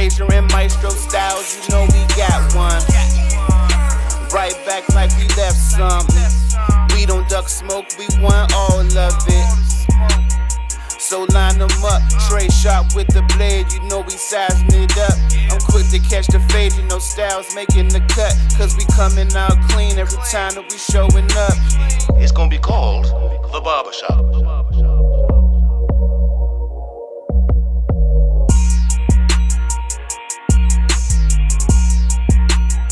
Fraser and Maestro Styles, you know we got one. Right back like we left something. We don't duck smoke, we want all of it. So line them up, Trey shot with the blade, you know we sizing it up. I'm quick to catch the fade, you know Styles making the cut. Cause we coming out clean every time that we showing up. It's gonna be called The Barbershop.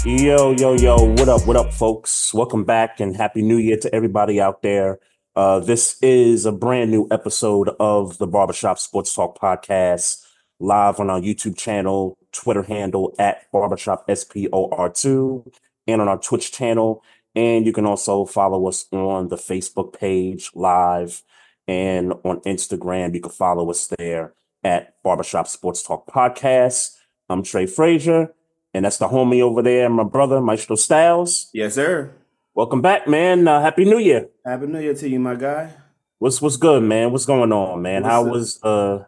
Yo, yo, yo, what up, what up, folks? Welcome back and Happy New Year to everybody out there. Uh, this is a brand new episode of the Barbershop Sports Talk Podcast, live on our YouTube channel, Twitter handle at Barbershop SPOR2, and on our Twitch channel. And you can also follow us on the Facebook page live and on Instagram. You can follow us there at Barbershop Sports Talk Podcast. I'm Trey Fraser. And that's the homie over there, my brother, Maestro Styles. Yes, sir. Welcome back, man. Uh, Happy New Year. Happy New Year to you, my guy. What's what's good, man? What's going on, man? What's How up? was uh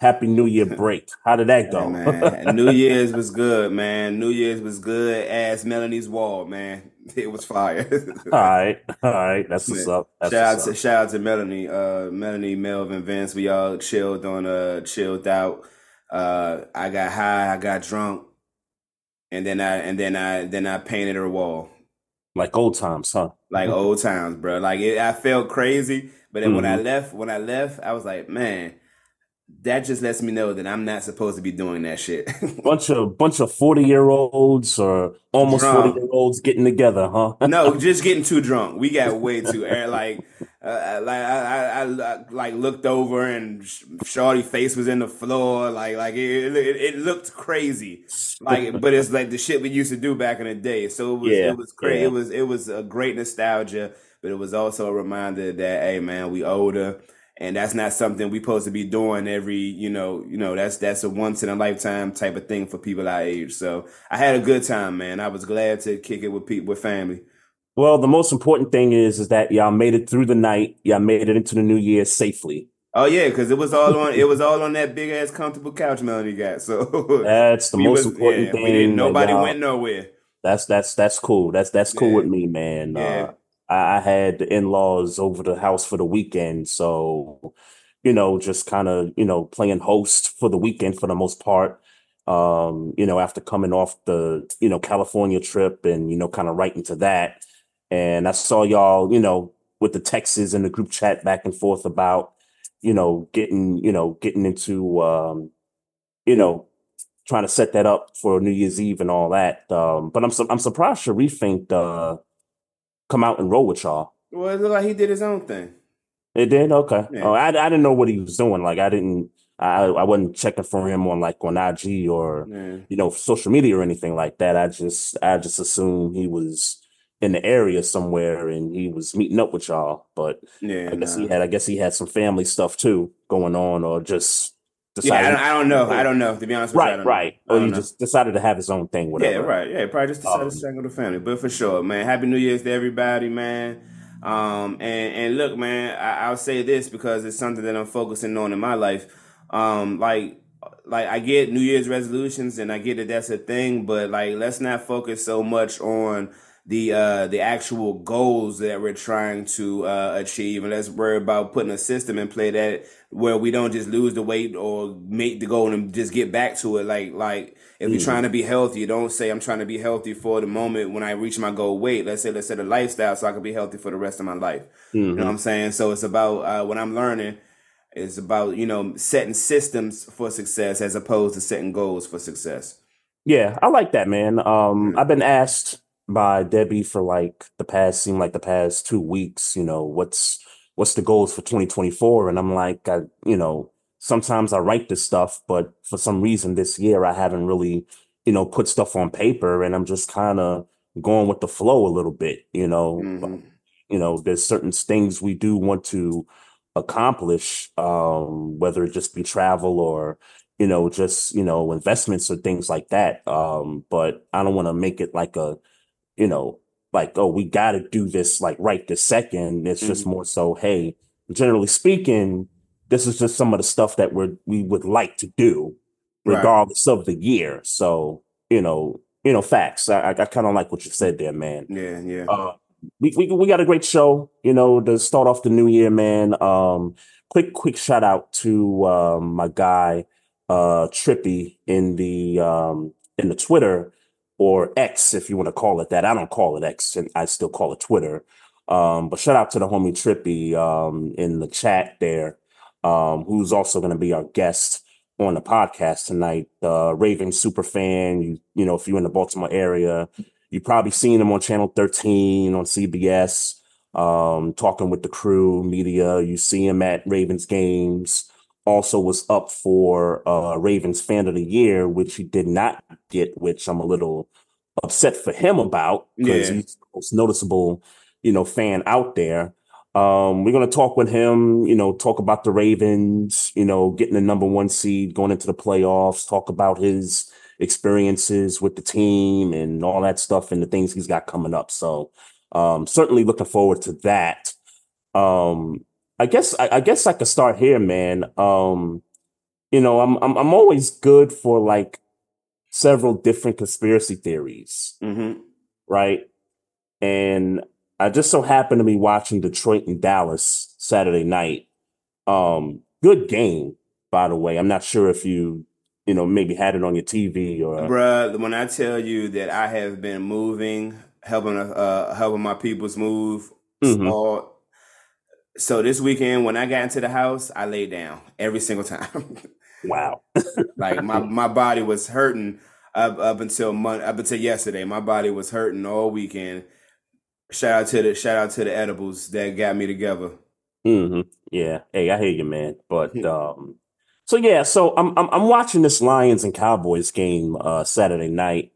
Happy New Year break? How did that Hey, go? man. New Year's was good, man. New Year's was good as Melanie's wall, man. It was fire. all right, all right. That's what's up. That's shout out what's to shout out to Melanie, uh, Melanie, Melvin, Vince. We all chilled on, uh, chilled out. Uh, I got high, I got drunk, and then I and then I then I painted her wall Like old times, huh? like old times, bro. Like it, I felt crazy, but then when I Mhm. left, when I left, I was like, man, that just lets me know that I'm not supposed to be doing that shit. Bunch of bunch of forty year olds or almost forty year olds getting together, huh? no, just getting too drunk. We got way too like, uh, like I, I, I like looked over and Sh- Shorty face was in the floor. Like, like it, it, it looked crazy. Like, but it's like the shit we used to do back in the day. So it was, Yeah, it was crazy. yeah. It was, it was a great nostalgia, but it was also a reminder that hey, man, we older. And that's not something we supposed to be doing every, you know, you know, that's that's a once in a lifetime type of thing for people our age. So I had a good time, man. I was glad to kick it with people with family. Well, the most important thing is is that y'all made it through the night. Y'all made it into the new year safely. Oh yeah, because it was all on it was all on that big ass comfortable couch Melanie got. So That's the most was- important yeah, thing. We didn't, nobody went nowhere. That's that's that's cool. That's that's cool Yeah. with me, man. Yeah. Uh, I, I had the in-laws over the house for the weekend, so you know, just kind of you know playing host for the weekend for the most part. Um, you know, after coming off the you know California trip and you know kind of right into that, and I saw y'all you know with the texts and the group chat back and forth about you know getting you know getting into um, you know trying to set that up for New Year's Eve and all that. Um, but I'm su- I'm surprised Sharif ain't uh, come out and roll with y'all. Well, it looked like he did his own thing. It did okay. Yeah. Oh, I I didn't know what he was doing. Like I didn't I I wasn't checking for him on like on IG or Yeah. you know social media or anything like that. I just I just assumed he was in the area somewhere and he was meeting up with y'all. But Yeah, I guess he had I guess he had some family stuff too going on or just yeah. I decided don't, I don't know. I don't know. To be honest with you, right know. right I or he know. just decided to have his own thing. Whatever. Yeah, right. Yeah, probably just decided Um, to strangle the family. But for sure, man. Happy New Year's to everybody, man. Um, and and look, man, I, I'll say this because it's something that I'm focusing on in my life. Um, like like I get New Year's resolutions and I get that that's a thing, but like let's not focus so much on the uh the actual goals that we're trying to uh achieve. And let's worry about putting a system in play that where we don't just lose the weight or make the goal and just get back to it. Like like if you're Mhm. trying to be healthy don't say i'm trying to be healthy for the moment when i reach my goal weight. Let's say let's set a lifestyle so i can be healthy for the rest of my life. You know Mhm. what i'm saying? So it's about uh what i'm learning is about you know setting systems for success as opposed to setting goals for success. Yeah, I like that, man. Um, I've been asked by Debbie for like the past, seem like the past two weeks, you know, what's what's the goals for 2024? And I'm like, I, you know, sometimes I write this stuff, but for some reason this year I haven't really, you know, put stuff on paper and I'm just kind of going with the flow a little bit, you know. Mhm. You know, there's certain things we do want to accomplish, um, whether it just be travel or you know, just, you know, investments or things like that. Um, but I don't want to make it like a, you know, like, oh, we got to do this like right this second. It's just more so, hey, generally speaking, this is just some of the stuff that we're, we would like to do. Right. regardless of the year. So you know, you know, facts. I, I, I kind of like what you said there, man. Yeah, yeah. Uh, we, we we got a great show, you know, to start off the new year, man. Um, quick quick shout out to um, my guy uh Trippy in the um in the Twitter or X if you want to call it that. I don't call it X and I still call it Twitter. Um, but shout out to the homie Trippy um in the chat there, um, who's also gonna be our guest on the podcast tonight. Uh Raven super fan. You you know, if you're in the Baltimore area, you probably seen him on channel 13 on CBS, um, talking with the crew, media. You see him at Ravens games. Also was up for uh Ravens fan of the year, which he did not get, which I'm a little upset for him about because Yeah. he's the most noticeable, you know, fan out there. Um, we're gonna talk with him, you know, talk about the Ravens, you know, getting the number one seed, going into the playoffs, talk about his experiences with the team and all that stuff and the things he's got coming up. So um certainly looking forward to that. Um I guess I, I guess I could start here, man. Um, you know, I'm I'm I'm always good for like several different conspiracy theories, Mm-hmm. right? And I just so happened to be watching Detroit and Dallas Saturday night. Um, good game, by the way. I'm not sure if you, you know, maybe had it on your TV or Bruh, when I tell you that I have been moving, helping uh helping my peoples move, Mhm. all so this weekend when I got into the house, I laid down every single time. wow. like my my body was hurting up up until mon- up until yesterday. My body was hurting all weekend. Shout out to the shout out to the edibles that got me together. hmm Yeah. Hey, I hear you, man. But um, so yeah, so I'm I'm I'm watching this Lions and Cowboys game uh Saturday night,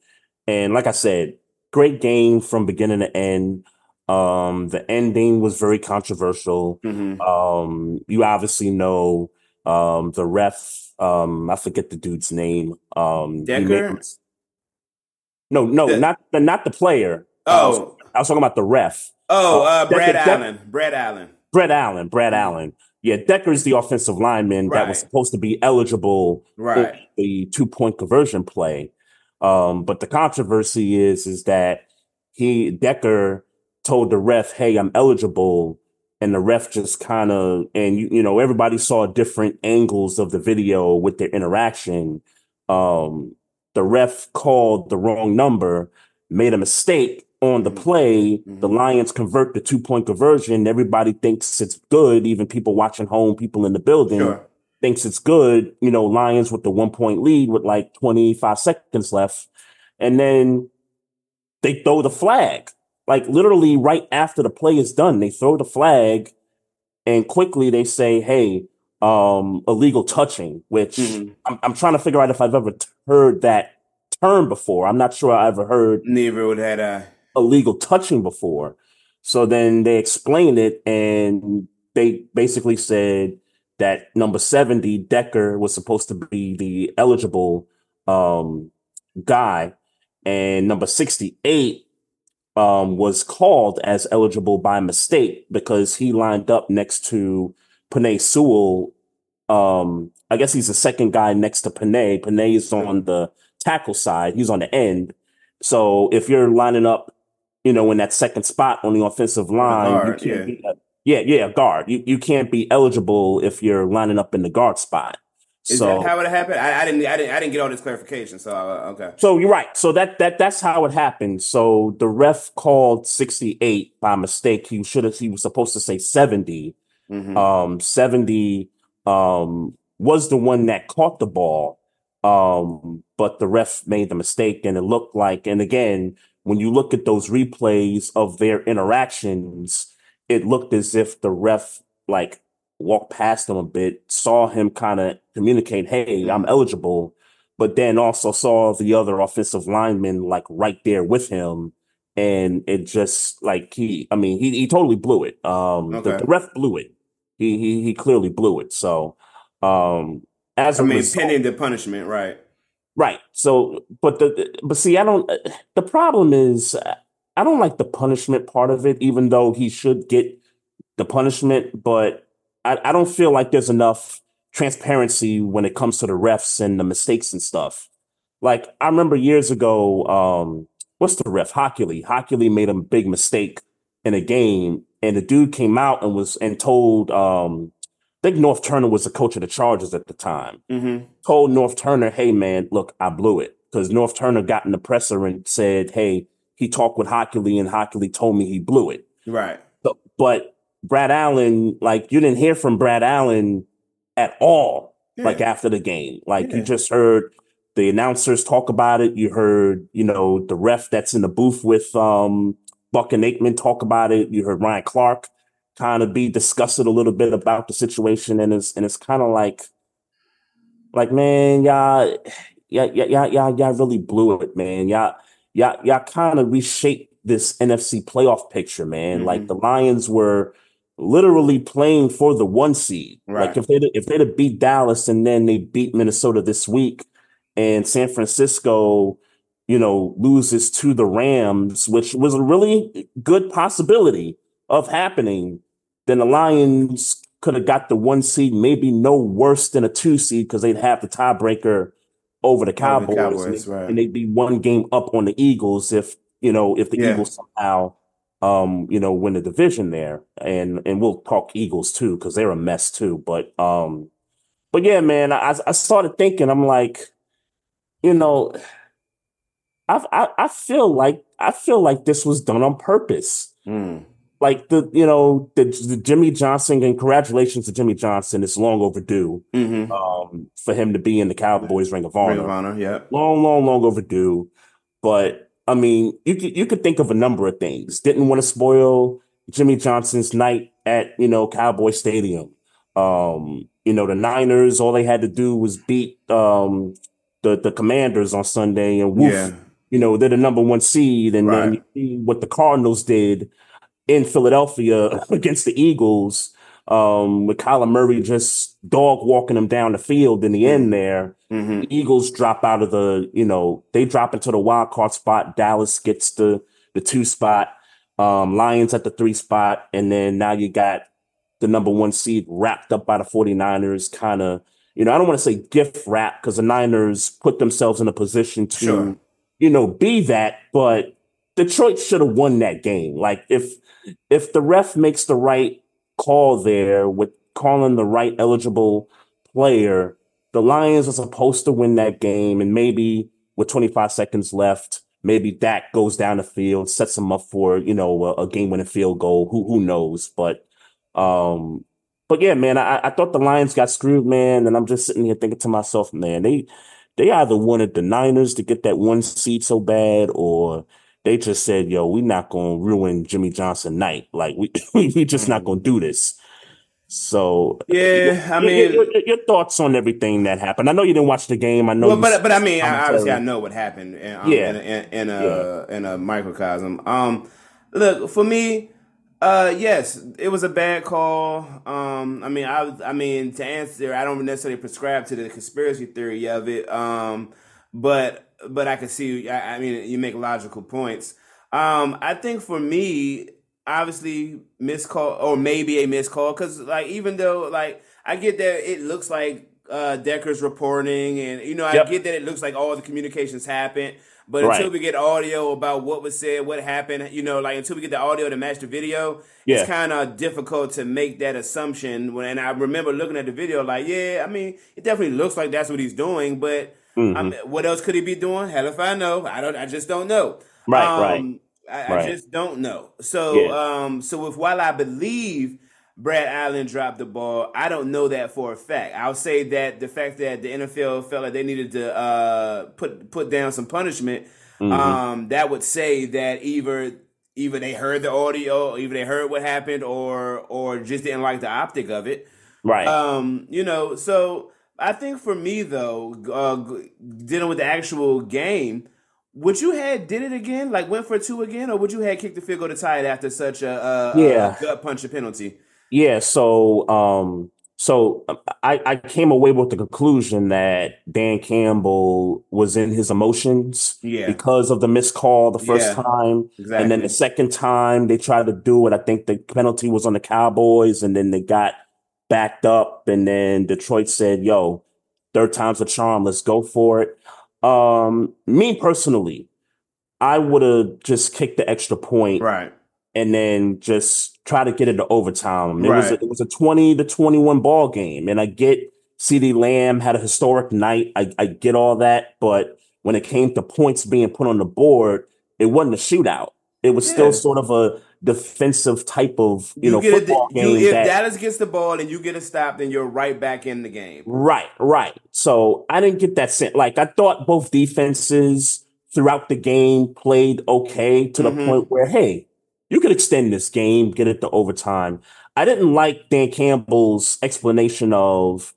and like I said, great game from beginning to end. Um, the ending was very controversial. hmm Um, you obviously know um the ref. Um, I forget the dude's name. Um, Decker? made- no, no, The- not the not the player. I was, Oh, I was talking about the ref. oh, Uh, uh, Brad Decker- Allen, Brad Allen. Brad Allen, Brad Allen. Yeah, Decker's the offensive lineman that was supposed to be eligible for the two point conversion play. Um, but the controversy is is that he Decker told the ref, "Hey, I'm eligible," and the ref just kind of and you you know everybody saw different angles of the video with their interaction. Um, the ref called the wrong number, made a mistake on the Mhm. play. The Mhm. Lions convert the two point conversion. Everybody thinks it's good, even people watching home, people in the building Sure. thinks it's good. You know, Lions with the one point lead with like 25 seconds left. And then they throw the flag. Like literally right after the play is done, they throw the flag and quickly they say, hey, um, illegal touching, which Mhm. I'm, I'm trying to figure out if I've ever heard that term before. I'm not sure I ever heard Neither would had I. illegal touching before. So then they explained it and they basically said that number 70, Decker, was supposed to be the eligible um, guy. And number 68 um, was called as eligible by mistake because he lined up next to Penei Sewell. Um, I guess he's the second guy next to Penei. Penei is on the tackle side, he's on the end. So if you're lining up, you know, in that second spot on the offensive line, guard, you can't yeah. be yeah, yeah, guard. You you can't be eligible if you're lining up in the guard spot. Is so that how it happened? I, I didn't. I didn't. I didn't get all this clarification. So uh, okay. so you're right. So that that that's how it happened. So the ref called 68 by mistake. He should have he was supposed to say 70. Mhm. Um 70 um was the one that caught the ball. Um but the ref made the mistake and it looked like and again when you look at those replays of their interactions it looked as if the ref like walked past him a bit, saw him kind of communicate, "Hey, I'm eligible," but then also saw the other offensive lineman like right there with him, and it just like he, I mean, he he totally blew it. Um, the, Okay. the ref blew it. He he he clearly blew it. So, um, as I mean, result- pending the punishment, right? Right. So, but the but see, I don't. The problem is, I don't like the punishment part of it, even though he should get the punishment. But I, I don't feel like there's enough transparency when it comes to the refs and the mistakes and stuff. Like I remember years ago, um, what's the ref? Hochuli. Hochuli made a big mistake in a game, and the dude came out and was and told um, I think Norv Turner was the coach of the Chargers at the time. Mm-hmm. Told Norv Turner, "Hey man, look, I blew it." Because Norv Turner got in the presser and said, "Hey, he talked with Hochuli, and Hochuli told me he blew it." Right. But, but Brad Allen, like you didn't hear from Brad Allen at all, Yeah. like after the game. Like Yeah. you just heard the announcers talk about it. You heard, you know, the ref that's in the booth with um Buck and Aikman talk about it. You heard Ryan Clark kind of be discussing a little bit about the situation, and it's and it's kind of like, like man, y'all, y'all, y'all, y'all, y'all, really blew it, man. Y'all, y'all, y'all kind of reshaped this NFC playoff picture, man. Like Mhm. the Lions were literally playing for the one seed. Right. Like if they if they'd have beat Dallas and then they beat Minnesota this week, and San Francisco, you know, loses to the Rams, which was a really good possibility of happening, then the Lions could have got the one seed, maybe no worse than a two seed because they'd have the tiebreaker over the Cowboys, Cowboys, and, they- right. they'd be one game up on the Eagles if you know if the Yeah. Eagles somehow um you know win the division there and and we'll talk Eagles too because they're a mess too but um but yeah man I I started thinking I'm like you know I I, I feel like I feel like this was done on purpose Mm. like the you know the, the Jimmy Johnson and congratulations to Jimmy Johnson it's long overdue Mm-hmm. um for him to be in the Cowboys Ring of Honor Ring of Honor. Yep. long, long, long overdue. But I mean, you could you could think of a number of things. Didn't want to spoil Jimmy Johnson's night at you know Cowboy Stadium. Um, you know the Niners. All they had to do was beat um the the Commanders on Sunday, and woof, Yeah. you know they're the number one seed. And then you see what the Cardinals did in Philadelphia against the Eagles. Um, with Kyler Murray just dog walking them down the field in the end there. Mm-hmm. The Eagles drop out of the, you know, they drop into the wild card spot. Dallas gets the the two spot. Um, Lions at the three spot, and then now you got the number one seed wrapped up by the 49ers, kind of, you know, I don't want to say gift wrap because the Niners put themselves in a position to, Sure. you know, be that, but Detroit should have won that game. Like if if the ref makes the right call there with calling the right eligible player, the Lions are supposed to win that game, and maybe with 25 seconds left, maybe Dak goes down the field, sets them up for you know a, a game-winning field goal. Who who knows? But um, but yeah, man, I, I thought the Lions got screwed, man, and I'm just sitting here thinking to myself, man, they they either wanted the Niners to get that one seed so bad, or they just said, "Yo, we're not gonna ruin Jimmy Johnson night. Like we we just not gonna do this." So Yeah, I mean, your, your, your thoughts on everything that happened? I know you didn't watch the game. I know, well, but but I mean, I, obviously, I know what happened. In, um, Yeah. in, a, in, in a in a microcosm. Um, look for me. Uh, yes, it was a bad call. Um, I mean, I I mean to answer, I don't necessarily prescribe to the conspiracy theory of it. Um, but but I can see. I, I mean, you make logical points. Um, I think for me, obviously, missed call or maybe a missed call because like even though like I get that it looks like uh Decker's reporting and you know I Yep. get that it looks like all the communications happened. But Right. until we get audio about what was said, what happened, you know, like until we get the audio to match the video, Yeah. it's kind of difficult to make that assumption. When and I remember looking at the video, like, yeah, I mean, it definitely looks like that's what he's doing. But Mm-hmm. I mean, what else could he be doing? Hell if I know. I don't. I just don't know. Right, Um, right. I, I Right. just don't know. So, Yeah. um, so if while I believe Brad Allen dropped the ball, I don't know that for a fact. I'll say that the fact that the NFL felt like they needed to uh, put put down some punishment, Mm-hmm. um, that would say that either either they heard the audio, either they heard what happened, or or just didn't like the optic of it. right. Um, you know, so I think for me though, uh, dealing with the actual game, would you had did it again, like went for two again, or would you had kicked the field goal to tie it after such a, a, Yeah. a gut punch of penalty? Yeah, so um so I I came away with the conclusion that Dan Campbell was in his emotions Yeah. because of the missed call the first Yeah, time. Exactly. And then the second time they tried to do it, I think the penalty was on the Cowboys and then they got backed up, and then Detroit said, "Yo, third time's a charm. Let's go for it." Um, me personally, I would have just kicked the extra point, Right. and then just try to get it to overtime. It was a, it was a twenty to twenty one ball game, and I get CeeDee Lamb had a historic night. I, I get all that, but when it came to points being put on the board, it wasn't a shootout. It was Yeah. still sort of a defensive type of you, You, know football a, you, game. if that- Dallas gets the ball and you get a stop, then you're right back in the game. Right, right. So I didn't get that sense. Like I thought both defenses throughout the game played okay to the Mhm. point where, hey, you could extend this game, get it to overtime. I didn't like Dan Campbell's explanation of,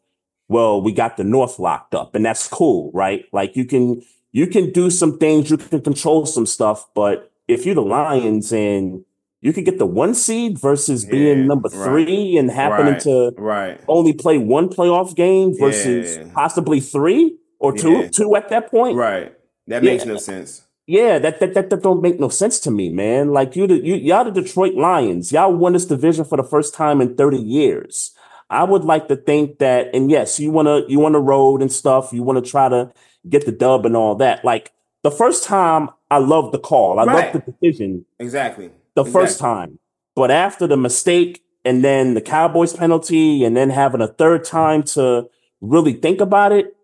well, we got the North locked up, and that's cool, right? Like you can you can do some things, you can control some stuff, but if you're the Lions and you could get the one seed versus Yeah, being number right. three and happening Right. to Right. only play one playoff game versus Yeah. possibly three or two, Yeah. two at that point. Right. That makes no sense. Yeah, that, that that that don't make no sense to me, man. Like you, the- you y'all the Detroit Lions, y'all won this division for the first time in thirty years. I would like to think that, and yes, you wanna you want to road and stuff. You want to try to get the dub and all that. Like the first time, I loved the call. I Right. loved the decision Exactly. The first time. But after the mistake and then the Cowboys penalty and then having a third time to really think about it,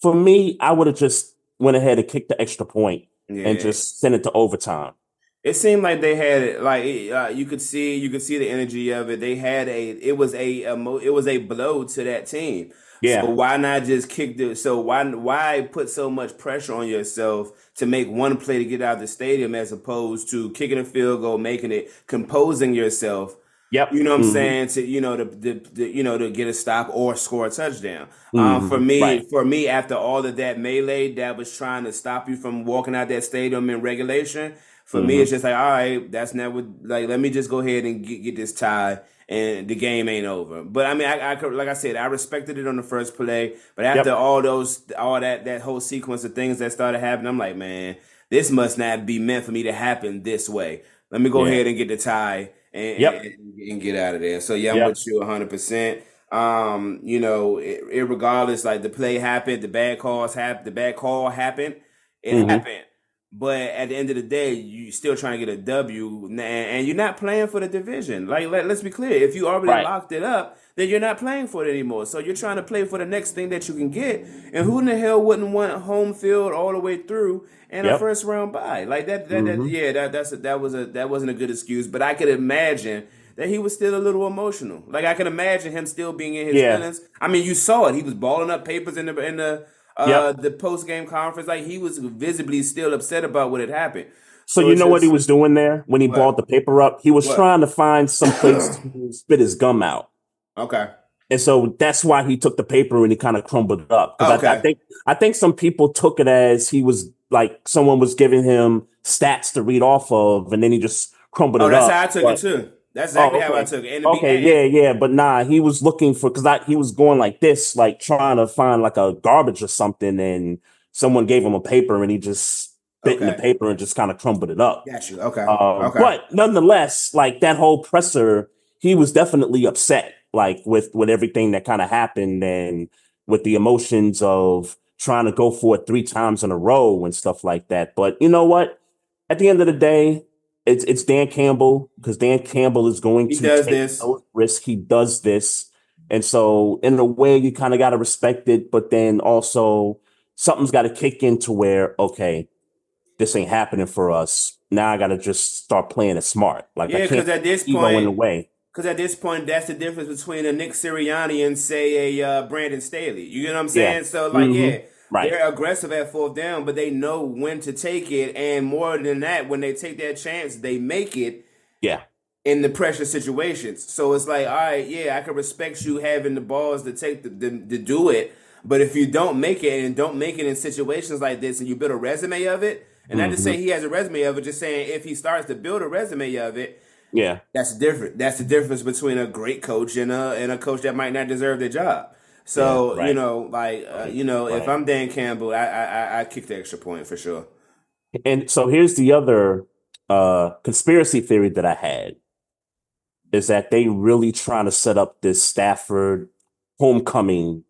for me, I would have just went ahead and kicked the extra point Yeah. and just sent it to overtime. It seemed like they had it like uh, you could see you could see the energy of it. They had a it was a, a mo- it was a blow to that team. Yeah. So why not just kick the so why why put so much pressure on yourself to make one play to get out of the stadium as opposed to kicking a field goal, making it, composing yourself. Yep. You know what I'm Mhm. saying? To you know to, to, to you know to get a stop or score a touchdown. Um, for me, Right. for me, after all of that melee that was trying to stop you from walking out that stadium in regulation, for me, it's just like, all right, that's never like. Let me just go ahead and get, get this tie, and the game ain't over. But I mean, I, I could, like I said, I respected it on the first play, but after all those, all that that whole sequence of things that started happening, I'm like, man, this must not be meant for me to happen this way. Let me go Yeah. ahead and get the tie and, Yep. and, and get out of there. So yeah, I'm Yep. with you 100. percent Um, you know, it, regardless, like the play happened, the bad calls happened, the bad call happened, it Mhm. happened. But at the end of the day, you still trying to get a W, and, and you're not playing for the division. Like, let, let's be clear: if you already Right. locked it up, then you're not playing for it anymore. So you're trying to play for the next thing that you can get. And who in the hell wouldn't want home field all the way through and a first round bye? Like that, that, that Mhm. yeah, that that's a, that was a that wasn't a good excuse. But I could imagine that he was still a little emotional. Like I can imagine him still being in his Yeah. feelings. I mean, you saw it; he was balling up papers in the in the uh, the post game conference. Like he was visibly still upset about what had happened. So, you it's know what he was doing there when he What? balled the paper up? He was What? trying to find some place to spit his gum out. Okay. And so that's why he took the paper and he kind of crumbled it up. 'Cause I, I think I think some people took it as he was like someone was giving him stats to read off of, and then he just crumbled Oh, it that's up. how I took But- it too. That's exactly Oh, how I okay. took it. And to be- Okay, yeah, yeah, but nah, he was looking for because I he was going like this, like trying to find like a garbage or something, and someone gave him a paper and he just bit in the paper and just kind of crumbled it up. Got you. Okay. Um, okay. But nonetheless, like that whole presser, he was definitely upset, like with with everything that kind of happened and with the emotions of trying to go for it three times in a row and stuff like that. But you know what? At the end of the day, it's it's Dan Campbell because Dan Campbell is going He to does take this. risks. He does this, and so in a way, you kind of got to respect it. But then also, something's got to kick into where okay, this ain't happening for us. Now I got to just start playing it smart. Like Yeah, because at this ego in the point, way. because at this point, that's the difference between a Nick Sirianni and say a uh, Brandon Staley. You know what I'm Yeah. saying? So like, Mhm. yeah, Right. they're aggressive at fourth down, but they know when to take it, and more than that, when they take that chance, they make it Yeah. in the pressure situations. So it's like, all right, yeah, I can respect you having the balls to take the, the to do it, but if you don't make it and don't make it in situations like this, and you build a resume of it, and not to Mm-hmm. say he has a resume of it, just saying if he starts to build a resume of it, Yeah. that's different. That's the difference between a great coach and a and a coach that might not deserve the job. So Yeah, right. you know, like uh, you know, if I'm Dan Campbell, I I I, I kick the extra point for sure. And so here's the other uh conspiracy theory that I had. is that they really trying to set up this Stafford homecoming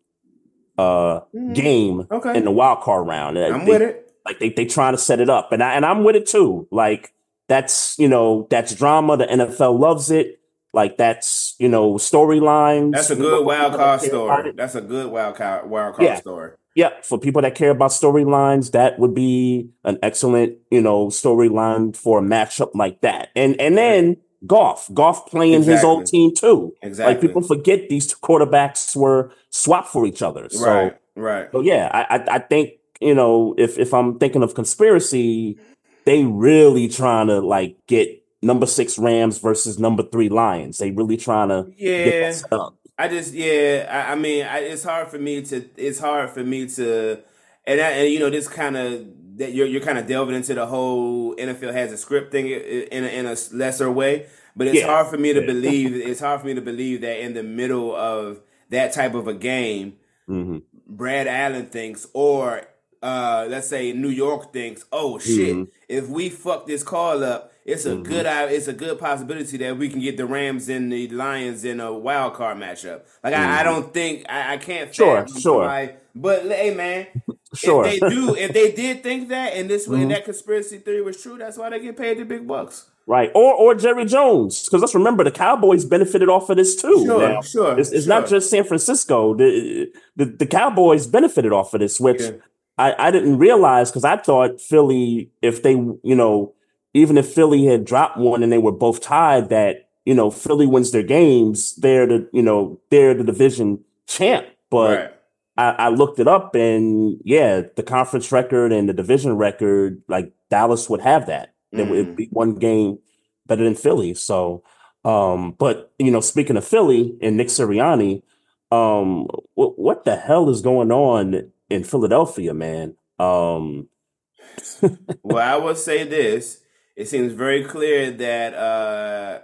uh Mhm. game Okay. in the wild card round. I'm they- with it. Like they they trying to set it up, and I and I'm with it too. Like that's you know that's drama. The NFL loves it. Like that's you know storylines. That's a good wild card story. That's a good wild card wild card Yeah. story. Yeah, for people that care about storylines, that would be an excellent, you know, storyline for a matchup like that. And and then Goff, Goff playing his old team too. Exactly. Like people forget these two quarterbacks were swapped for each other. So, right. Right. so yeah, I, I I think you know if if I'm thinking of conspiracy, they really trying to like get number six Rams versus number three Lions. They really trying to get Yeah. that set up. I just yeah. I, I mean, I, it's hard for me to. It's hard for me to, and I, and you know this kind of that you're you're kind of delving into the whole NFL has a script thing in a, in a lesser way. But it's Yeah. hard for me to Yeah. believe. It's hard for me to believe that in the middle of that type of a game, hmm Brad Allen thinks, or uh, let's say New York thinks, oh shit, Mhm. if we fuck this call up, it's a Mhm. good it's a good possibility that we can get the Rams and the Lions in a wild card matchup. Like I, I Mhm. don't think I, I can't Sure, sure. somebody- but hey man, Sure. if they do, if they did think that, and this way Mhm. that conspiracy theory was true, that's why they get paid the big bucks. Right. Or or Jerry Jones. Because let's remember the Cowboys benefited off of this too. Sure, Now, sure. it's, it's not just San Francisco. The, the the Cowboys benefited off of this, which Yeah. I, I didn't realize because I thought Philly, if they, you know, even if Philly had dropped one and they were both tied, that, you know, Philly wins their games, they're the, you know, they're the division champ. But right. I, I looked it up and yeah, the conference record and the division record, like Dallas would have that. Mm. would be one game better than Philly. So, um, but you know, speaking of Philly and Nick Sirianni, um, what what the hell is going on in Philadelphia, man? Um, well, I will say this: it seems very clear that uh,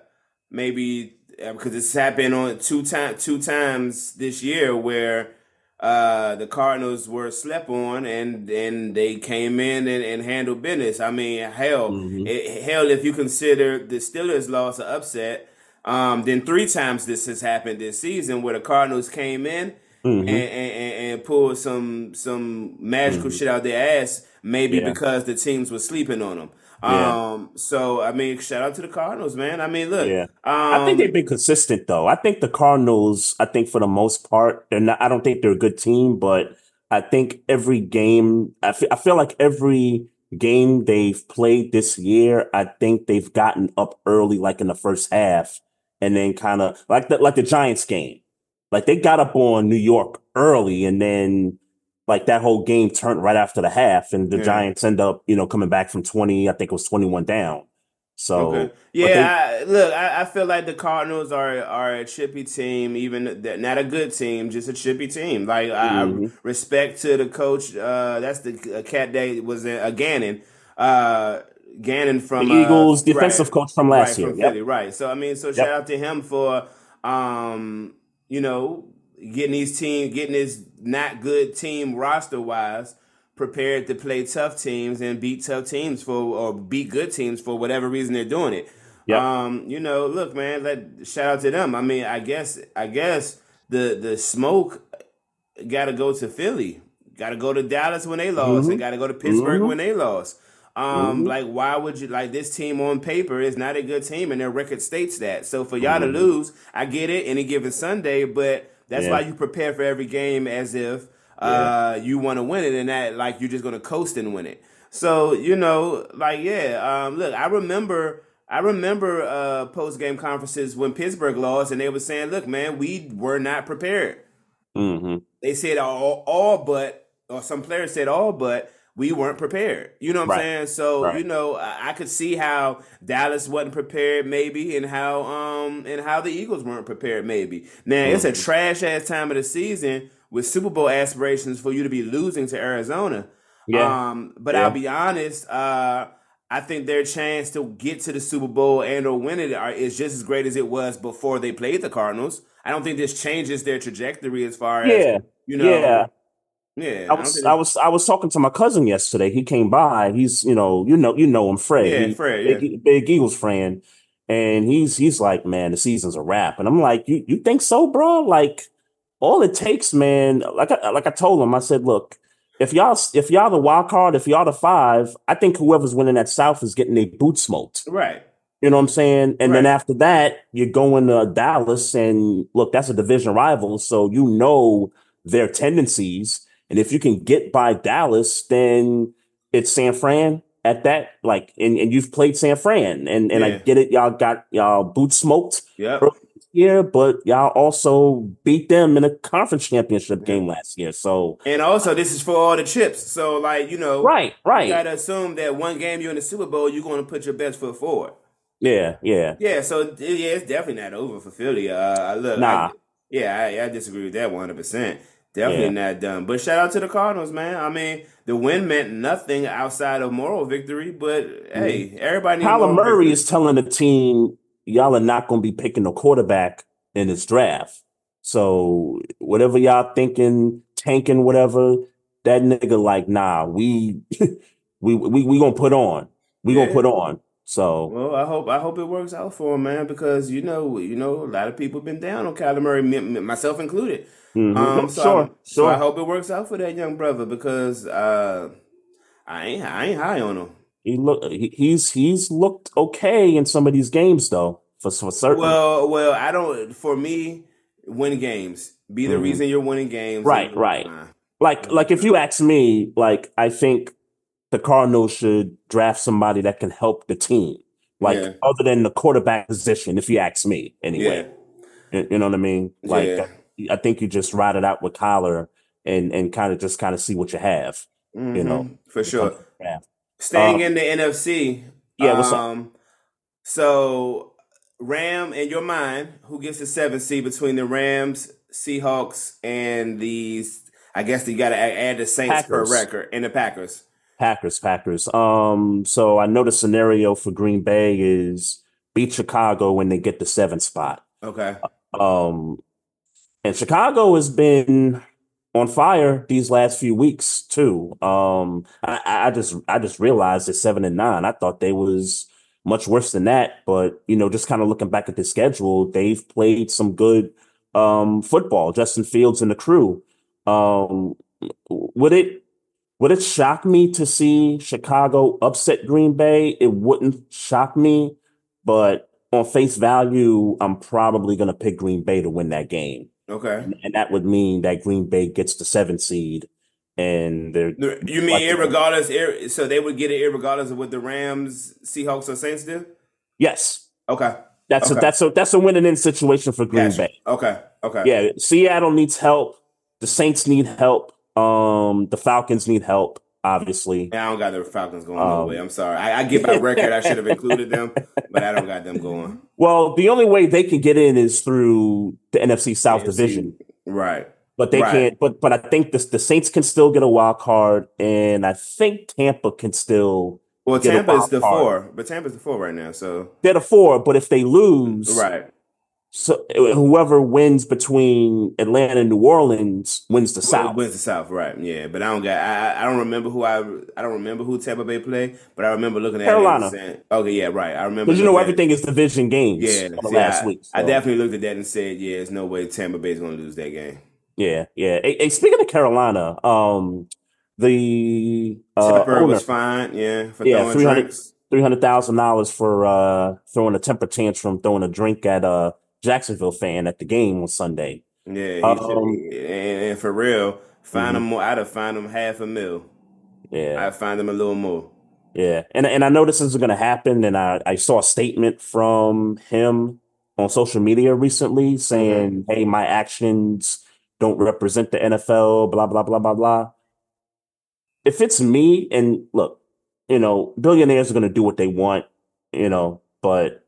maybe uh, because it's happened on two times, two times this year where uh, the Cardinals were slept on, and and they came in and, and handled business. I mean, hell, Mhm. it, hell, if you consider the Steelers' loss an upset, um, then three times this has happened this season where the Cardinals came in mhm. and, and, and, and pull some some magical Mhm. shit out their ass, maybe Yeah. because the teams were sleeping on them. Yeah. Um, so I mean, shout out to the Cardinals, man. I mean, look, Yeah. um, I think they've been consistent though. I think the Cardinals, I think for the most part, they're not I don't think they're a good team, but I think every game I I feel like every game they've played this year, I think they've gotten up early like in the first half and then kind of like the like the Giants game. Like they got up on New York early and then like that whole game turned right after the half and the Yeah. Giants end up, you know, coming back from 20, I think it was 21 down. So Okay. Yeah, I, look, I, I feel like the Cardinals are are a chippy team, even th- not a good team, just a chippy team. Like I, I respect to the coach. Uh, that's the uh, cat that was in, uh, Gannon. Uh, Gannon from the Eagles uh, defensive right, coach from right last year. from Yep. Philly, right? So I mean, so Yep. shout out to him for um, you know, getting these team, getting his not good team roster wise prepared to play tough teams and beat tough teams for or beat good teams for whatever reason they're doing it. Yep. Um, you know, look, man, let shout out to them. I mean, I guess I guess the the smoke got to go to Philly, got to go to Dallas when they lost, Mhm. and got to go to Pittsburgh Mhm. when they lost. Um, Mhm. like why would you like this team on paper is not a good team and their record states that. So for y'all to lose, I get it any given Sunday, but that's Yeah. why you prepare for every game as if uh you want to win it and that like you're just gonna coast and win it. So, you know, like yeah, um look, I remember I remember uh post game conferences when Pittsburgh lost and they were saying, Look, man, we were not prepared hmm they said all, all but, or some players said all but, we weren't prepared. You know what I'm saying? So Right. you know, I, I could see how Dallas wasn't prepared, maybe, and how um and how the Eagles weren't prepared, maybe. Now it's a Mhm. trash ass time of the season with Super Bowl aspirations for you to be losing to Arizona. Yeah. Um, but Yeah. I'll be honest, uh, I think their chance to get to the Super Bowl and or win it are, is just as great as it was before they played the Cardinals. I don't think this changes their trajectory as far as yeah. you know. yeah. Yeah. I was think- I was I was talking to my cousin yesterday. He came by. He's you know you know you know him Fred. Yeah, He- Fred, big, big Eagles fan. and he's he's like, man, the season's a wrap. And I'm like, you you think so, bro? Like, all it takes, man. Like I, like I told him, I said, look, if y'all if y'all the wild card, if y'all the five, I think whoever's winning that South is getting their boots smoked. Right. You know what I'm saying? And Right. then after that, you're going to Dallas, and look, that's a division rival, so you know their tendencies. And if you can get by Dallas, then it's San Fran at that. Like, and, and you've played San Fran, and and I get it. Y'all got y'all boot smoked Yeah. year, but y'all also beat them in a conference championship game last year. So And also, this is for all the chips. So, like, you know, right, right. you gotta assume that one game you're in the Super Bowl, you're going to put your best foot forward. yeah, yeah. Yeah, so yeah, it's definitely not over for Philly. Uh, I look, Nah. I, yeah, I, I disagree with that 100. percent Definitely not done. But shout out to the Cardinals, man. I mean, the win meant nothing outside of moral victory, but mm-hmm. hey, everybody. needs Kyler Murray victory. is telling the team, y'all are not going to be picking a quarterback in this draft. So whatever y'all thinking, tanking, whatever, that nigga like, nah, we we we we gonna put on. We gonna put on. So Well, I hope I hope it works out for him, man, because you know, you know, a lot of people have been down on Kyler Murray, myself included. mhm. Um, so, sure, I, so I hope it works out for that young brother because uh, I ain't I ain't high on him. He look he's he's looked okay in some of these games though, for for certain. Well, well, I don't. For me, win games. Be the Mhm. reason you're winning games. Right, right. Like like if you ask me, like I think the Cardinals should draft somebody that can help the team. Like Yeah. other than the quarterback position, if you ask me, anyway. You, you know what I mean? Like Yeah. I think you just ride it out with Kyler and and kind of just kind of see what you have. mhm, know, for sure. Yeah. Staying Uh, in the NFC. Yeah, what's up? um, So, Ram, in your mind, who gets the seven seed between the Rams, Seahawks, and these? I guess you got to add the Saints Packers. per record and the Packers. Packers, Packers. Um, so I know the scenario for Green Bay is beat Chicago when they get the seventh spot. Okay. Um, and Chicago has been on fire these last few weeks too. Um, I, I just I just realized that seven and nine. I thought they was much worse than that, but you know, just kind of looking back at the schedule, they've played some good um football. Justin Fields and the crew. Um, would it would it shock me to see Chicago upset Green Bay? It wouldn't shock me, but on face value, I'm probably going to pick Green Bay to win that game. Okay. And that would mean that Green Bay gets the seventh seed and they're You mean Like- irregardless? So they would get it irregardless of what the Rams, Seahawks, or Saints do. yes. Okay. That's a that's a that's a winning in situation for Green Gotcha. Bay. Okay. Okay. Yeah, Seattle needs help. The Saints need help. Um, the Falcons need help, obviously. I don't got the Falcons going Um, way. I'm sorry. I, I get my record. I should have included them, but I don't got them going. Well, the only way they can get in is through the NFC South NFC. division. Right. But they Right. can't. But but I think the the Saints can still get a wild card, and I think Tampa can still Well, Tampa is the card. four, but Tampa's the four right now. So they're the four. But if they lose, right. So whoever wins between Atlanta and New Orleans wins the Well, South. Wins the South, right? Yeah, but I don't got. I I- don't remember who I. I don't remember who Tampa Bay played, but I remember looking at Carolina. it and saying, "Okay, yeah, right." I remember Because you know at everything is division games. Yeah, see, last I, week. I definitely looked at that and said, "Yeah, there's no way Tampa Bay's going to lose that game." Yeah, yeah. Hey, hey, speaking of Carolina, um, the uh, Tepper owner, was fine, yeah, for Yeah, throwing 300 drinks. three hundred thousand dollars for uh throwing a temper tantrum, throwing a drink at a Jacksonville fan at the game on Sunday. Yeah, Um, and, and for real, find Mhm. him more. I'd have find him half a mil. Yeah, I'd find him a little more. yeah, and and I know this is going to happen, and I I saw a statement from him on social media recently saying, "Hey, my actions don't represent the NFL." Blah blah blah blah blah. If it's me, and look, you know, billionaires are going to do what they want, you know, but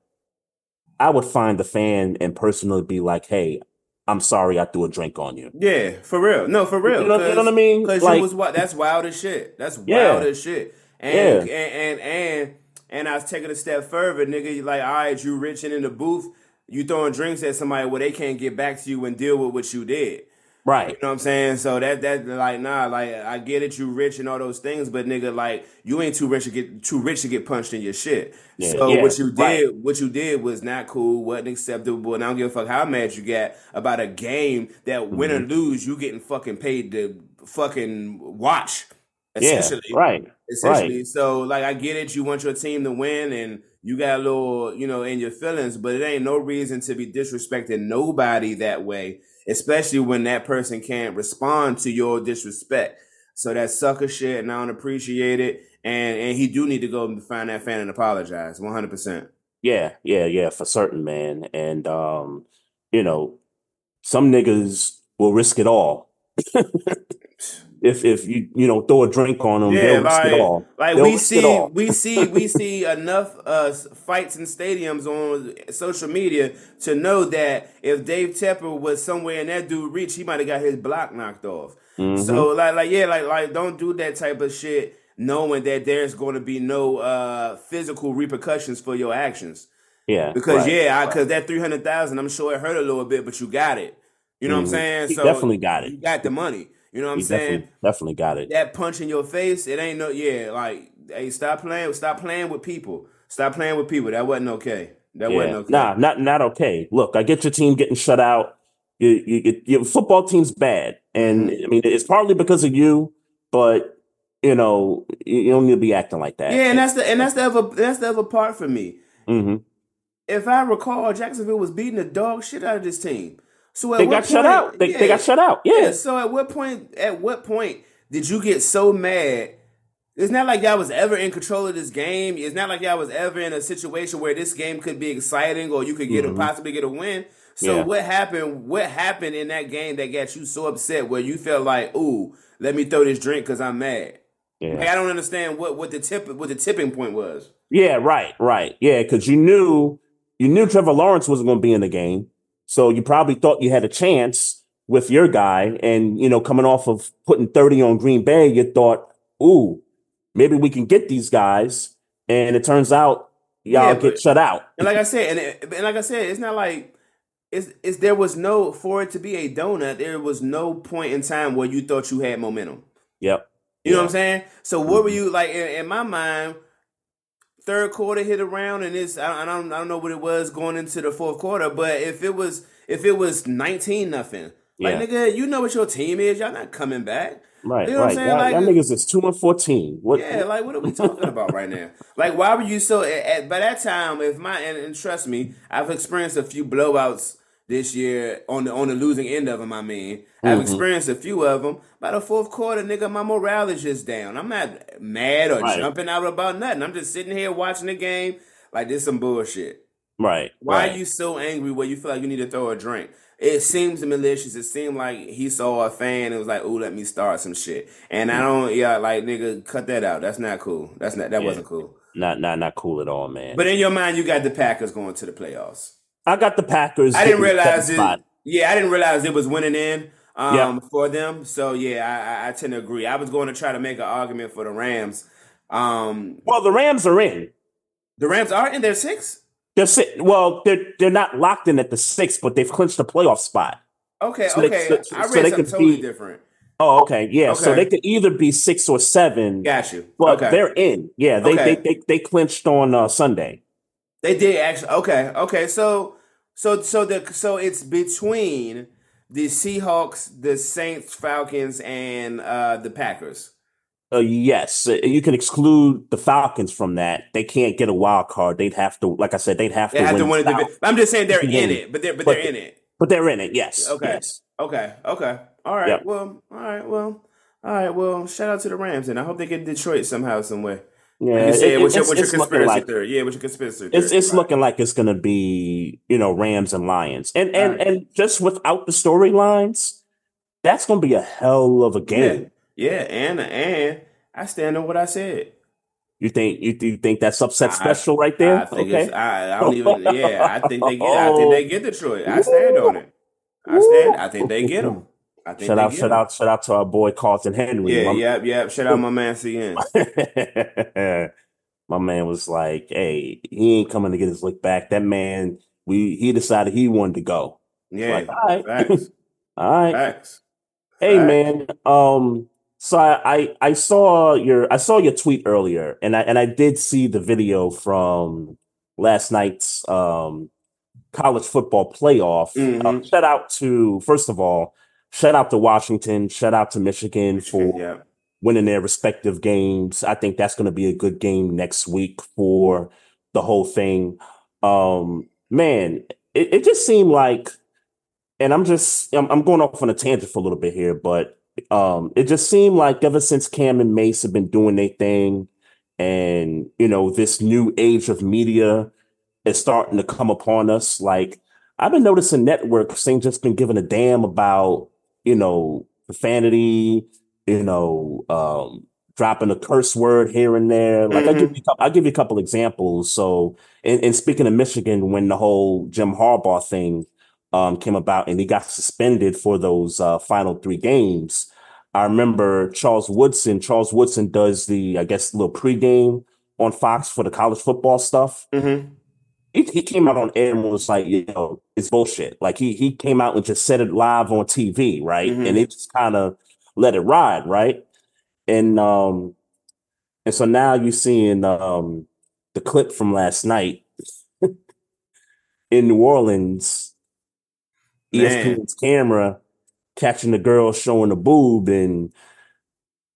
I would find the fan and personally be like, "Hey, I'm sorry, I threw a drink on you." Yeah, for real. No, for real. You know, you know what I mean? Because Like, was wi- that's wild as shit. That's Yeah. wild as shit. And Yeah. and and and and I was taking a step further, nigga. You like, all right, you rich and in the booth, you throwing drinks at somebody where they can't get back to you and deal with what you did. Right. You know what I'm saying? So that that like nah, like I get it, you rich and all those things, but nigga, like you ain't too rich to get too rich to get punched in your shit. Yeah, so yeah, what you did, right. what you did was not cool, wasn't acceptable, and I don't give a fuck how mad you got about a game that win Mm-hmm. or lose, you getting fucking paid to fucking watch. Yeah. Essentially, Right. essentially. So like I get it, you want your team to win and you got a little, you know, in your feelings, but it ain't no reason to be disrespecting nobody that way, especially when that person can't respond to your disrespect. So that sucker shit and I don't appreciate it. And and he do need to go and find that fan and apologize. One hundred percent. Yeah, yeah, yeah, for certain, man. And um, you know, some niggas will risk it all. if if you you know throw a drink on them, Yeah, they'll like, it all. like They'll we see, we see, we see enough uh, fights in stadiums on social media to know that if Dave Tepper was somewhere in that dude reach, he might have got his block knocked off. Mhm. So like, like yeah, like like don't do that type of shit, knowing that there's going to be no uh, physical repercussions for your actions. yeah, Because right. yeah, because that three hundred thousand, I'm sure it hurt a little bit, but you got it. You know what I'm Mhm. saying? He definitely got it. You got the money. You know what I'm He saying? definitely definitely got it. that punch in your face, it ain't no yeah, like hey, stop playing, stop playing with people. Stop playing with people. That wasn't okay. That wasn't okay. nah, not not okay. Look, I get your team getting shut out. You, you, you, your football team's bad, and Mm-hmm. I mean it's partly because of you, but you know you, don't need to be acting like that. Yeah, and that's the and that's the other that's the other part for me. hmm If I recall, Jacksonville was beating the dog shit out of this team. So at They got shut out. They, they got shut out. Yeah. Yeah, So at what point? At what point did you get so mad? It's not like y'all was ever in control of this game. It's not like y'all was ever in a situation where this game could be exciting or you could get a possibly get a win. So Mm-hmm. Yeah. what happened? What happened in that game that got you so upset where you felt like, "Ooh, let me throw this drink because I'm mad." yeah. Like, I don't understand what what the tip what the tipping point was. Yeah, right, right. Yeah, because you knew you knew Trevor Lawrence wasn't going to be in the game, so you probably thought you had a chance with your guy. And you know, coming off of putting thirty on Green Bay, you thought, "Ooh, maybe we can get these guys." And it turns out y'all Yeah, get but- shut out. And like I said, and, it, and like I said, it's not like it's, it's there was no for it to be a donut. There was no point in time where you thought you had momentum. Yep. You know what I'm saying? So what were mm-hmm. you like in, in my mind? Third quarter hit around, and it's I, I don't I don't know what it was going into the fourth quarter, but if it was if it was nineteen nothing, like Yeah. nigga, you know what your team is. Y'all not coming back. Right, You know what I'm saying? Y'all, Like- y'all niggas is two and fourteen. What? Yeah, like what are we talking about right now? Like, why were you so? At, at- by that time, if my and, and trust me, I've experienced a few blowouts this year on the on the losing end of them. I mean, Mm-hmm. I've experienced a few of them. By the fourth quarter, nigga, my morale is just down. I'm not mad or Right. jumping out about nothing. I'm just sitting here watching the game like this some bullshit. right. Why right. are you so angry where you feel like you need to throw a drink? It seems malicious. It seemed like he saw a fan and was like, "Oh, let me start some shit." And I don't, yeah, like nigga, cut that out. That's not cool. That's not. That Yeah. wasn't cool. not not not cool at all, man? But in your mind, you got the Packers going to the playoffs. I got the Packers. I didn't realize it. spot. Yeah, I didn't realize it was winning in um, Yeah. for them. So yeah, I, I, I tend to agree. I was going to try to make an argument for the Rams. Um, Well, the Rams are in. the Rams are in their six. They're sit- well, they're they're not locked in at the six, but they've clinched the playoff spot. Okay, So okay. so- so I read they something could totally be- different. Oh, okay, yeah. So they could either be six or seven, Got you. but okay. they're in. Yeah, they Okay. they, they they clinched on uh, Sunday. They did actually. Okay, okay. So, so, so the so it's between the Seahawks, the Saints, Falcons, and uh the Packers. Uh, yes, Uh, you can exclude the Falcons from that. They can't get a wild card. They'd have to, like I said, they'd have They to have win. to win. I'm just saying they're in it, but they're but But they're in it. but they're in it. Yes. Okay. Yes. Okay. Okay. All right. Yep. Well. All right. Well. All right. Well. Shout out to the Rams, and I hope they get Detroit somehow, some way. Yeah. You it- what's your, it's- what's your looking conspiracy like theory? Yeah, what's your conspiracy theory? it's it's Right. looking like it's gonna be you know Rams and Lions, and and Right. and just without the storylines, that's gonna be a hell of a game. Yeah. And and I stand on what I said. You think you, you think that's upset I- special right there? I think okay. it's, I, I don't even. Yeah, I think they get. I think they get Detroit. I stand on it. I stand. I think they get them. I think Shout out, shout out, shout out to our boy Carlton Henry. Yeah, My- yep, yep. Shout out my man CN. My man was like, "Hey, he ain't coming to get his lick back." That man, we he decided he wanted to go. Yeah, Like, all right, facts, all right, facts. Hey Right. man, um, so I, I saw your I saw your tweet earlier, and I and I did see the video from last night's um college football playoff. Uh, Mhm. shout out to first of all, shout out to Washington, shout out to Michigan for Yeah. winning their respective games. I think that's going to be a good game next week for the whole thing. Um, man, it, it just seemed like, and I'm just I'm, I'm going off on a tangent for a little bit here, but um, it just seemed like ever since Cam and Mase have been doing their thing, and you know this new age of media is starting to come upon us. Like I've been noticing networks ain't just been giving a damn about you know profanity, you know, um, dropping a curse word here and there. Like I give you, a cou- I'll give you a couple examples. So, and, and speaking of Michigan, when the whole Jim Harbaugh thing um, came about and he got suspended for those uh, final three games, I remember Charles Woodson. Charles Woodson does the, I guess, little pregame on Fox for the college football stuff. Mm-hmm. He, he came out on air and was like, you know, it's bullshit. Like he he came out and just said it live on TV, right? Mhm. And it just kind of let it ride, right? And um and so now you're seeing um the clip from last night in New Orleans, Man. ESPN's camera catching the girl showing the boob and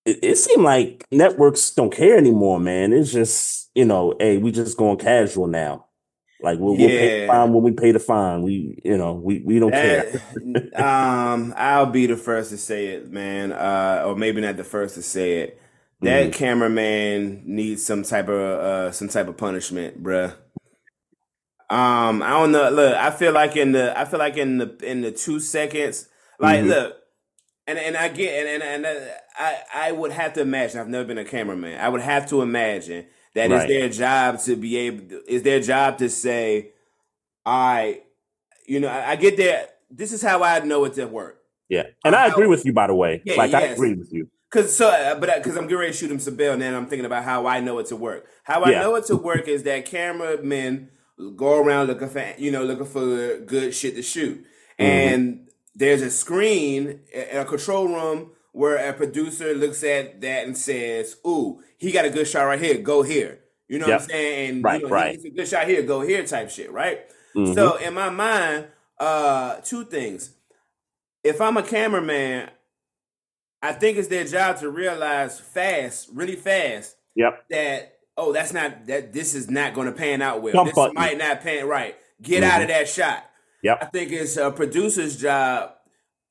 it, it seemed like networks don't care anymore, man. It's just, you know, hey, we just going casual now. Like we'll, we'll pay the fine when we pay the fine. We, you know, we, we don't care. Um, I'll be the first to say it, man. Uh, or maybe not the first to say it. That Mhm. cameraman needs some type of uh some type of punishment, bruh. Um, I don't know. Look, I feel like in the I feel like in the in the two seconds, like Mhm. look, and and I get and and, and uh, I I would have to imagine. I've never been a cameraman. I would have to imagine that Right. their job to be able. Is their job to say, I, you know, I, I get that. This is how I know it's at work. Yeah. And I agree with you, by the way. Yeah, like I agree with you. Cause so, uh, but because I'm getting ready to shoot him some bail, and then I'm thinking about how I know it to work. How I Yeah. know it to work is that cameramen go around looking for, you know, looking for good shit to shoot, Mm-hmm. and there's a screen in a control room where a producer looks at that and says, "Ooh, he got a good shot right here. Go here." You know what I'm saying? And Right, you know, right. A good shot here. Go here, type shit, right? Mhm. So in my mind, uh, two things. If I'm a cameraman, I think it's their job to realize fast, really fast, Yep. that oh, that's not that this is not going to pan out well. Jump this button. might not pan right. Get out of that shot. Yep. I think it's a producer's job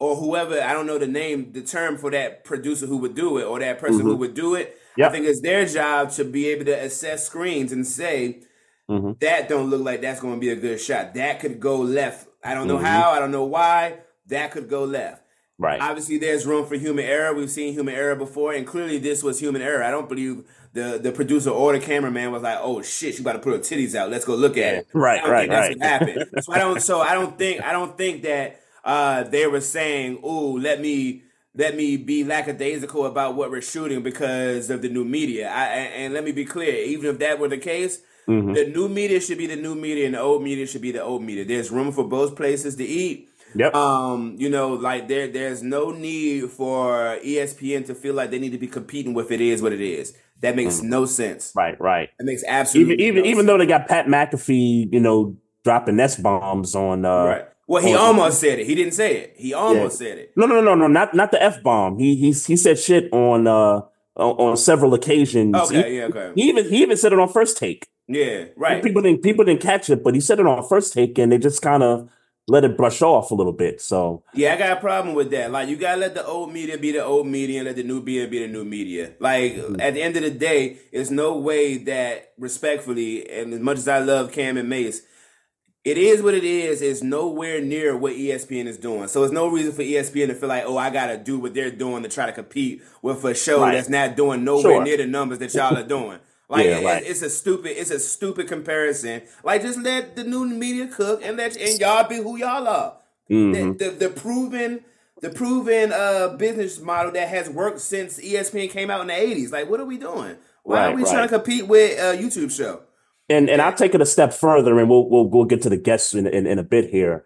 or whoever, I don't know the name, the term for that producer who would do it or that person who would do it. I think it's their job to be able to assess screens and say, Mhm. that don't look like that's going to be a good shot. That could go left. I don't know Mhm. how, I don't know why. That could go left. Right. Obviously, there's room for human error. We've seen human error before, and clearly this was human error. I don't believe the, the producer or the cameraman was like, "Oh shit, she about to put her titties out. Let's go look at it." Right, right, think that's right. what happened. so I don't. So I don't think. I don't think that uh, they were saying, "Ooh, let me." Let me be lackadaisical about what we're shooting because of the new media. I, and, and let me be clear, even if that were the case, Mhm. the new media should be the new media and the old media should be the old media. There's room for both places to eat. Yep. Um, you know, like there there's no need for ESPN to feel like they need to be competing with it is what it is. That makes no sense. right. Right. It makes absolutely even no even though they got Pat McAfee, you know, dropping S bombs on. uh right. Well, he on- almost said it. He didn't say it. He almost said it. No, no, no, no, not not the f bomb. He he he said shit on uh on, on several occasions. Okay, He, yeah, okay. he even he even said it on first take. Yeah, right. People didn't people didn't catch it, but he said it on first take, and they just kind of let it brush off a little bit. So Yeah, I got a problem with that. Like, you gotta let the old media be the old media and let the new media be the new media. Like, Mm-hmm. at the end of the day, there's no way that, respectfully, and as much as I love Cam and Mase, it is what it is. It's nowhere near what ESPN is doing. So, it's no reason for ESPN to feel like, oh, I gotta do what they're doing to try to compete with a show Right. that's not doing nowhere Sure. near the numbers that y'all are doing. Like Yeah, it- it's a stupid, it's a stupid comparison. Like just let the new media cook and let and y'all be who y'all are mhm. the, the, the proven the proven uh business model that has worked since ESPN came out in the 80s. Like what are we doing? Why Right, are we right. trying to compete with a YouTube show? And and I'll take it a step further, and we'll we'll we'll get to the guests in in, in a bit here.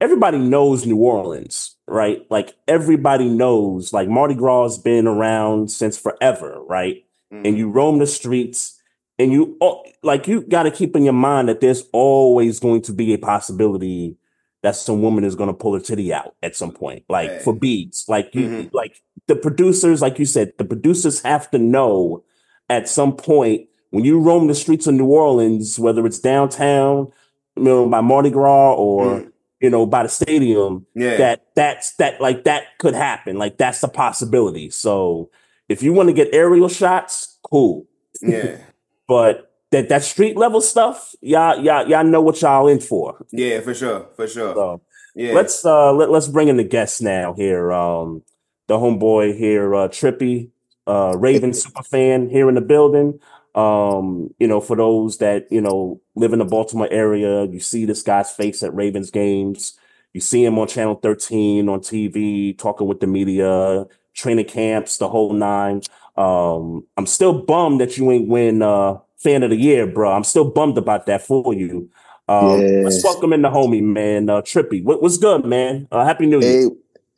Everybody knows New Orleans. right? Like everybody knows, like Mardi Gras has been around since forever, right? Mm. And you roam the streets and you like you got to keep in your mind that there's always going to be a possibility that some woman is going to pull her titty out at some point, like Right. for beads. Like you, Mhm. like the producers, like you said, the producers have to know at some point when you roam the streets of New Orleans, whether it's downtown, you know, by Mardi Gras or Mm. you know by the stadium, Yeah. that that's that like that could happen. Like that's a possibility. So if you want to get aerial shots, cool. yeah. But that that street level stuff, y'all y'all y'all know what y'all in for. Yeah, for sure. For sure. So yeah. let's uh let, let's bring in the guests now here. Um the homeboy here, uh Trippy, uh Raven super fan here in the building. Um, you know, for those that, you know, live in the Baltimore area, you see this guy's face at Ravens games. You see him on channel 13 on TV, talking with the media, training camps, the whole nine. Um, I'm still bummed that you ain't win uh fan of the year, bro. I'm still bummed about that for you. Um, let's Yes. welcome in the homie, man. Uh, Trippy, what, what's good, man? Uh, Happy New Year.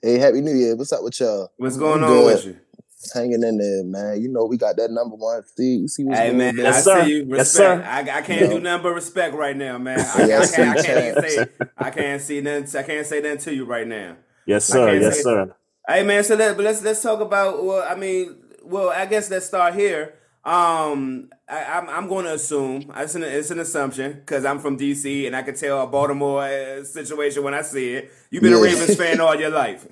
Hey, hey, happy New Year. What's up with y'all? What's going I'm on good. with you? Hanging in there, man. You know we got that number one seed. You see what's Hey going man, on? I sir. see you. Respect. Yes, sir. I, I can't Yo. do nothing but respect right now, man. I, I, Yes, can't, I can't even say I can't see nothing. I can't say nothing to you right now. Yes, sir. Yes, sir. Hey man, so let, but let's let's talk about. Well, I mean, well, I guess let's start here. Um, I, I'm I'm going to assume it's an it's an assumption because I'm from DC and I can tell a Baltimore uh, situation when I see it. You've been a Ravens fan all your life.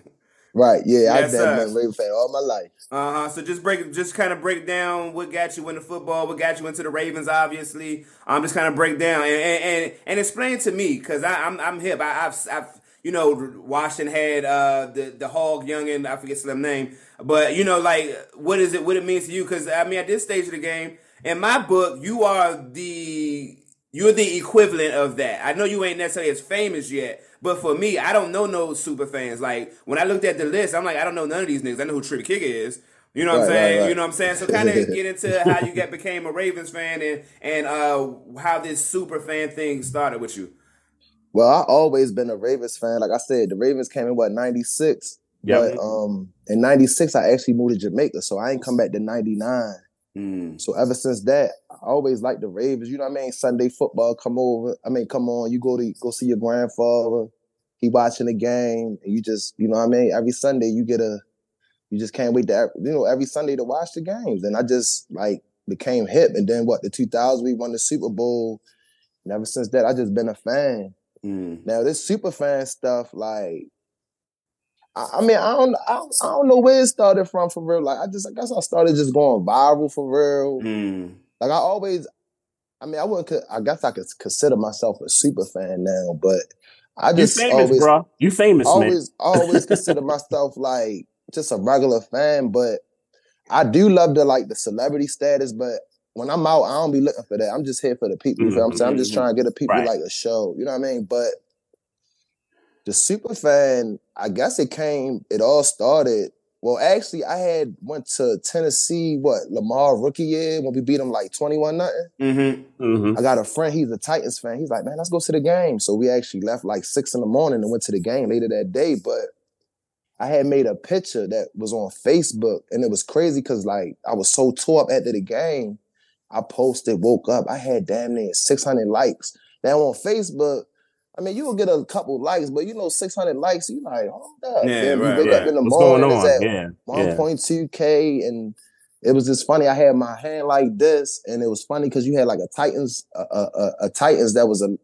Right, yeah, Yes, I've sir. been a Ravens fan all my life. Uh huh. So just break, just kind of break down what got you into football, what got you into the Ravens. Obviously, um, just kind of break down and and and, explain to me because I'm I'm hip. I, I've I've you know Washington had uh the the hog youngin I forget his name, but you know like what is it what it means to you? Because I mean at this stage of the game, in my book, you are the you're the equivalent of that. I know you ain't necessarily as famous yet, but for me, I don't know no super fans. Like when I looked at the list, I'm like, I don't know none of these niggas. I know who Trippy Kicker is. You know what I'm Right, right, saying? right. You know what I'm saying? So kind of get into how you get became a Ravens fan and and uh how this super fan thing started with you. Well, I always been a Ravens fan. Like I said, the Ravens came in what ninety six. Yep. But um in ninety six I actually moved to Jamaica, so I ain't come back to ninety nine. Mm. So ever since that, I always like the Ravens. You know what I mean? Sunday football come over. I mean, come on, you go to go see your grandfather. He watching the game, and you just, you know what I mean? Every Sunday you get a you just can't wait to you know, every Sunday to watch the games. And I just like became hip. And then what, the 2000s we won the Super Bowl. And ever since that, I just been a fan. Mm. Now this super fan stuff, like, I, I mean, I don't, I don't, I don't know where it started from for real. Like, I just, I guess I started just going viral for real. Mm. Like, I always, I mean, I wouldn't, I guess I could consider myself a super fan now, but I just You famous, always, bro. You famous, man. always, always consider myself like just a regular fan. But I do love the like the celebrity status, but. When I'm out, I don't be looking for that. I'm just here for the people. You feel what I'm saying? I'm just Mhm. trying to get the people Right. like a show. You know what I mean? But the super fan, I guess it came, it all started. Well, actually, I had went to Tennessee, what, Lamar rookie year when we beat him like 21 nothing. Mm-hmm. Mhm. I got a friend, he's a Titans fan. He's like, man, let's go to the game. So we actually left like six in the morning and went to the game later that day. But I had made a picture that was on Facebook and it was crazy because like I was so tore up after the game. I posted, woke up, I had damn near 600 likes. Now on Facebook, I mean, you will get a couple likes, but you know, 600 likes, you like, hold up. Yeah, right, you wake right. up in the What's going morning, on? it's at Yeah. Yeah. 1.2k and it was just funny. I had my hand like this, and it was funny because you had like a Titans, a, a, a- Titans that was a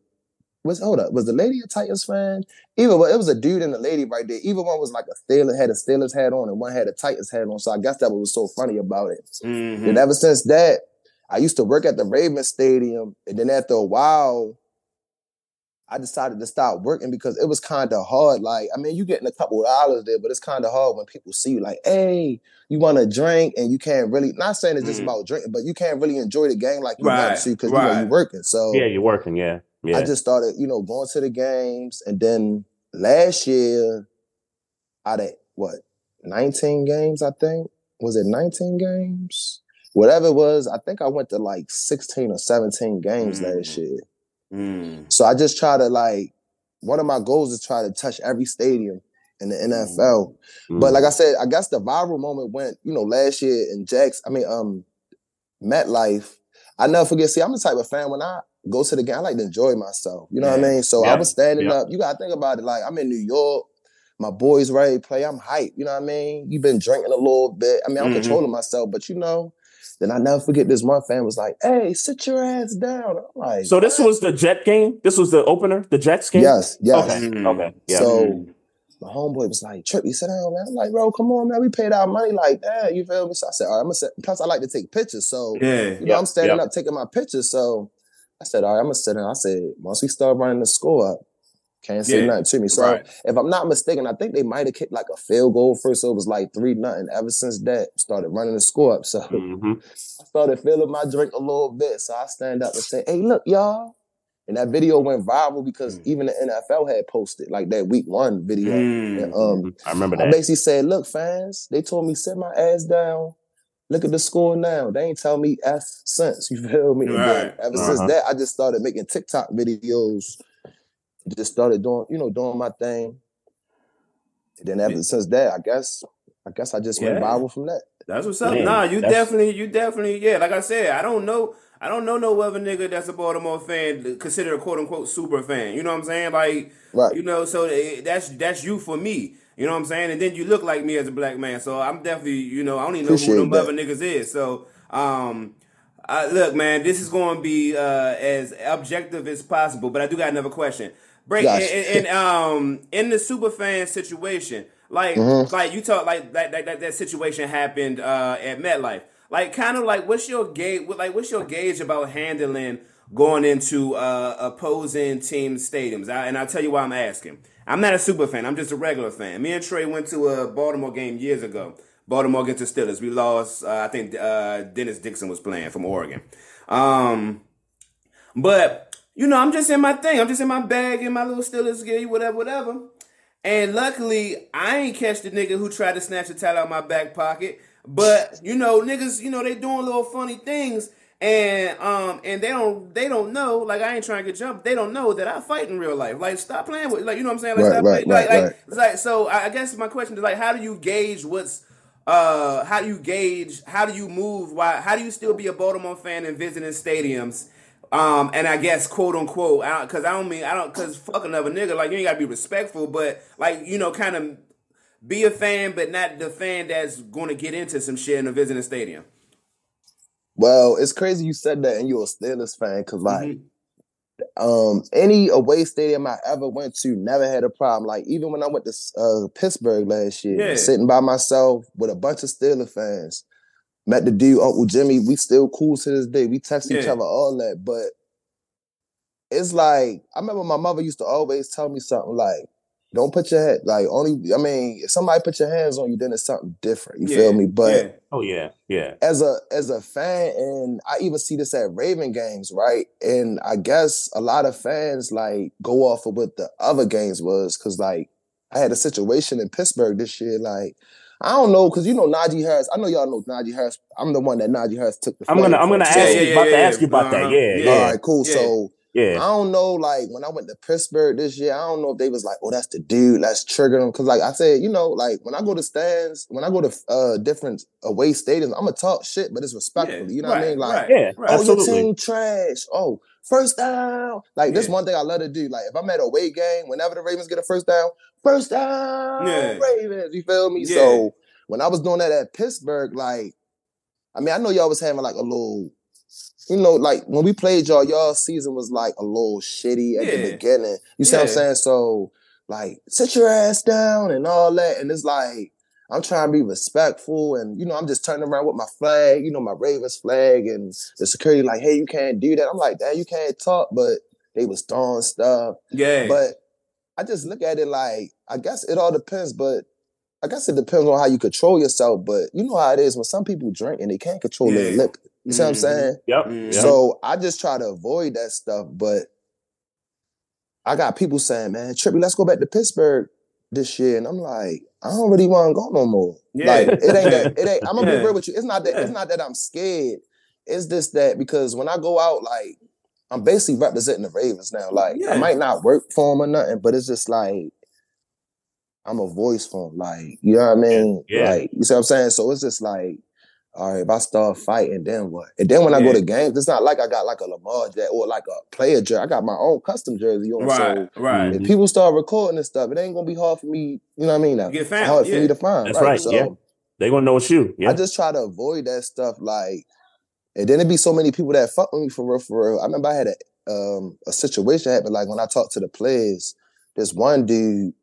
was hold up, was the lady a Titans fan? Either way, it was a dude and a lady right there. Either one was like a Steelers had a Steelers hat on, and one had a Titans hat on. So I guess that was so funny about it. Mm-hmm. And ever since that, I used to work at the Ravens Stadium, and then after a while, I decided to stop working because it was kind of hard. Like, I mean, you getting a couple of dollars there, but it's kind of hard when people see you like, hey, you want a drink, and you can't really. Not saying it's just Mhm. about drinking, but you can't really enjoy the game like you Right, want to because you know right. you're working. So Yeah, you're working. Yeah. Yeah. I just started, you know, going to the games, and then last year, out of what, 19 games, I think was it 19 games? Whatever it was, I think I went to like 16 or 17 games last Mhm. year. Mm. So I just try to like, one of my goals is try to touch every stadium in the NFL. Mm. But like I said, I guess the viral moment went, you know, last year in Jacks. I mean, um, MetLife. I never forget. See, I'm the type of fan when I go to the game, I like to enjoy myself. You know what I mean? So I was standing Yeah. up. You gotta think about it. Like I'm in New York. My boys ready to play. I'm hyped. You know what I mean? You've been drinking a little bit. I mean, I'm Mhm. controlling myself, but you know. Then I never forget this one fan was like, "Hey, sit your ass down." I'm like, so this "What?" was the Jet game. This was the opener, the Jets game. yes, yes. Okay. Mhm. Okay. Yeah. So my homeboy was like, "Trip, Trippy, sit down, man. I'm like, bro, come on, man. We paid our money like that. You feel me? So I said, all right, I'm gonna sit. Plus, I like to take pictures. So, Yeah. you know, Yep, I'm standing yep. up taking my pictures. So I said, all right, I'm gonna sit down. I said, once we start running the score up, can't say Yeah, nothing to me. So right. if I'm not mistaken, I think they might have kicked like a field goal first. So it was like three nothing. Ever since that, started running the score up. So Mhm. I started filling my drink a little bit. So I stand up and say, hey, look, y'all. And that video went viral because Mm. even the NFL had posted like that week one video. Mm. And, um, I remember I that. basically said, look, fans, they told me sit my ass down. Look at the score now. They ain't tell me F since. You feel me? Right. ever Uh-huh. since that, I just started making TikTok videos. Just started doing, you know, doing my thing. And then ever since that, I guess, I guess I just went Yeah. viral from that. That's what's up. Man, nah, you definitely, you definitely, yeah. Like I said, I don't know, I don't know no other nigga that's a Baltimore fan considered a quote unquote super fan. You know what I'm saying? Like, Right. you know, so eh, that's that's you for me. You know what I'm saying? And then you look like me as a black man, so I'm definitely, you know, I don't even know who Appreciate them that. other niggas is. So, um, I, look, man, this is going to be uh, as objective as possible. But I do got another question. Break Gotcha. and, and, um in the super fan situation, like Mhm. like you talk like that that, that, that situation happened uh, at MetLife. Like kind of like what's your gauge? Like what's your gauge about handling going into uh, opposing team stadiums? I, and I'll tell you why I'm asking. I'm not a super fan. I'm just a regular fan. Me and Trey went to a Baltimore game years ago. Baltimore against the Steelers. We lost. Uh, I think uh, Dennis Dixon was playing from Oregon. Um, but you know, I'm just in my thing. I'm just in my bag, in my little Steelers gear, whatever, whatever. And luckily, I ain't catch the nigga who tried to snatch the towel out my back pocket. But you know, niggas, you know, they doing little funny things, and um, and they don't, they don't know. Like I ain't trying to get jumped. They don't know that I fight in real life. Like stop playing with, like you know what I'm saying? Like Right, stop right, playing. Like, right, like, it's like so. I I guess my question is like, how do you gauge what's uh, how do you gauge? How do you move? Why? How do you still be a Baltimore fan and visiting stadiums? Um, and I guess quote unquote, I, because I, don't mean I don't because fuck another nigga. Like you ain't gotta be respectful, but like you know, kind of be a fan, but not the fan that's going to get into some shit in a visiting stadium. Well, it's crazy you said that and you're a Steelers fan because like Mhm. um any away stadium I ever went to never had a problem. Like even when I went to uh, Pittsburgh last year, Yeah. sitting by myself with a bunch of Steeler fans, met the dude Uncle Jimmy. We still cool to this day. We text each other all that, but it's like I remember my mother used to always tell me something like. Don't put your head like only. I mean, if somebody put your hands on you, then it's something different. You Yeah, feel me? But yeah. Oh yeah, yeah. as a as a fan, and I even see this at Raven games, right? And I guess a lot of fans like go off of what the other games was, because like I had a situation in Pittsburgh this year, like. I don't know, cause you know Najee Harris. I know y'all know Najee Harris. I'm the one that Najee Harris took the. I'm gonna flame I'm gonna ask So- you about to ask you about that. Uh-huh. Yeah, Yeah. yeah, All right, cool. So. Yeah. I don't know, like when I went to Pittsburgh this year, I don't know if they was like, "Oh, that's the dude, let's trigger him." Because, like I said, you know, like when I go to stands, when I go to uh different away stadiums, I'm gonna talk shit, but it's respectfully. You know what I mean? Like, right, Yeah, oh, absolutely. your team trash. Oh, first down. Like this Yeah. one thing I love to do. Like if I'm at a away game, whenever the Ravens get a first down, first down, Yeah. Ravens. You feel me? Yeah. So when I was doing that at Pittsburgh, like, I mean, I know y'all was having like a little. You know, like when we played y'all, y'all season was like a little shitty at the beginning. You see what I'm saying? So, like, sit your ass down and all that. And it's like, I'm trying to be respectful, and you know, I'm just turning around with my flag, you know, my Ravens flag, and the security like, "Hey, you can't do that." I'm like, "Dad, you can't talk," but they was throwing stuff. Yeah. But I just look at it like, I guess it all depends, but I guess it depends on how you control yourself. But you know how it is when some people drink and they can't control their Yeah. liquor. You see what I'm Mhm. saying? Yep. Mm. yep. So I just try to avoid that stuff. But I got people saying, man, Trippy, let's go back to Pittsburgh this year. And I'm like, I don't really want to go no more. Yeah. Like it ain't that it ain't I'm gonna Yeah. be real with you. It's not that it's not that I'm scared. It's just that because when I go out, like I'm basically representing the Ravens now. Like Yeah. I might not work for them or nothing, but it's just like I'm a voice for him. Like, you know what I mean? Yeah. Like, you see what I'm saying? So it's just like, all right, if I start fighting, then what? And then when I go to games, it's not like I got like a Lamar jersey or like a player jersey. I got my own custom jersey on. Right, So right. if people start recording this stuff, it ain't gonna be hard for me. You know what I mean? Now, Get found, hard for me to find. That's right, So yeah. They're gonna know it's you. Yeah. I just try to avoid that stuff. Like, and then it be so many people that fuck with me for real, for real. I remember I had a um a situation happen. Like when I talked to the players, this one dude,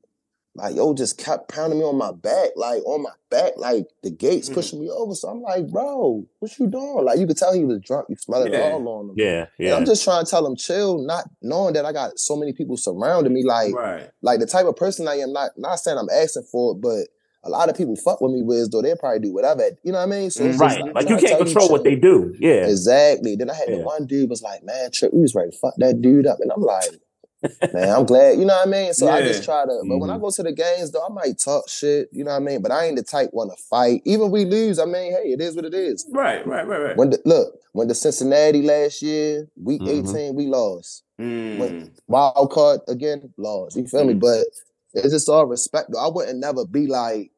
like yo, just kept pounding me on my back, like on my back, like the gates Mhm. pushing me over. So I'm like, bro, what you doing? Like you could tell he was drunk. You smell it Yeah. all on him. yeah, And yeah. I'm just trying to tell him chill, not knowing that I got so many people surrounding me. Like, Right. like the type of person I am. Not not saying I'm asking for it, but a lot of people fuck with me with though they'll probably do whatever. You know what I mean? So it's right. I'm Like you can't tell control what they do. Yeah. Exactly. Then I had Yeah. the one dude was like, man, Trip, we was ready to fuck that dude up. And I'm like, man, I'm glad, you know what I mean? So I just try to, but when I Mhm. go to the games though, I might talk shit, you know what I mean? But I ain't the type want to fight. Even we lose, I mean, hey, it is what it is. Right, right, right, right. When the, look, when the Cincinnati last year, week Mhm. 18, we lost. Mm. Wild card again, lost. You feel me? Mhm. But it's just all respect though. I wouldn't never be like,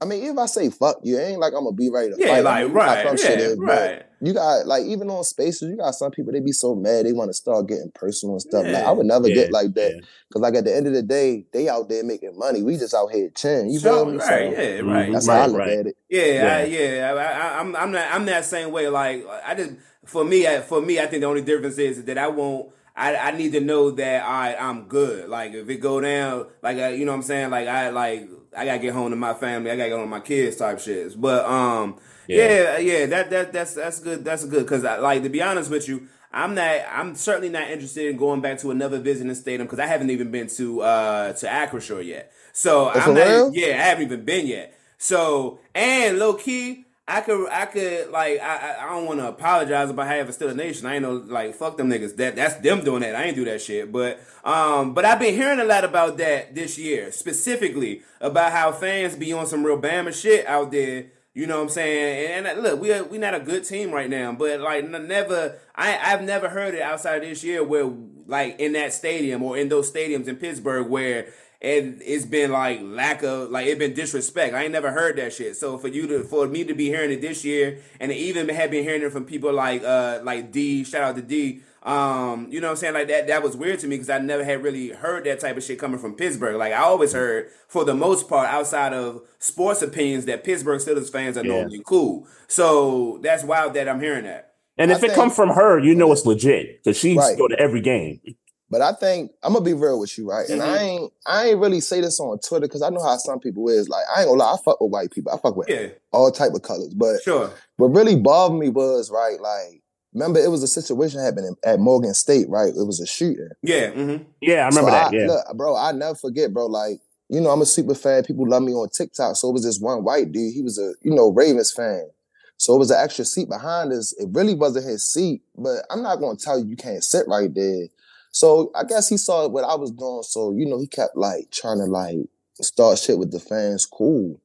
I mean, if I say fuck you, it ain't like I'm gonna be ready to Yeah, fight. I like mean, you know how right, some yeah, is, but right. you got like even on spaces, you got some people they be so mad they want to start getting personal and stuff. Like I would never Yeah, get like that yeah. because like at the end of the day, they out there making money. We just out here chilling. You Sure, feel me? right, So yeah, right. that's Right, how I look right. at it. Yeah, Yeah. I, yeah. I, I, I'm, I'm not, I'm that same way. Like, I just, for me, I, for me, I think the only difference is that I won't. I, I need to know that I, I'm good. Like, if it go down, like, I, you know what I'm saying? Like, I, like, I gotta get home to my family. I gotta get home to my kids, type shits. But, um, Yeah. yeah, yeah, that, that, that's, that's good. That's good. Cause I, like, to be honest with you, I'm not, I'm certainly not interested in going back to another visiting stadium because I haven't even been to, uh, to Acrisure yet. So Oh, I'm not, real? yeah, I haven't even been yet. So and low key, I could I could like I I- don't want to apologize about having Steeler Nation. I ain't no like fuck them niggas. That that's them doing that. I ain't do that shit. But um, but I've been hearing a lot about that this year, specifically about how fans be on some real Bama shit out there. You know what I'm saying? And, and look, we are, we not a good team right now, but like never, I I've never heard it outside of this year where like in that stadium or in those stadiums in Pittsburgh where and it's been like lack of like it been disrespect. I ain't never heard that shit. So for you to for me to be hearing it this year, and even have been hearing it from people like uh like D, shout out to D. Um, you know what I'm saying? Like that that was weird to me because I never had really heard that type of shit coming from Pittsburgh. Like I always heard, for the most part, outside of sports opinions, that Pittsburgh Steelers fans are Yeah. normally cool. So that's wild that I'm hearing that. And if I it comes think- from her, you know it's legit because she Right. go to every game. But I think I'm gonna be real with you, right? And Mm-hmm. I ain't I ain't really say this on Twitter because I know how some people is. Like I ain't gonna lie, I fuck with white people. I fuck with Yeah, all type of colors. But sure. what really bothered me was right, like remember it was a situation happening at Morgan State, right? It was a shooting. Yeah, mm-hmm. Yeah, I remember So that. Yeah. Look, bro, I never forget, bro. Like, you know, I'm a super fan. People love me on TikTok. So it was this one white dude. He was a, you know, Ravens fan. So it was an extra seat behind us. It really wasn't his seat, but I'm not gonna tell you you can't sit right there. So I guess he saw what I was doing. So, you know, he kept like trying to like start shit with the fans. Cool.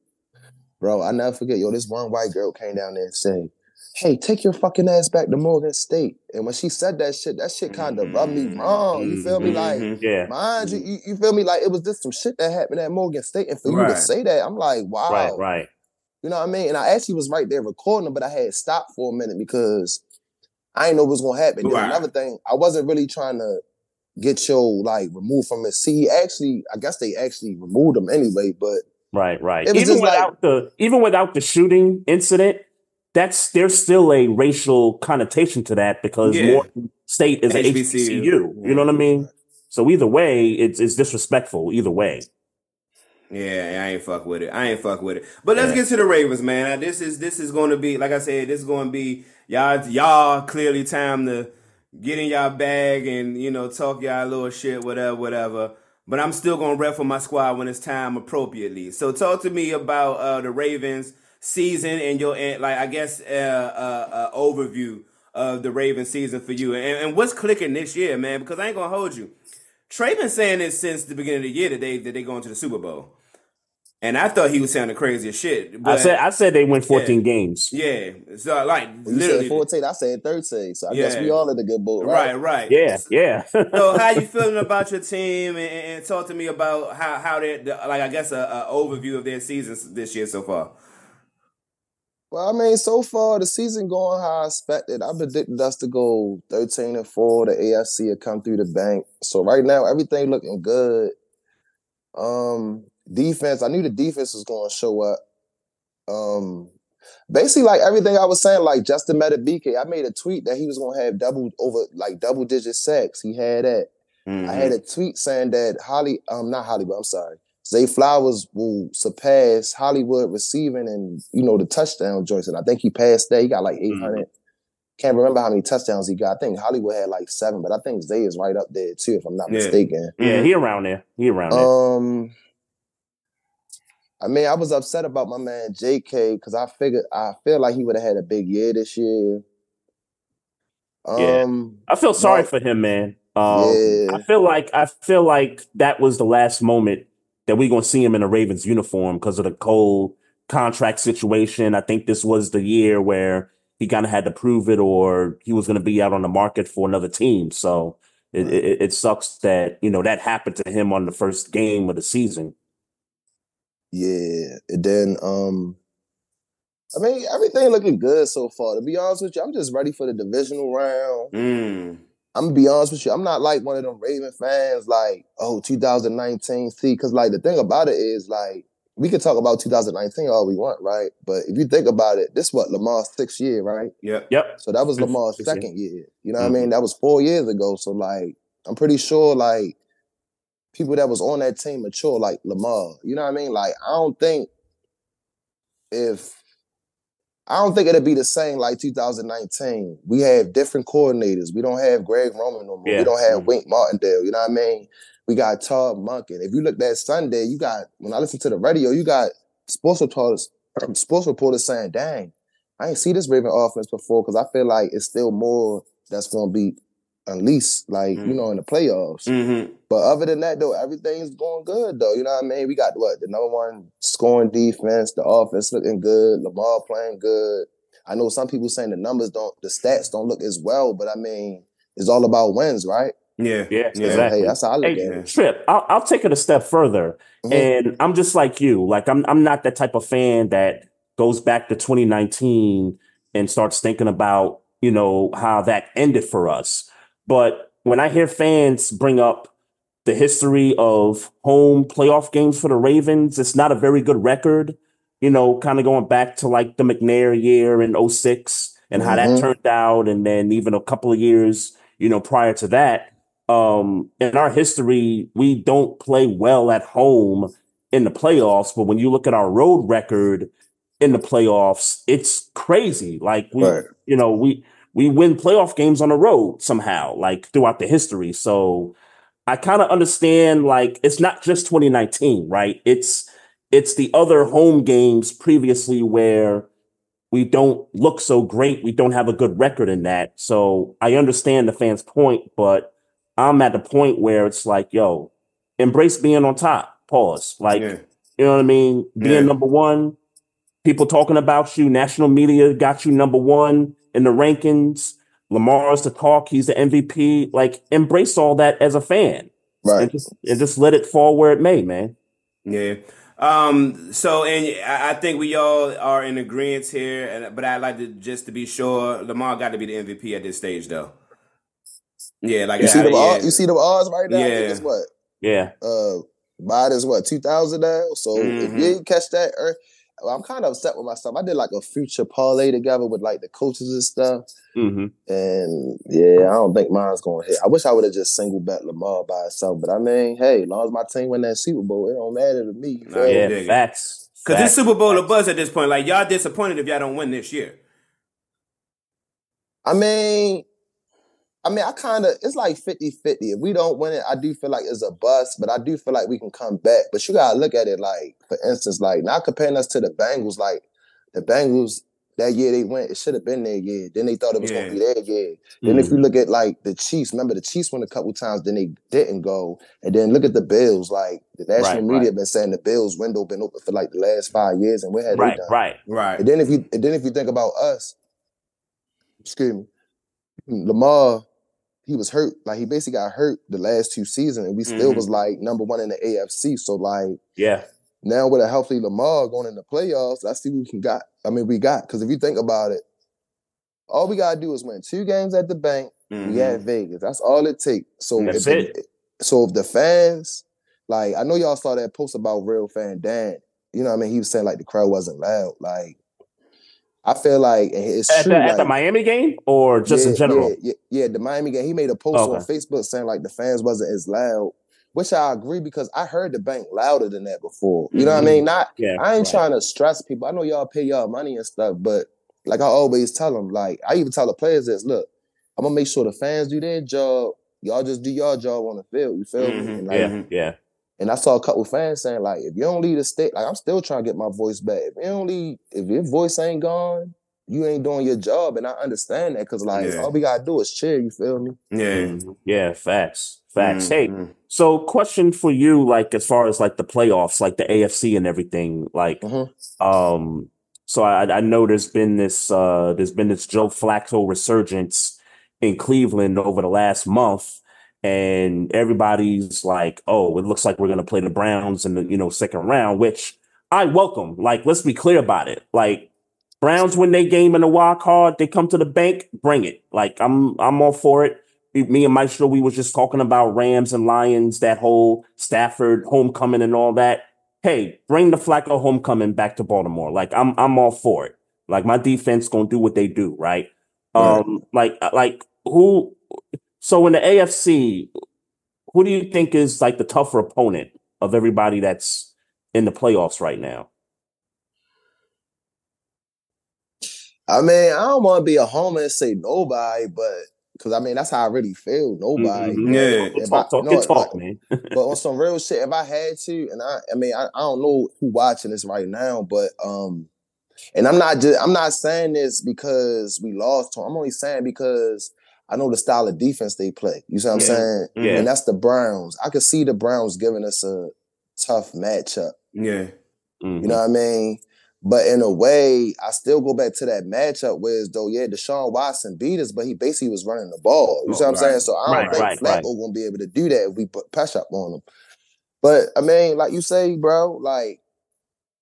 Bro, I never forget, yo, this one white girl came down there and said, Hey, take your fucking ass back to Morgan State. And when she said that shit, that shit kind of rubbed me wrong. You feel me? Like, Mhm. Yeah. Mind you, you, you feel me? Like it was just some shit that happened at Morgan State, and for you to say that, I'm like, wow, Right, right. you know what I mean? And I actually was right there recording but I had stopped for a minute because I didn't know what was gonna happen. Right. another thing, I wasn't really trying to get your like removed from his seat. Actually, I guess they actually removed him anyway, but Right, right. Even just like- without the even without the shooting incident, that's there's still a racial connotation to that because Yeah. Morgan State is a HBCU. HBCU. You know what I mean? So either way, it's it's disrespectful. Either way. Yeah, I ain't fuck with it. I ain't fuck with it. But let's Yeah. get to the Ravens, man. Now, this is this is going to be like I said. This is going to be y'all. Y'all clearly time to get in y'all bag and you know talk y'all little shit, whatever, whatever. But I'm still gonna rep for my squad when it's time appropriately. So talk to me about uh, the Ravens season and your and like I guess uh, uh, uh, overview of the Ravens season for you and, and what's clicking this year, man. Because I ain't gonna hold you. Trey been saying this since the beginning of the year that they that they going to the Super Bowl. And I thought he was saying the craziest shit. I But said I said they win 14 games. yeah, so like You literally, said 14, I said 13. So I guess we all in the good boat, right, right? right, Yeah, yeah. so how you feeling about your team, and, and talk to me about how how they like I guess a, a overview of their seasons this year so far. Well, I mean, so far the season going how I expected. I predicted us to go 13 and 4. The AFC will come through the bank. So right now, everything looking good. Um, defense, I knew the defense was going to show up. Um, basically, like everything I was saying, like Justin Madubuike, I made a tweet that he was going to have double over, like double digit sacks. He had that. I had a tweet saying that Holly, um, not Hollywood, I'm sorry. Zay Flowers will surpass Hollywood receiving and you know the touchdown joints, and I think he passed that. He got like 800. Can't remember how many touchdowns he got. I think Hollywood had like seven, but I think Zay is right up there too, if I'm not Yeah. mistaken. yeah, he around there. He around there. Um, I mean, I was upset about my man JK because I figured I feel like he would have had a big year this year. Yeah. Um, I feel sorry Mark- for him, man. Um, Yeah. I feel like I feel like that was the last moment that we're gonna see him in a Ravens uniform because of the cold contract situation. I think this was the year where he kind of had to prove it, or he was gonna be out on the market for another team. So it, it, it sucks that you know that happened to him on the first game of the season. Yeah, and then um, I mean everything looking good so far. To be honest with you, I'm just ready for the divisional round. Mm. I'm gonna be honest with you, I'm not like one of them Raven fans like, oh, 2019. See, because like the thing about it is like we could talk about 2019 all we want, right? But if you think about it, this what Lamar's sixth year, right? Yep. Yep. So that was Lamar's second year. You know what I mean? That was four years ago. So like, I'm pretty sure like people that was on that team mature like Lamar. You know what I mean? Like, I don't think if I don't think it'll be the same like 2019. We have different coordinators. We don't have Greg Roman no more. Yeah. We don't have Mhm. Wink Martindale. You know what I mean? We got Todd Monken. If you look at Sunday, you got when I listen to the radio, you got sports reporters, sports reporters saying, "Dang, I ain't see this Raven offense before." Because I feel like it's still more that's going to be unleashed, like you Mhm. know, in the playoffs. Mm-hmm. But other than that, though, everything's going good, though. You know what I mean? We got what the number one scoring defense, the offense looking good, Lamar playing good. I know some people saying the numbers don't, the stats don't look as well, but I mean, it's all about wins, right? Yeah. Yeah, Yeah. exactly. Hey, that's how I look Hey, at it. Trip, I'll, I'll take it a step further. Mhm. And I'm just like you. Like I'm I'm not that type of fan that goes back to 2019 and starts thinking about, you know, how that ended for us. But when I hear fans bring up the history of home playoff games for the Ravens, it's not a very good record. You know, kind of going back to like the McNair year in 06 and how that Mhm. turned out, and then even a couple of years, you know, prior to that. Um, in our history, we don't play well at home in the playoffs, but when you look at our road record in the playoffs, it's crazy. Like we, Right. you know, we we win playoff games on the road somehow, like throughout the history. So I kind of understand like it's not just 2019, right? It's it's the other home games previously where we don't look so great. We don't have a good record in that. So I understand the fans' point, but I'm at the point where it's like, yo, embrace being on top. Pause. Like, yeah. you know what I mean? Being Yeah. number one, people talking about you, national media got you number one in the rankings. Lamar's the talk, he's the MVP. Like, embrace all that as a fan. Right. And just and just let it fall where it may, man. Yeah. Um. So, and I I think we all are in agreement here. And but I'd like to just to be sure, Lamar got to be the MVP at this stage, though. Yeah. Like You see I- them yeah. you see them odds right now? Yeah. it's what? Yeah. Uh Biden's what, two thousand now? So if Mhm. you didn't catch that ear- well, I'm kind of upset with myself. I did like a future parlay together with like the coaches and stuff. hmm And yeah, I don't think mine's gonna hit. I wish I would have just single bet Lamar by itself. But I mean, hey, as long as my team win that Super Bowl, it don't matter to me. you Nah. Yeah, dig facts. Because this Super Bowl a Facts. buzz at this point. Like y'all disappointed if y'all don't win this year. I mean, I mean, I kind of, it's like 50 50. If we don't win it, I do feel like it's a bust, but I do feel like we can come back. But you got to look at it like, for instance, like, not comparing us to the Bengals, like, the Bengals that year they went, it should have been their year. Then they thought it was Yeah. gonna be their year. Then if you mm. look at like the Chiefs, remember the Chiefs went a couple times, then they didn't go. And then look at the Bills. Like the national Right, media right. been saying the Bills window been open for like the last five years, and where had right, they done? right. Right. And then if you and then if you think about us, excuse me, Lamar, he was hurt. Like he basically got hurt the last two seasons, and we still Mhm. was like number one in the AFC. So like Yeah. now with a healthy Lamar going in the playoffs, let's see what we can got. I mean, we got because if you think about it, all we gotta do is win two games at the bank. Mhm. We at Vegas. That's all it takes. So That's if it. So if the fans, like I know y'all saw that post about real fan Dan. You know what I mean? He was saying like the crowd wasn't loud. Like I feel like it's At true. the, like, at the Miami game or just in general? Yeah, yeah, yeah, the Miami game. He made a post on Facebook saying like the fans wasn't as loud, which I agree because I heard the bank louder than that before. You know what I mean? Not Yeah. I ain't right. trying to stress people. I know y'all pay y'all money and stuff, but like I always tell them, like I even tell the players this: look, I'm gonna make sure the fans do their job. Y'all just do your job on the field. You feel Mhm, me? Like, Yeah, yeah. And I saw a couple fans saying like, if you don't leave the state, like I'm still trying to get my voice back. If you don't leave, if your voice ain't gone, you ain't doing your job. And I understand that because like Yeah. all we gotta do is cheer. You feel me? Yeah. Mhm. Yeah, facts. Facts. Mhm, Hey, so question for you, like as far as like the playoffs, like the AFC and everything, like Mhm. um so I I know there's been this uh there's been this Joe Flacco resurgence in Cleveland over the last month. And everybody's like, oh, it looks like we're gonna play the Browns in the you know second round, which I welcome. Like, let's be clear about it. Like Browns win their game in the wild card, they come to the bank, bring it. Like I'm I'm all for it. Me- and Maestro, we was just talking about Rams and Lions, that whole Stafford homecoming and all that. Hey, bring the Flacco homecoming back to Baltimore. Like I'm I'm all for it. Like my defense gonna do what they do, right? Right. Um, like like who so in the AFC, who do you think is like the tougher opponent of everybody that's in the playoffs right now? I mean, I don't want to be a homer and say nobody, but because I mean that's how I really feel. Nobody. Mhm. Yeah. Good if talk, I- talk, no, talk, like- man. but on some real shit, if I had to, and I, I mean, I, I don't know who watching this right now, but um, and I'm not just, I'm not saying this because we lost. to 'em. I'm only saying because I know the style of defense they play. You see what I'm Yeah. saying? Yeah. And that's the Browns. I could see the Browns giving us a tough matchup. Yeah. Mhm. You know what I mean? But in a way, I still go back to that matchup where though, yeah, Deshaun Watson beat us, but he basically was running the ball. You see what I'm saying? So I don't Right, think right, Flacco right. gonna be able to do that if we put pressure up on him. But I mean, like you say, bro, like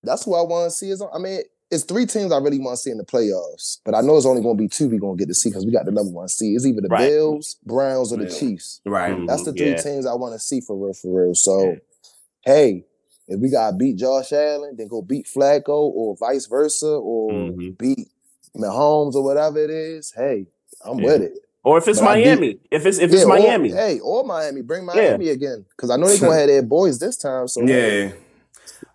that's what I want to see. Is I mean, it's three teams I really want to see in the playoffs, but I know it's only gonna be two we're gonna get to see because we got the number one seed. It's either the Right. Bills, Browns, or the Yeah. Chiefs. Right. Mhm. That's the three Yeah. teams I want to see for real, for real. So, Yeah. hey, if we gotta beat Josh Allen, then go beat Flacco, or vice versa, or Mhm. beat Mahomes or whatever it is. Hey, I'm Yeah. with it. Or if it's But I do- Miami, if it's if it's Yeah, or- Miami, hey, or Miami, bring Miami again because I know they're gonna have their boys this time. So Yeah. Yeah,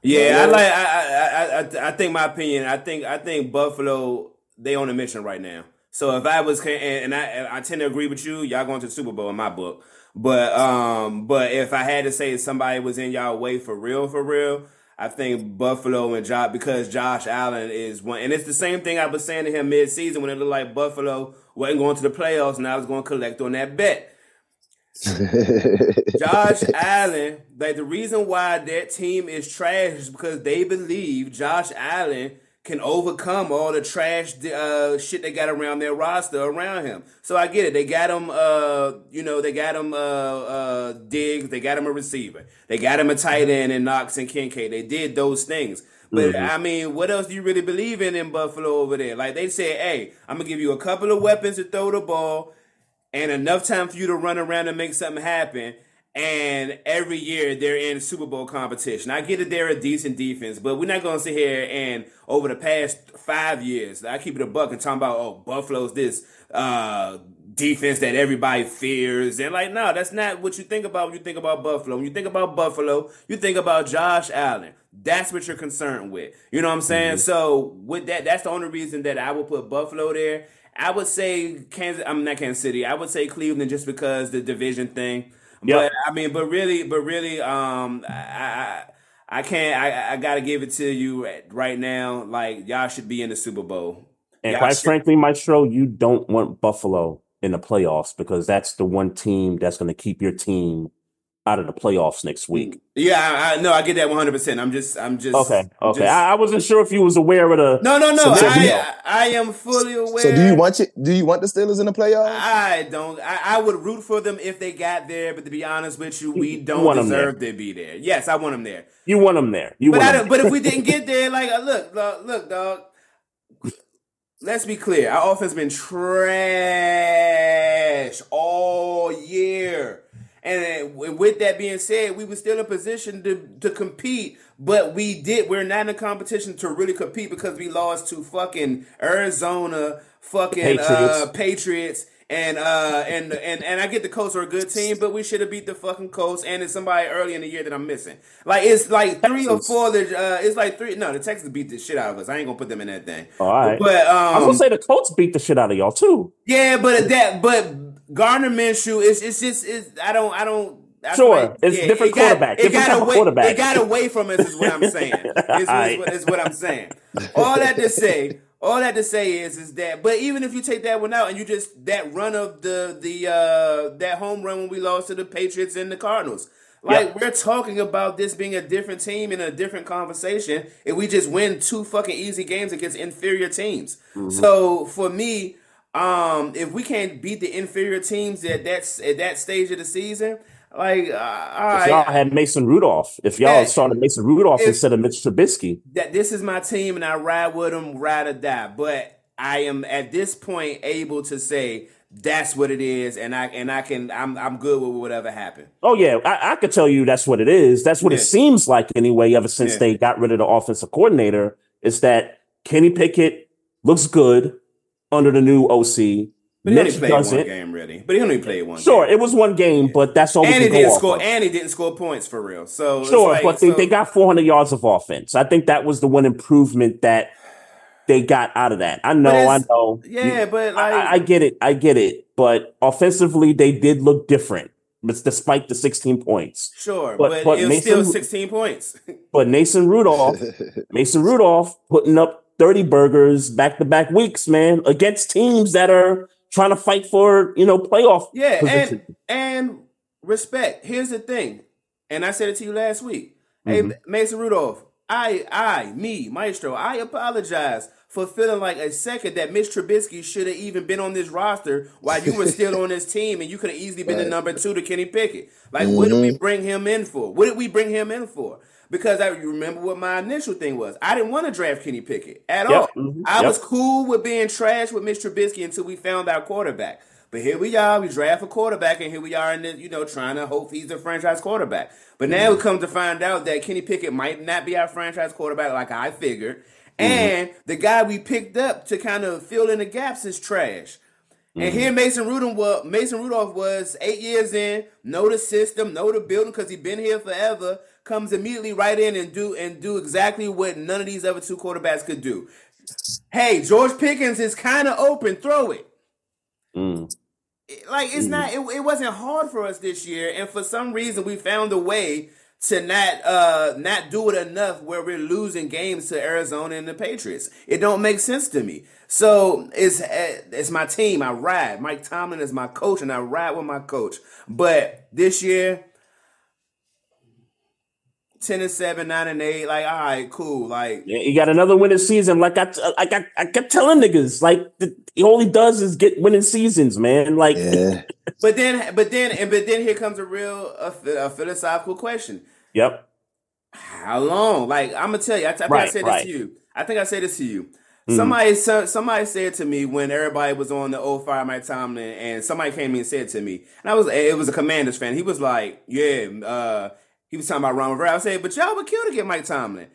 Yeah. I like. I, I, I, I, think my opinion. I think, I think Buffalo they on a mission right now. So if I was, and, and I, I tend to agree with you. Y'all going to the Super Bowl in my book. But, um, but if I had to say somebody was in y'all way for real, for real, I think Buffalo and Josh because Josh Allen is one, and it's the same thing I was saying to him mid season when it looked like Buffalo wasn't going to the playoffs, and I was going to collect on that bet. Josh Allen, like the reason why that team is trash is because they believe Josh Allen can overcome all the trash uh, shit they got around their roster around him. So I get it. They got him, uh, you know, they got him uh, uh, Diggs. They got him a receiver. They got him a tight end in Knox and Kincaid. They did those things. But I mean, what else do you really believe in in Buffalo over there? Like they said, hey, I'm gonna give you a couple of weapons to throw the ball and enough time for you to run around and make something happen. And every year they're in Super Bowl competition. I get it, they're a decent defense, but we're not going to sit here and over the past five years, I keep it a buck and talking about, oh, Buffalo's this uh, defense that everybody fears. And like, no, that's not what you think about when you think about Buffalo. When you think about Buffalo, you think about Josh Allen. That's what you're concerned with. You know what I'm saying? So with that, that's the only reason that I would put Buffalo there. I would say Kansas. I'm not Kansas City. I would say Cleveland just because the division thing. Yeah. But I mean, but really, but really, um, I, I, I can't. I, I got to give it to you right now. Like y'all should be in the Super Bowl. And Yeah, quite shit. frankly, Maestro, you don't want Buffalo in the playoffs because that's the one team that's going to keep your team out of the playoffs next week. Yeah, I, I no, I get that one hundred percent. I'm just, I'm just Okay, okay. just- I, I wasn't sure if you was aware of the. no, no, no. scenario. I, I am fully aware. So do you want you, do you want the Steelers in the playoffs? I don't. I, I would root for them if they got there, but to be honest with you, we don't want 'em deserve to be there. Yes, I want them there. You want them there. You But want I 'em don't, but if we didn't get there, like uh, look, look, look, dog. Let's be clear. Our offense been trash all year. And uh, with that being said, we were still in position to, to compete, but we did. We're not in a competition to really compete because we lost to fucking Arizona, fucking Patriots. uh, Patriots, and uh, and and and I get the Colts are a good team, but we should have beat the fucking Colts, and it's somebody early in the year that I'm missing. Like it's like three or four. That uh, it's like three. No, the Texans beat the shit out of us. I ain't gonna put them in that thing. All right. But I was um, gonna say the Colts beat the shit out of y'all too. yeah, but that but Gardner Minshew is it's just it's I don't I don't. I Sure. It's different it got- quarterback, It got away. quarterback. It got away from us. Is what I'm saying. Is, is, what, is what I'm saying. All that to say. All that to say is is that. But even if you take that one out and you just that run of the the uh that home run when we lost to the Patriots and the Cardinals. Like Yep. we're talking about this being a different team in a different conversation, if we just win two fucking easy games against inferior teams. Mm-hmm. So for me, um, if we can't beat the inferior teams at that at that stage of the season, like uh, all If y'all had Mason Rudolph, if y'all Yeah. started Mason Rudolph If- instead of Mitch Trubisky, that this is my team and I ride with them, ride or die. But I am at this point able to say that's what it is, and I and I can I'm I'm good with whatever happened. oh yeah, I, I could tell you that's what it is. That's what Yeah. it seems like anyway. Ever since Yeah. they got rid of the offensive coordinator, is that Kenny Pickett looks good under the new OC. But he only played one game, really. But he only played one. Sure, game. it was one game, but that's all and he didn't score. of. And he didn't score points for real. So Sure, like- but they, so- they got 400 yards of offense. I think that was the one improvement that they got out of that. I know, I know. yeah, but like I, I get it. I get it. But offensively, they did look different, despite the 16 points. sure, but- but, but it was still 16 points. But Mason Rudolph, Mason Rudolph putting up 30 burgers back to back weeks, man, against teams that are trying to fight for, you know, playoff Yeah, position. and and respect. Here's the thing, and I said it to you last week. Hey, Mm-hmm. Mason Rudolph, I, I, me, Maestro, I apologize for feeling like a second that Mitch Trubisky should have even been on this roster while you were still on this team, and you could have easily been the number two to Kenny Pickett. Like, what did we Mm-hmm. bring him in for? What did we bring him in for? Because I you remember what my initial thing was. I didn't want to draft Kenny Pickett at Yep, all. mhm, I yep. was cool with being trash with Mitch Trubisky until we found our quarterback. But here we are, we draft a quarterback, and here we are in the, you know, trying to hope he's the franchise quarterback. But now we come to find out that Kenny Pickett might not be our franchise quarterback like I figured. Mm-hmm. And the guy we picked up to kind of fill in the gaps is trash. And here mm-hmm. Mason Rudolph was Mason Rudolph was eight years in, know the system, know the building because he's been here forever. Comes immediately right in and do and do exactly what none of these other two quarterbacks could do. Hey, George Pickens is kind of open, throw it. Mm. Like it's not, it, it wasn't hard for us this year, and for some reason we found a way to not uh not do it enough where we're losing games to Arizona and the Patriots. It don't make sense to me. So it's uh, it's my team. I ride. Mike Tomlin is my coach, and I ride with my coach. But this year, ten and seven, nine and eight. Like all right, cool. Like Yeah, You got another winning season. Like I, like I, I kept telling niggas, like the, all he does is get winning seasons, man. Like yeah. But then, but then, and but then here comes a real a, a philosophical question. yep, How long? Like I'm gonna tell you. I, I think I said right. this to you. I think I said this to you. Mhm. Somebody, so- somebody said to me when everybody was on the old Fire Mike Tomlin, and somebody came in and said to me, and I was, it was a Commanders fan. He was like, "Yeah," uh, he was talking about Ron Rivera. I said, "But y'all would kill to get Mike Tomlin."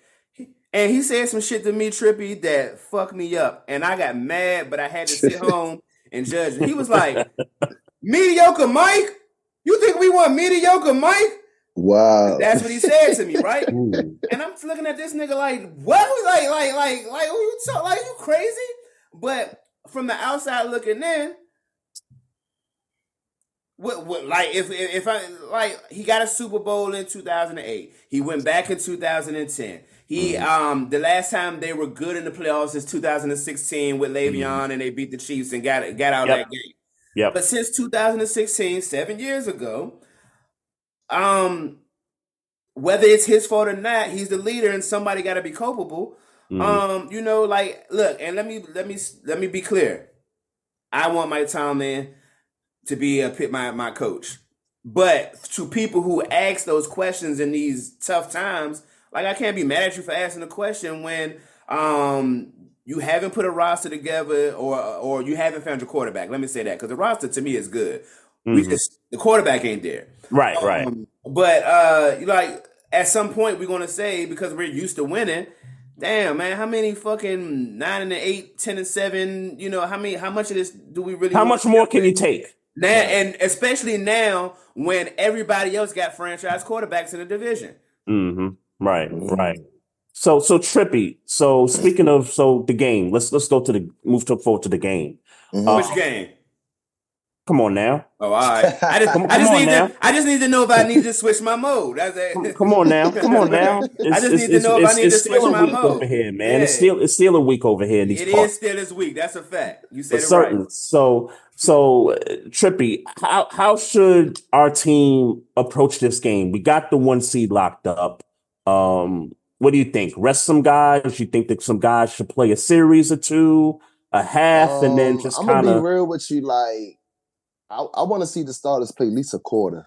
And he said some shit to me, Trippy, that fucked me up, and I got mad, but I had to sit home and judge. He was like, "Mediocre Mike, you think we want mediocre Mike?" Wow. That's what he said to me, right? And I'm looking at this nigga like, what? Like, like, like, like, who you talk, like, you crazy? But from the outside looking in, What, what, like if if I like he got a Super Bowl in 2008. He went back in 2010. He Mm-hmm. um the last time they were good in the playoffs is 2016 with Le'Veon Mm-hmm. and they beat the Chiefs and got it got out Yep. that game. Yep. But since 2016, seven years ago, um, whether it's his fault or not, he's the leader, and somebody got to be culpable. Mhm. Um, you know, like look, and let me let me let me be clear. I want Mike Tomlin to be a pit my my coach, but to people who ask those questions in these tough times, like I can't be mad at you for asking a question when um you haven't put a roster together or or you haven't found your quarterback. Let me say that because the roster to me is good. We Mhm. just the quarterback ain't there. Right, right. Um, but uh, like at some point we're gonna say because we're used to winning. Damn man, how many fucking nine and eight, ten and seven? You know how many? How much of this do we really? How much more can you take? Now? And especially now when everybody else got franchise quarterbacks in the division. Mm-hmm. Right, right. So, so trippy. So, speaking of, so the game. Let's let's go to the move to forward to the game. Mhm. Uh, Which game? Come on now, Oh, all right. I just, Come- I just need now. to, I just need to know if I need to switch my mode. That's it. come, come on now, come on now. It's, I just need to it's, know if I need to switch Steeler my week mode. over here, man. It's still it's still a week over here in these It parts. is still this week. That's a fact. You for said it certain. right. So, so Trippy, how how should our team approach this game? We got the one seed locked up. Um, what do you think? Rest some guys. You think that some guys should play a series or two, a half, and then Um, just I'm kind gonna be of real with you. Like, I, I want to see the starters play at least a quarter,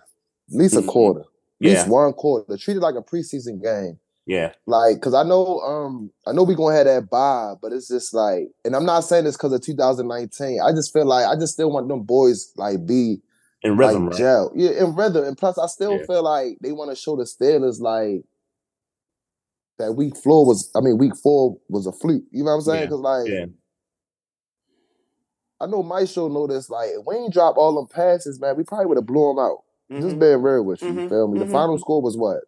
at least a Mhm. quarter, at yeah, least one quarter. Treat it like a preseason game. Yeah, Like, cause I know, um, I know we gonna have that bye, but it's just like, and I'm not saying this because of 2019. I just feel like I just still want them boys like be in rhythm, like right? yeah, in rhythm. And plus, I still Yeah. feel like they want to show the Steelers like that week four was, I mean, week four was a fluke. You know what I'm saying? Yeah, Because like, yeah. I know Maestro know this. Like, if we ain't drop all them passes, man, we probably would have blew them out. Just Mhm. being real with you, you Mhm. feel me? The Mhm. final score was what?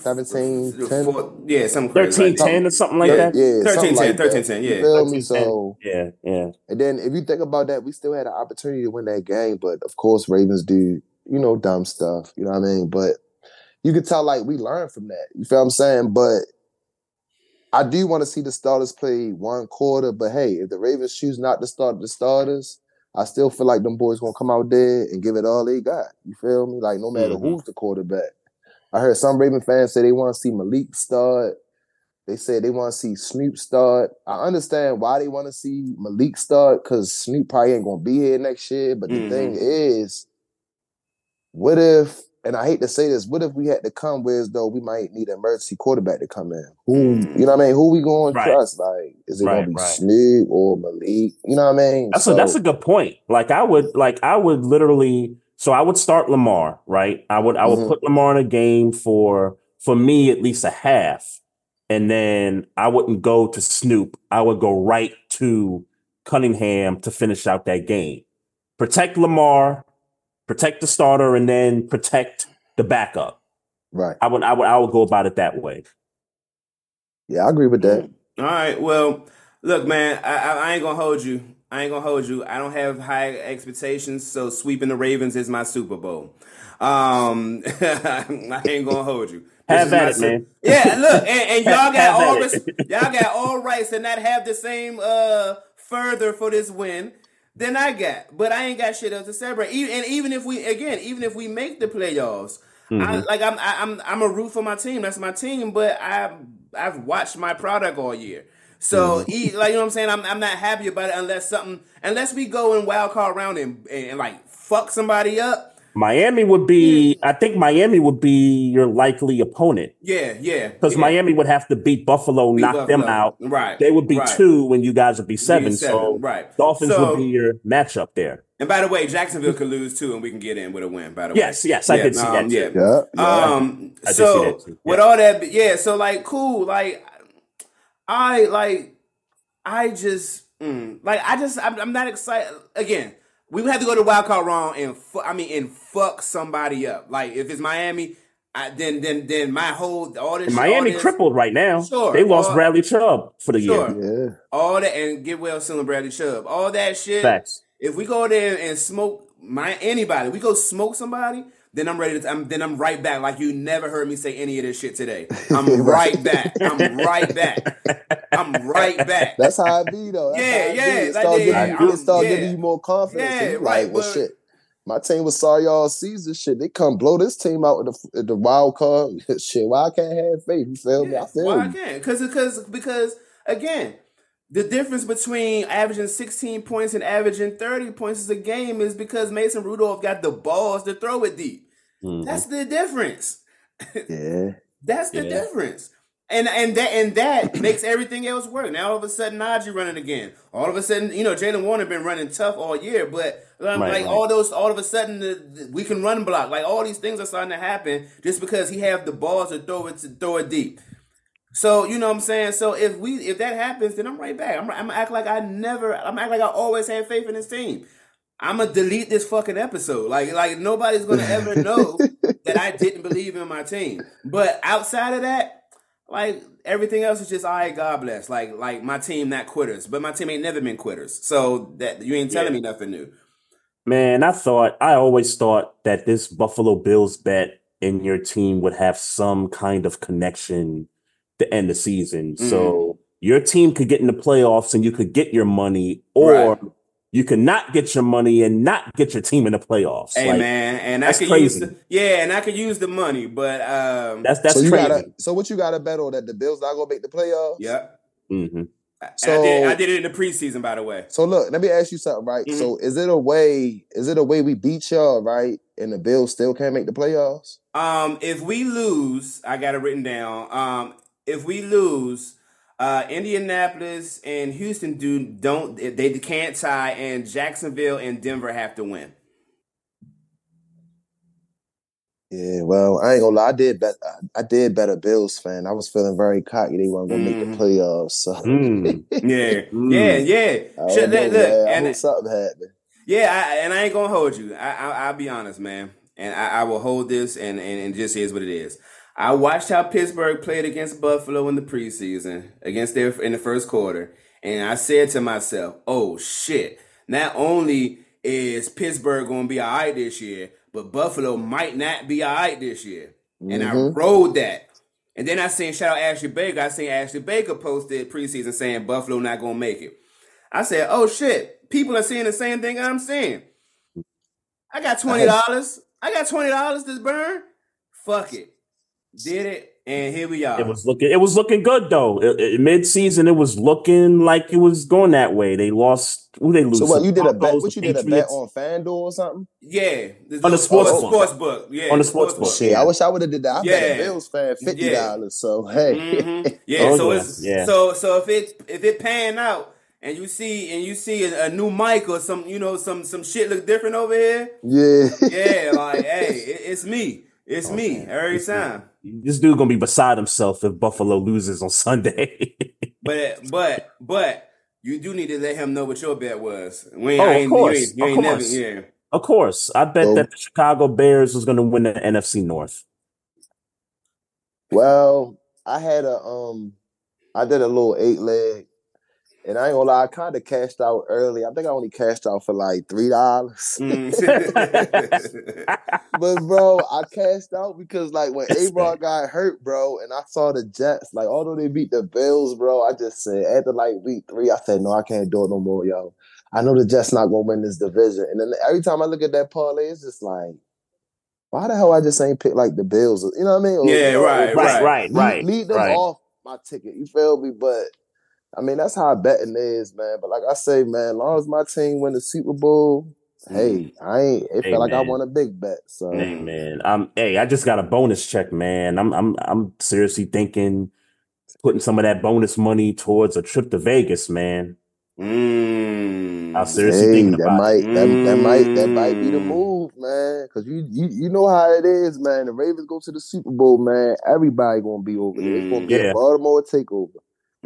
17, 10? Four- yeah, something crazy. 13 like 10 or something like yeah, that. yeah, 13, 10, like 13, that. 10, You yeah. feel 13, me? 10. So, Yeah, yeah. and then if you think about that, we still had an opportunity to win that game, but of course, Ravens do, you know, dumb stuff. You know what I mean? But you could tell, like, we learned from that. You feel what I'm saying? But I do want to see the starters play one quarter. But hey, if the Ravens choose not to start the starters, I still feel like them boys gonna come out there and give it all they got. You feel me? Like no matter Mhm. who's the quarterback. I heard some Raven fans say they want to see Malik start. They said they want to see Snoop start. I understand why they want to see Malik start because Snoop probably ain't gonna be here next year. But the Mhm. thing is, what if? And I hate to say this, what if we had to come where as though we might need an emergency quarterback to come in? Who Mm. you know what I mean? Who we going to trust? Like, is it Right, gonna be right. Snoop or Malik? You know what I mean? That's a that's a good point. Like I would like I would literally so I would start Lamar, right? I would I would Mhm. put Lamar in a game for for me at least a half. And then I wouldn't go to Snoop. I would go right to Cunningham to finish out that game. Protect Lamar, protect the starter, and then protect the backup. right. I would I would I would go about it that way. Yeah, I agree with that. All right. Well, look, man, I, I, I ain't gonna hold you. I ain't gonna hold you. I don't have high expectations, so sweeping the Ravens is my Super Bowl. Um, I ain't gonna hold you. This Have at it, man. Yeah, look, and, and y'all got all res- y'all got all rights to not have the same uh further for this win than I got, but I ain't got shit else to celebrate. Even, and even if we again, even if we make the playoffs, I, Mhm. like I'm I, I'm I'm a root for my team. That's my team, but I I've watched my product all year. So, e- like you know what I'm saying, I'm I'm not happy about it unless something unless we go in wild card round and, and, and, like fuck somebody up. Miami would be I think Miami would be your likely opponent. Yeah, yeah. Because yeah. Miami would have to beat Buffalo, Beat knock them out. Right. They would be right. two when you guys would be seven. Be So right. Dolphins So- would be your matchup there. And by the way, Jacksonville could lose too, and we can get in with a win. By the Yes, way, yes, yes, I did see that um, too. Yeah. Yeah. yeah. Um. I did see so that too, with all that, yeah. So like, cool. Like, I like, I just mm, like, I just, I'm, I'm not excited. Again, we would have to go to wild card round and, fu- I mean, and fuck somebody up. Like, if it's Miami, I, then, then, then my whole all this, And all Miami this- crippled right now. Sure. They lost Or- Bradley Chubb for the Sure. year. yeah. all that, and get well soon, Bradley Chubb. All that shit. Facts. If we go there and smoke my anybody, we go smoke somebody, then I'm ready to. I'm, then I'm right back. Like you never heard me say any of this shit today. I'm right back. I'm right back. I'm right back. That's how I be though. That's Yeah, yeah. It like, start, yeah, giving, I'm- it start yeah. giving you more confidence. Yeah, and you right, like, well, but- shit. My team was sorry all season. Shit, they come blow this team out with the, the wild card. shit, why I can't have faith? You feel me? I feel why I can't? Because because because again, the difference between averaging 16 points and averaging 30 points is a game is because Mason Rudolph got the balls to throw it deep. Mhm. That's the difference. Yeah. That's the Yeah. difference. And and that and that makes everything else work. Now all of a sudden Najee running again. All of a sudden, you know, Jaylen Warren been running tough all year, but um, Right, like right. all those, all of a sudden the, the- we can run block. Like all these things are starting to happen just because he have the balls to throw it to throw it deep. So you know what I'm saying. So if we if that happens, then I'm right back. I'm I'm act like I never. I'm act like I always had faith in this team. I'm gonna delete this fucking episode. Like like nobody's gonna ever know that I didn't believe in my team. But outside of that, like everything else is just all right, God bless. Like like my team not quitters, but my team ain't never been quitters. So that you ain't telling Yeah. me nothing new. Man, I thought I always thought that this Buffalo Bills bet in your team would have some kind of connection to end the season. Mm. So your team could get in the playoffs and you could get your money, or Right. You could not get your money and not get your team in the playoffs. Hey Like, man, and I could crazy. use the yeah, and I could use the money, but um, That's that's so you crazy. gotta. So what you gotta bet on that the Bills not gonna make the playoffs? yeah. hmm And I did So- I did it in the preseason, by the way. So look, let me ask you something, right? Mhm. So is it a way? Is it a way we beat y'all, right? And the Bills still can't make the playoffs? Um, if we lose, I got it written down. Um, if we lose, uh, Indianapolis and Houston do don't they can't tie, and Jacksonville and Denver have to win. Yeah, well, I ain't gonna lie. I did bet. I did bet a Bills fan. I was feeling very cocky. They weren't gonna make Mhm. the playoffs. So Mm. Yeah, Mm. yeah, yeah. I Should- know, look, man. I and hope something happened. yeah, I, and I ain't gonna hold you. I, I I'll be honest, man, and I, I will hold this, and, and and just is what it is. I watched how Pittsburgh played against Buffalo in the preseason, against their in the first quarter, and I said to myself, "Oh shit! Not only is Pittsburgh gonna be all right this year, but Buffalo might not be all right this year." And I Mhm. rode that. And then I seen shout out Ashley Baker. I seen Ashley Baker posted preseason saying Buffalo not gonna make it. I said, "Oh shit! People are seeing the same thing I'm seeing." I got twenty dollars. I got twenty dollars to burn. Fuck it. Did it, and here we are. It was looking it was looking good though. Mid season, it was looking like it was going that way. They lost who they lose. So what you did a bet? What the you did a bet on FanDuel or something? yeah, On the sports oh, book. sports book. Yeah, On the sports book. Shit, Yeah. I wish I would have did that. I bet Yeah. a Bills fan fifty Yeah. dollars. So hey, Mhm. Yeah, Oh, so yeah, it's yeah. so so if it if it pan out and you see and you see a, a new mic or some you know some some shit look different over here, yeah, yeah, like hey, it, it's me, it's me every time. This dude gonna be beside himself if Buffalo loses on Sunday. But but but you do need to let him know what your bet was. We ain't, Oh, of course, you ain't, you of ain't never, course. yeah. of course, I bet that the Chicago Bears was gonna win the NFC North. Well, I had a um, I did a little eight leg, and I ain't gonna lie, I kind of cashed out early. I think I only cashed out for like three dollars. Mm. but bro, I cashed out because like when Aaron got hurt, bro, and I saw the Jets, like although they beat the Bills, bro, I just said after like week three, I said no, I can't do it no more, yo. I know the Jets not gonna win this division, and then every time I look at that parlay, it's just like. Why the hell I just ain't pick like the Bills? You know what I mean? Or, Yeah, you know, right, or- Right, right, lead, right, lead them right. off my ticket. You feel me? But I mean, that's how betting is, man. But like I say, man, as long as my team win the Super Bowl, hey, I ain't. It Hey, felt like I won a big bet. So Hey man, I'm hey, I just got a bonus check, man. I'm I'm I'm seriously thinking putting some of that bonus money towards a trip to Vegas, man. Mm. I'm seriously hey, thinking that about might it. that, that might that might be the Mm. move, man. Because you, you you know how it is, man. The Ravens go to the Super Bowl, man. Everybody gonna be over there. It's gonna get Yeah. a Baltimore takeover.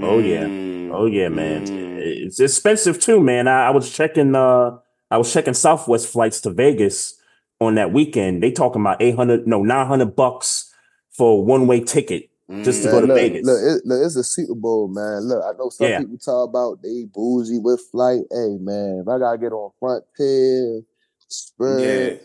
Oh, yeah. Mm. Oh yeah, man. Mm. It's expensive too, man. I, I was checking uh I was checking Southwest flights to Vegas on that weekend. They talking about 800 no 900 bucks for a one-way ticket. Just to Mm. go to look, Vegas. Look, it, look, it's a Super Bowl, man. Look, I know some Yeah. people talk about they bougie with flight. Hey, man, if I gotta get on front tier, spread.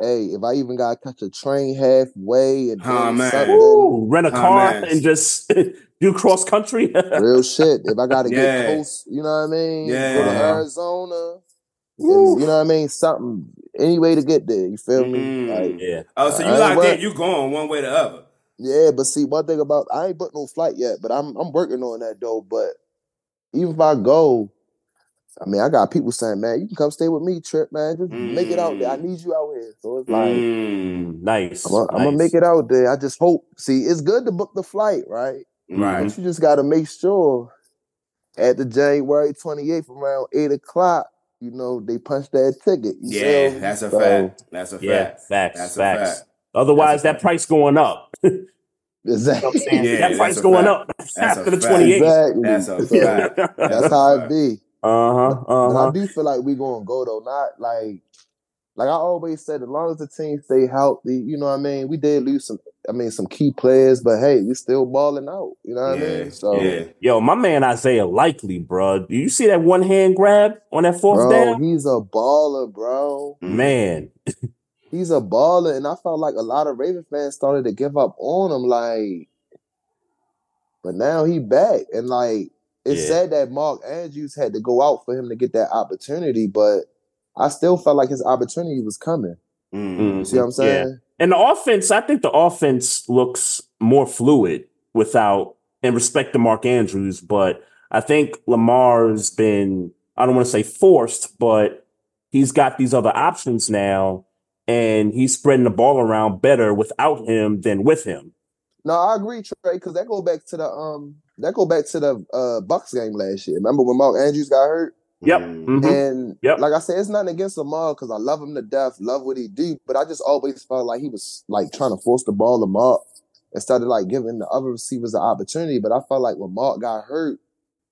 Hey, if I even gotta catch a train halfway and Oh, man. Woo, rent a Oh, car man. and just do cross country. real shit. If I gotta Yeah. get coast, you know what I mean? Go to Arizona. And, you know what I mean? Something, any way to get there. You feel me? Mm. Like, yeah. Oh, so you I ain't locked in? You going one way or the other? yeah, but see, one thing about I ain't booked no flight yet, but I'm I'm working on that though. But even if I go, I mean, I got people saying, "Man, you can come stay with me, Trip, man. Just make it out there. I Mm. need you out here." So it's like. Mm, nice. I'm gonna nice. make it out there. I just hope. See, it's good to book the flight, right? Right. But you just got to make sure at the January 28th around eight o'clock, you know, they punch that ticket. You feel Yeah, me? that's a So, fact. That's a Yeah, fact. facts, That's a facts. fact. Otherwise, That's a that price going up. You know Exactly. what I'm saying? Yeah, that price going fact. up That's after the 28th. Exactly. That's a fact. That's That's how it be. Uh-huh. I Uh-huh. I do feel like we gonna go though. Not like like I always said, as long as the team stay healthy, you know what I mean. We did lose some. I mean, some key players, but hey, we still balling out. You know what I mean? So, yeah. Yo, my man Isaiah Likely, bro. Do you see that one hand grab on that fourth bro, down? he's a baller, bro. Mhm. Man. he's a baller, and I felt like a lot of Raven fans started to give up on him. Like, but now he back, and like it's Yeah. said that Mark Andrews had to go out for him to get that opportunity, but I still felt like his opportunity was coming. Mhm. You see what I'm Yeah. saying? And the offense, I think the offense looks more fluid without, and respect to Mark Andrews, but I think Lamar's been, I don't want to say forced, but he's got these other options now, and he's spreading the ball around better without him than with him. No, I agree, Trey, because that go back to the um that go back to the uh Bucks game last year. Remember when Mark Andrews got hurt? Yep. Mhm. Mhm. And Yep. like I said, it's nothing against Lamar because I love him to death, love what he do. But I just always felt like he was like trying to force the ball to Mark instead of like giving the other receivers the opportunity. But I felt like when Mark got hurt,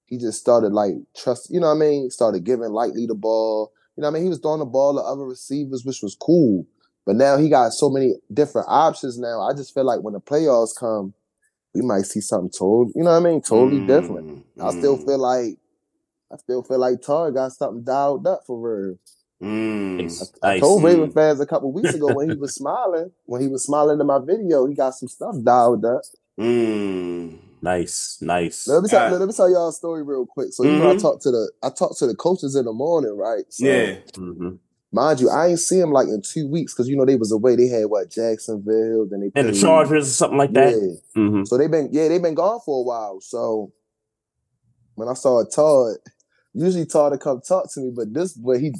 he just started like trust, you know what I mean? Started giving Likely the ball. You know what I mean? He was throwing the ball to other receivers, which was cool. But now he got so many different options now. I just feel like when the playoffs come, we might see something totally, you know what I mean? Totally different. Mm, I still mm, feel like I still feel like Todd got something dialed up for real. mm. Nice. I Nice. told. Raven fans a couple weeks ago when he was smiling, when he was smiling in my video, he got some stuff dialed up. Mm. Nice. Nice. Let me tell, Alright. let me tell y'all a story real quick. So you know I Mhm. talked to the I talked to the coaches in the morning, right? So Yeah. Mhm. mind you, I ain't see him like in two weeks because you know they was away. They had what Jacksonville, then they And the Chargers or something like that. Yeah. Mhm. So they've been yeah, they've been gone for a while. So when I saw Todd, usually Todd would come talk to me, but this but he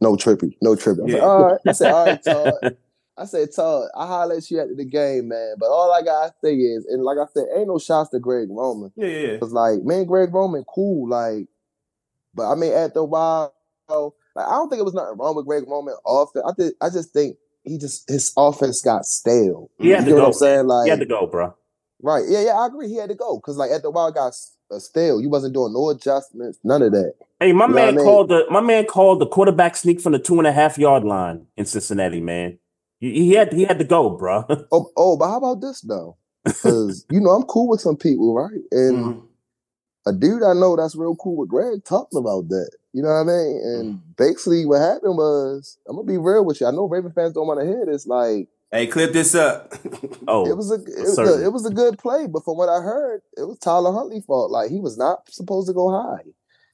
no trippy, no trippy. I said, Yeah. all right. I said, all right, Todd. I said, Todd, I holler at you after the game, man. But all I gotta say is, and like I said, ain't no shots to Greg Roman. Yeah, yeah. Cause like, man, Greg Roman, cool. Like, but I mean, after a while, like, I don't think it was nothing wrong with Greg Roman offense. I think I just think he just his offense got stale. He had You to know what. I'm saying? Like, He had to go, bro. Right. Yeah, yeah, I agree. He had to go because, like, at the while it got stale. You wasn't doing no adjustments, none of that. Hey, my You know man I mean? called the my man called the quarterback sneak from the two and a half yard line in Cincinnati. Man, he, he had he had to go, bro. Oh, oh, but how about this though? Because you know I'm cool with some people, right? And Mhm. a dude I know that's real cool with Greg talking about that. You know what I mean? And Mm. basically, what happened was, I'm gonna be real with you. I know Raven fans don't want to hear this. Like, Hey, clip this up. Oh, it was a it was a, it was a good play, but from what I heard, it was Tyler Huntley fault. Like, he was not supposed to go high.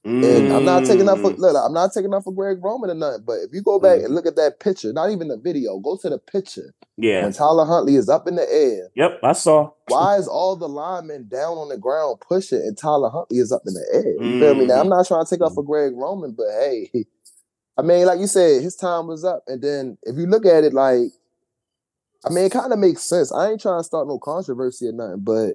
And I'm not taking up for Mm. look, I'm not taking up for Greg Roman or nothing. But if you go back Mm. and look at that picture, not even the video, go to the picture yeah. when Tyler Huntley is up in the air. Yep, I saw. Why is all the linemen down on the ground pushing and Tyler Huntley is up in the air? You feel me? Now. I'm not trying to take up for Greg Roman, but hey, I mean, like you said, his time was up. And then if you look at it, like, I mean, it kind of makes sense. I ain't trying to start no controversy or nothing, but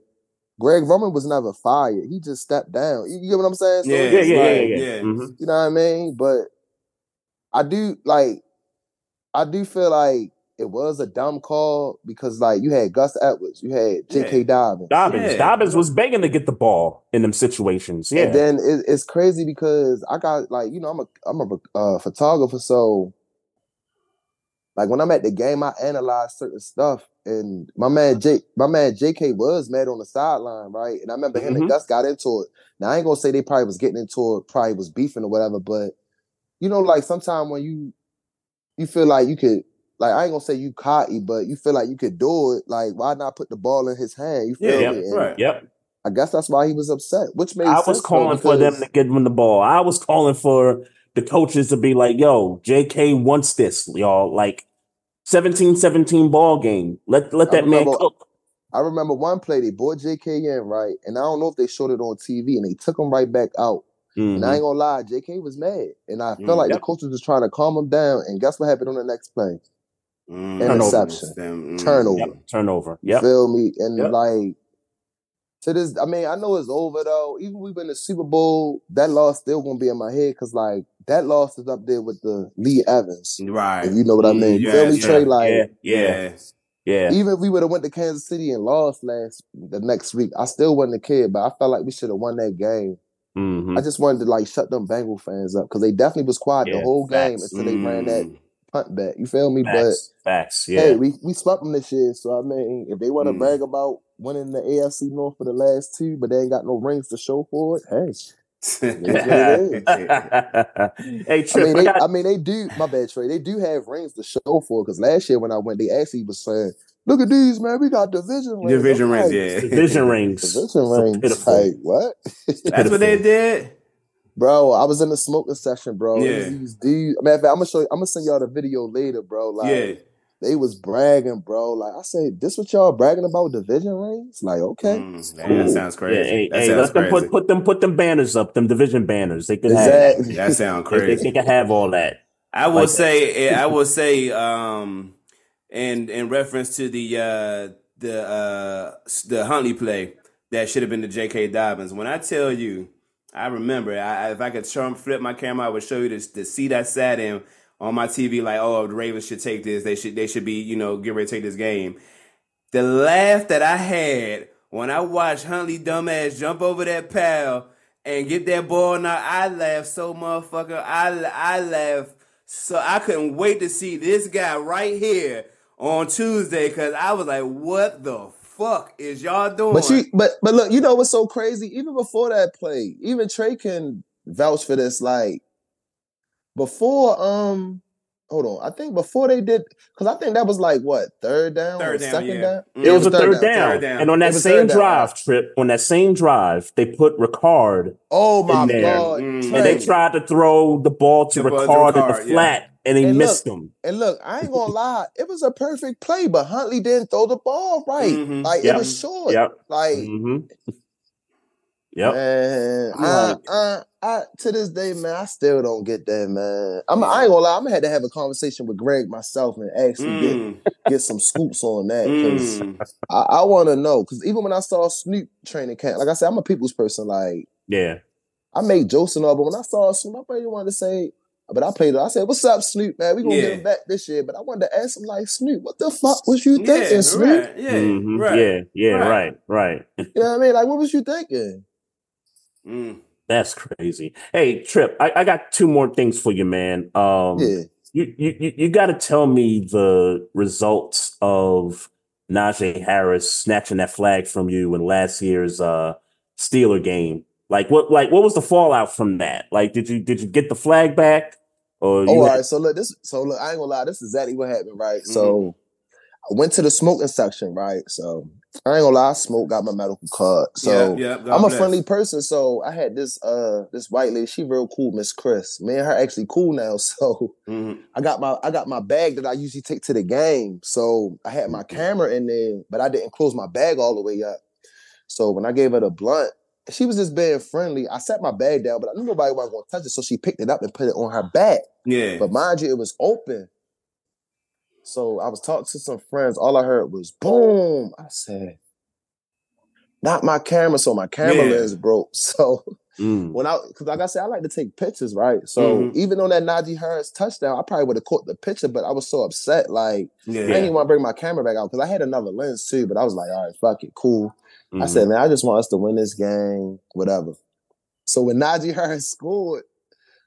Greg Roman was never fired. He just stepped down. You, you get what I'm saying? So Yeah, it's Yeah, yeah, yeah, like- yeah. yeah. yeah. Mhm. you know what I mean? But I do like I do feel like it was a dumb call because like you had Gus Edwards, you had J.K. Dobbins. Dobbins, Yeah. Dobbins was begging to get the ball in them situations. Yeah, And then it, it's crazy because I got like, you know, I'm a I'm a uh, photographer, so like when I'm at the game, I analyze certain stuff. And my man Jake, my man JK was mad on the sideline, right? And I remember him Mhm. and Gus got into it. Now I ain't gonna say they probably was getting into it, probably was beefing or whatever, but you know, like sometimes when you you feel like you could like I ain't gonna say you cocky, but you feel like you could do it. Like, why not put the ball in his hand? You feel Yeah, me? And right. Yep. I guess that's why he was upset, which made I was though, calling for them to give him the ball. I was calling for the coaches to be like, yo, JK wants this, y'all. Like 17-17 ball game. Let let that man cook. I remember one play they brought JK in right, and I don't know if they showed it on TV, and they took him right back out. And Mhm. I ain't gonna lie, JK was mad, and I Mm, felt like yep. the coach was just trying to calm him down. And guess what happened on the next play? Mm. Interception. Mm. Turnover. Yep. Turnover. You Yep. feel me? And Yep. like to this, I mean, I know it's over though. Even we win the Super Bowl, that loss still gonna be in my head because like that loss is up there with the Lee Evans. Right. If you know what I mean. You feel me, Yes, Trey? yeah. Like yeah, yeah, yeah. even if we would have went to Kansas City and lost last the next week, I still wasn't a kid, but I felt like we should have won that game. Mhm. I just wanted to like shut them Bengal fans up because they definitely was quiet Yeah, the whole game facts. until they ran that Mm. punt back. You feel me? Facts. Facts. But Yeah. hey, we we swept them this year, so I mean, if they want to Mm. brag about winning the AFC North for the last two, but they ain't got no rings to show for it, hey, hey, I Trip. mean, I they, got- I mean, they do. My bad, Trey. They do have rings to show for it because last year when I went, they actually was saying, "Look at these, man. We got division rings." Division I'm rings, like, yeah. division rings. Division rings. pitiful. Like what? That's what they did. Bro, I was in the smoking section, bro. and Yeah. These dudes, matter of fact, I'm gonna show you. I'm gonna send y'all the video later, bro. Like yeah. They was bragging, bro. Like I said, this what y'all bragging about division rings? Like okay, Mm, man, that sounds crazy. Yeah, hey, that hey, sounds let them crazy. put put them put them banners up, them division banners. They could exactly. that sounds have they, they, crazy. they can have all that. I will Like that. say, I will say, um, and in reference to the uh, the uh, the Huntley play that should have been the J.K. Dobbins. When I tell you, I remember. I, I- if I could show, flip my camera, I would show you the, the seat I sat in on my TV. Like, oh, the Ravens should take this. They should they should be you know get ready to take this game. The laugh that I had when I watched Huntley dumbass jump over that pal and get that ball now, I laughed so motherfucker. I I laughed so I couldn't wait to see this guy right here on Tuesday because I was like, what the fuck is y'all doing? But but but look, you know what's so crazy? Even before that play, even Trey can vouch for this. Like before, um, hold on, I think before they did, because I think that was like what third down, Third or down, second yeah. down. Mm. It was a third, down. third down. And on that same third down, drive trip, on that same drive, they put Ricard Oh my in there. god! Mm. Trey. and they tried to throw the ball to The ball to Ricard in Ricard, the yeah. flat and they And missed look, him. And look, I ain't gonna lie, it was a perfect play, but Huntley didn't throw the ball right. Mhm. Like Yep. it was short. Yep. Like hmm Yep. man, I'm I, like- I, I, to this day, man, I still don't get that, man. I'm, I ain't gonna lie, I'm gonna have to have a conversation with Greg myself and actually get Mm, get some scoops on that because mm. I, I want to know. Because even when I saw Snoop training camp, like I said, I'm a people's person. Like Yeah. I made jokes and all, but when I saw Snoop, I probably wanted to say. But I played it. I said, "What's up, Snoop? Man, we gonna get him back this year." But I wanted to ask him, like, Snoop, what the fuck was you thinking, Yeah, Snoop? right. Yeah, Mhm. right. Yeah. Yeah. Right. Right. Right. You know what I mean? Like, what was you thinking? Mm. That's crazy. Hey, Trip, I, I got two more things for you, man. Um, yeah, you you you, got to tell me the results of Najee Harris snatching that flag from you in last year's uh Steeler game. Like what like what was the fallout from that? Like did you did you get the flag back or Oh, all had- right. So look, this. So look, I ain't gonna lie. This is exactly what happened, right? So I went to the smoking section, right? So I ain't gonna lie. I smoked, got my medical card. So yeah, yeah, I'm a friendly person. So I had this uh this white lady. She real cool, Miss Chris. Me and her actually cool now. So Mhm. I got my I got my bag that I usually take to the game. So I had my camera in there, but I didn't close my bag all the way up. So when I gave her the blunt, she was just being friendly. I set my bag down, but I knew nobody was gonna touch it. So she picked it up and put it on her back. Yeah. But mind you, it was open. So I was talking to some friends. All I heard was boom. I said, not my camera. So my camera Yeah. lens broke. So Mm. when I, because like I said, I like to take pictures, right? So Mhm. even on that Najee Harris touchdown, I probably would have caught the picture, but I was so upset. Like, yeah. I didn't want to bring my camera back out because I had another lens too, but I was like, all right, fuck it, cool. I Mhm. said, man, I just want us to win this game, whatever. So when Najee Harris scored,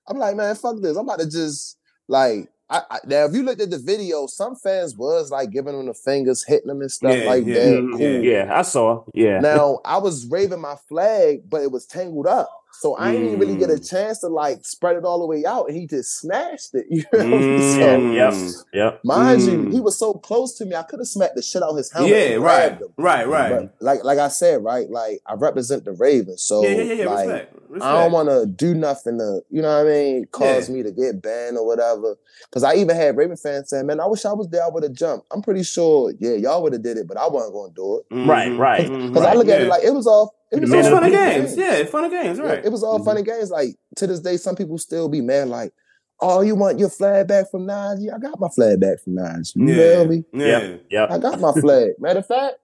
I'm like, man, fuck this. I'm about to just like I, I now if you looked at the video, some fans was like giving them the fingers, hitting them and stuff Yeah, like yeah, that. Mm-hmm. Cool. yeah, I saw. Yeah. Now I was waving my flag, but it was tangled up. So I didn't really get a Mm. chance to like spread it all the way out, and he just snatched it. You know? Mm. so, Yep. Mm. Yep. mind you, Mm. he was so close to me, I could have smacked the shit out his helmet. Yeah, right, him. right, right. But like like I said, right, like I represent the Ravens, so yeah, yeah, yeah, like respect, respect. I don't want to do nothing to, you know what I mean, cause me to get banned or whatever. Because I even had Raven fans saying, "Man, I wish I was there. I would have jumped." I'm pretty sure, yeah, y'all would have did it, but I wasn't going to do it. Mhm. Right, right. Because I look at it like it was all, it was Man all it's fun and people. games. Yeah, fun and games. Yeah, Right. it was all Mhm. fun and games. Like to this day, some people still be mad. Like, oh, you want your flag back from Najee? I got my flag back from Najee. You yeah. feel me? Yeah. Yep. Yep. I got my flag. Matter of fact,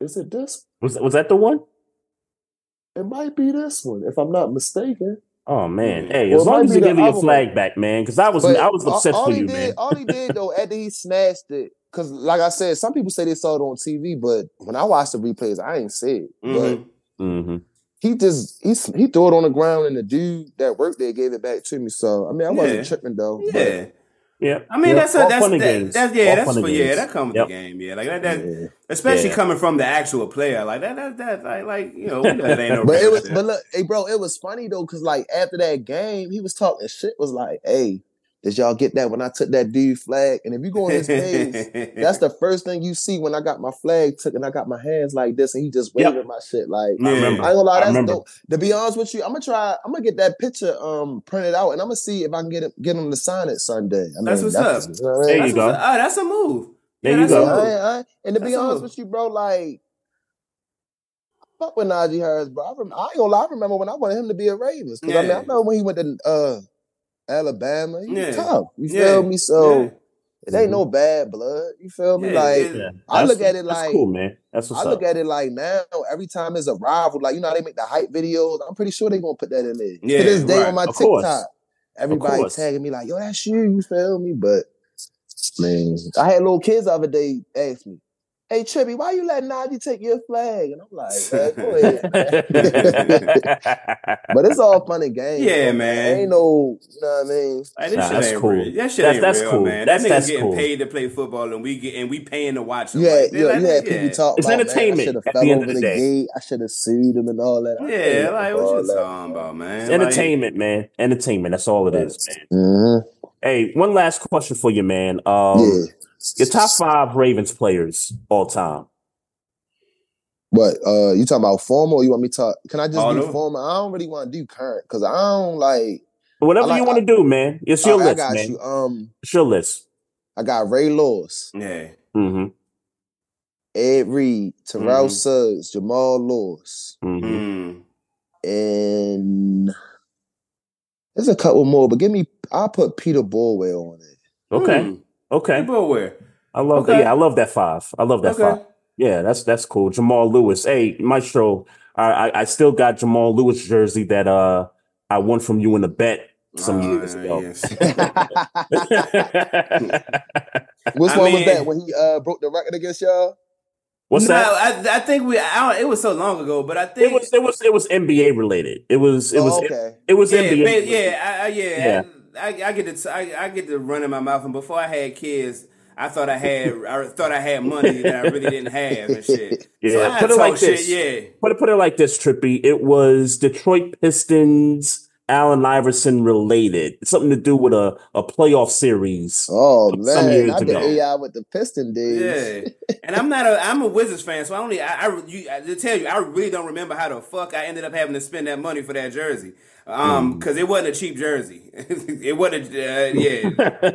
is it this? Was was that the one? It might be this one, if I'm not mistaken. Oh man. Hey, Well, as long as be you give me your other flag back, man, because I was But I was all- obsessed all, with he you, did, man. All he did though, after he snatched it, because like I said, some people say they saw it on TV, but when I watched the replays, I ain't see it. But Mhm. hmm he just he he threw it on the ground, and the dude that worked there gave it back to me. So I mean, I wasn't Yeah. tripping though. but- Yeah. Yeah. I mean, Yeah. that's a, that's that, games. that's yeah, All that's fun for, yeah, that comes with the game, yeah, like that, that Yeah. especially Yeah. coming from the actual player, like that, that, that, like, like you know, that ain't no But it was, bullshit. but look, hey, bro, it was funny though, cause like after that game, he was talking shit. Was like, hey, did y'all get that when I took that dude flag? And if you go on his page, that's the first thing you see when I got my flag took and I got my hands like this, and he just Yep. waving my shit like. Yeah. I remember. I ain't gonna lie, that's dope. To be honest with you, I'm gonna try. I'm gonna get that picture um printed out, and I'm gonna see if I can get him get him to sign it Sunday. I That's what's up. you know I mean? There that's you go. what's- ah, that's a move. There Yeah, you go. a move. I I and to be That's a honest with you, bro, like fuck with Najee Harris, bro. I, rem- I ain't gonna lie. I remember when I wanted him to be a Ravens because I mean I Yeah. remember when he went to uh, Alabama. He was Yeah. tough. You Yeah. feel me? So Yeah. it ain't no mm-hmm. bad blood. You feel me? Yeah, like Yeah. I look at it that's like cool, man. That's what's I up. look at it like now, every time there's a rival, like you know how they make the hype videos. I'm pretty sure they gonna put that in there. Yeah, to this day right. on my Of course. TikTok, everybody tagging me like, "Yo, that's you." You feel me? But man, I had little kids the other day ask me, "Hey, Trippy, why you letting Najee take your flag?" And I'm like, "Man, go ahead." man." but it's all fun and games. Yeah, bro, man. Ain't no, you know what I mean? Like, this Nah, shit that's ain't cool. real. That shit That's- ain't that's real, cool. man. That's- that niggas that's getting cool. paid to play football, and we get and we paying to watch them. You had, Like, you, like, you had yeah. people talk It's about entertainment Man, I should have at fell the end over of the, the day. gate. I should have sued him and all that. I Yeah, like what you that. talking about, man? It's Like, entertainment, man. Entertainment. That's all it is, man. Mhm. Hey, one last question for you, man. Um, yeah. Your top five Ravens players all time. What uh you talking about former or you want me to talk can I just All do over. former? I don't really want to do current because I don't like Whatever like- you want to do, man. It's your I, I list, got man. you. Um It's your list. I got Ray Lewis, yeah, Mm-hmm. Ed Reed, Terrell Mhm. Suggs, Jamal Lewis, Mm-hmm. mm. and there's a couple more, but give me I'll put Peter Boulware on it. Okay. Mm. Okay. People where? I love Okay. that. Yeah, I love that five. I love that Okay. five. Yeah, that's that's cool. Jamal Lewis. Hey, Maestro, I, I I still got Jamal Lewis jersey that uh I won from you in a bet some Oh, years ago. yes. Which I one was that when he uh broke the record against y'all? What's no, that? I, I think we. I don't, it was so long ago, but I think It was it was it was NBA related. It was it was oh, okay. it was yeah, NBA. ba- yeah, I, I, yeah. Yeah. I, I, I get to I, I get to run in my mouth, and before I had kids, I thought I had I thought I had money that I really didn't have and shit. Yeah, so I put it talk like shit, this. Yeah, Put it put it like this, Trippy. It was Detroit Pistons, Allen Iverson related. Something to do with a, a playoff series. Oh Some man, years I did ago. AI with the Piston days. yeah. And I'm not a I'm a Wizards fan, so I only I, I you I, to tell you I really don't remember how the fuck I ended up having to spend that money for that jersey. Um, because it wasn't a cheap jersey. it wasn't. Uh, yeah,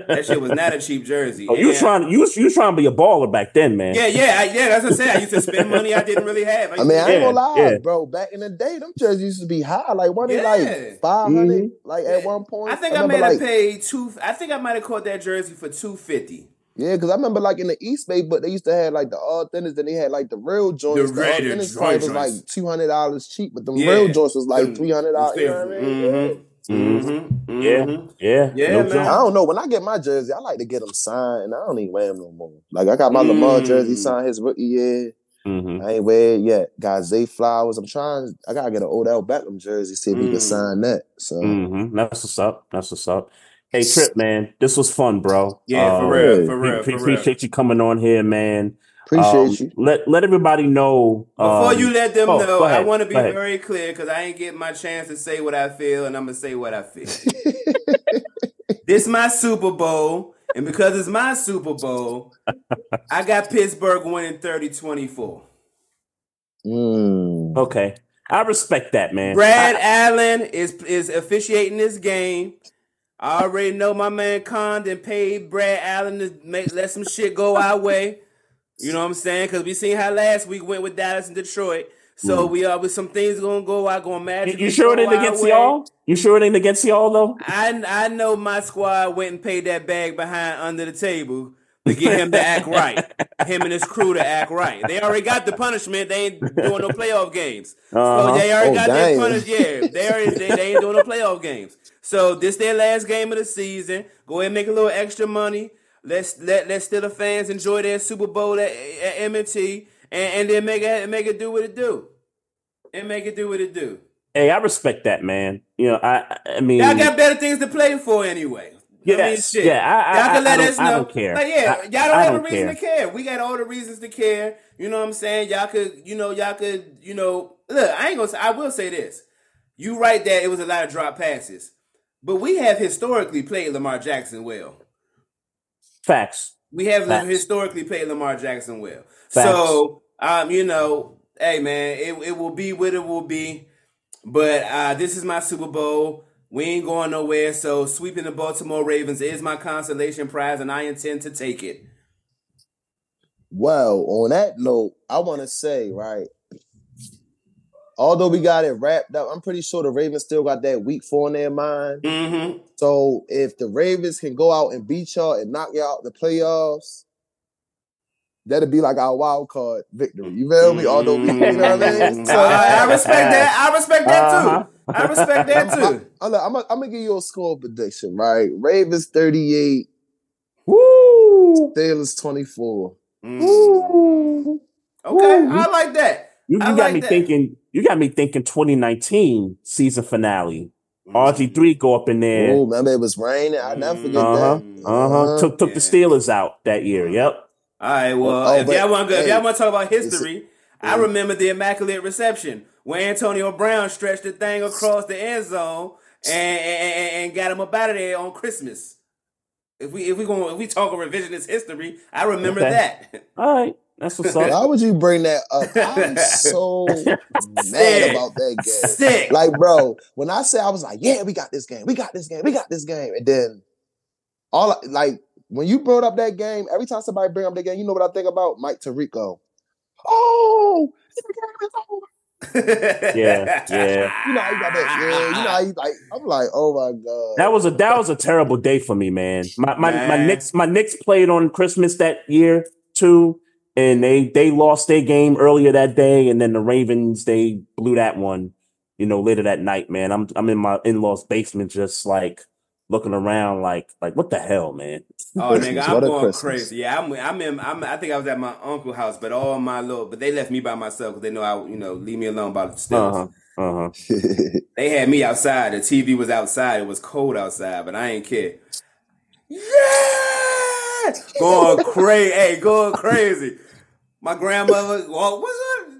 that shit was not a cheap jersey. Oh, you was And- trying you was, you was trying to be a baller back then, man. Yeah, yeah, I, yeah. That's what I said. I used to spend money I didn't really have. I used mean, to- I ain't Yeah, gonna lie, yeah. bro. Back in the day, them jerseys used to be high. Like, weren't they Yeah. like 500 Mhm. Like at one point, I think I, remember, might have like, paid two. I think I might have caught that jersey for two fifty. Yeah, because I remember like in the East Bay, but they used to have like the authentic, then they had like the real joints. The red authentic joint probably was like two hundred dollars cheap, but the Yeah. real joints was like three hundred dollars. You know what I mean? Mm-hmm. Yeah. Yeah, Yeah, no I don't know. When I get my jersey, I like to get them signed, and I don't even wear them no more. Like I got my Lamar Mm. jersey signed his rookie year. Mhm. I ain't wear it yet. Got Zay Flowers. I'm trying. I gotta get an Odell Beckham jersey. See if he Mm. can sign that. So Mhm. That's what's up. That's what's up. Hey Trip, man, this was fun, bro. Yeah, Um, for real, for real, we for real. appreciate you coming on here, man. Appreciate Um, you. Let let everybody know. Before um, you let them oh, know, go I want to be very clear because I ain't getting my chance to say what I feel, and I'm gonna say what I feel. this is my Super Bowl, and because it's my Super Bowl, I got Pittsburgh winning 30-24. Mm. Okay, I respect that, man. Brad I- Allen is is officiating this game. I already know my man Condon paid Brad Allen to make let some shit go our way. You know what I'm saying? Because we seen how last week went with Dallas and Detroit. So we are with some things gonna go out, going you, magically. you sure it ain't against way. y'all? You sure it ain't against y'all though? I I know my squad went and paid that bag behind under the table to get him to act right. Him and his crew to act right. They already got the punishment. They ain't doing no playoff games. Uh-huh. So they already Oh, got their damn. Yeah, they already they, they ain't doing no playoff games. So this their last game of the season. Go ahead and make a little extra money. Let's let let still the fans enjoy their Super Bowl at, at M&T and, and then make it make it do what it do. And make it do what it do. Hey, I respect that, man. You know, I I mean, Y'all got better things to play for anyway. Yes, shit. yeah, I- I- y'all can I- let I us don't- I know. don't care. Like, yeah, I- y'all don't I have don't a reason care. to care. We got all the reasons to care. You know what I'm saying? Y'all could, you know, y'all could, you know, look. I ain't gonna. say I will say this. You right that it was a lot of drop passes, but we have historically played Lamar Jackson well. facts. We have Facts. historically played Lamar Jackson well. Facts. So, um, you know, hey man, it, it will be what it will be. But uh, this is my Super Bowl. We ain't going nowhere. So sweeping the Baltimore Ravens is my consolation prize, and I intend to take it. Well, on that note, I want to say, right, although we got it wrapped up, I'm pretty sure the Ravens still got that week four in their mind. Mm-hmm. So if the Ravens can go out and beat y'all and knock y'all out the playoffs, that'll be like our wild card victory. You feel me? Although we, you know what I mean? So I, I respect that. I respect that Uh-huh. too. I respect that too. I'm, I'm, I'm gonna give you a score prediction, right? Ravens 38, Woo! Steelers 24. Mm. Woo! Okay, Woo. I like that. You, you got like me that. thinking. You got me thinking. 2019 season finale. Mm. RG3 go up in there. Oh, remember it was raining. I never forget Uh huh. that. Uh huh. Took took the Steelers out that year. Yep. All right, well, Oh, if but, y'all want to, if y'all want to talk about it's- history, I remember the immaculate reception where Antonio Brown stretched the thing across the end zone and and, and- and got him up out of there on Christmas. If we if we going if we talk revisionist history, I remember Okay. that. All right. That's what's up. Why would you bring that up? I'm so mad about that game. Sick. Like, bro, when I say I was like, yeah, we got this game, we got this game, we got this game, and then all I- like when you brought up that game, every time somebody bring up that game, you know what I think about? Mike Tirico. Oh, the game is over. Yeah, yeah. You know how you got that. Yeah, you know how you like. I'm like, oh my god. That was a that was a terrible day for me, man. My my my Man. Knicks my Knicks played on Christmas that year too, and they they lost their game earlier that day, and then the Ravens they blew that one, you know, later that night, man. I'm I'm in my in laws basement, just like looking around, like like what the hell, man. Oh nigga, I'm going Christmas. crazy. Yeah, I'm I'm in I'm I think I was at my uncle's house, but all my little but they left me by myself because they know I you know leave me alone about the Steelers. Uh huh. Uh huh. They had me outside. The TV was outside. It was cold outside, but I ain't care. Yeah, going crazy. hey, going crazy. My grandmother, well, what's up?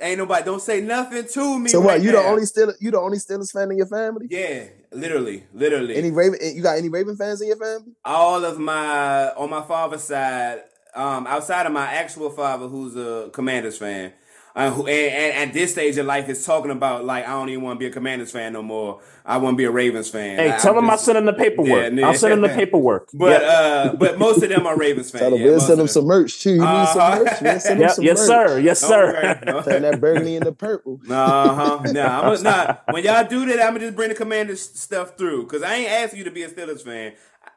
Ain't nobody. Don't say nothing to me. so what? right You now. the only still you the only Steelers fan in your family? Yeah, literally, literally. Any Raven? You got any Raven fans in your family? all of my on my father's side, um, outside of my actual father, who's a Commanders fan, uh, who and, and at this stage of life is talking about like I don't even want to be a Commanders fan no more. I want to be a Ravens fan. Hey, I, tell I'm them I just- sent them the paperwork. Yeah, I'll send them the paperwork. But Yep. uh, but most of them are Ravens fans. Tell them yeah, we'll send them some merch too. You need some Uh-huh. merch. We'll send them Yep. some Yes, merch. sir. Yes, sir. worry. Turn that burgundy and the purple. Uh huh. Nah, I'm a, nah. When y'all do that, I'm gonna just bring the Commanders stuff through because I ain't asking you to be a Steelers fan,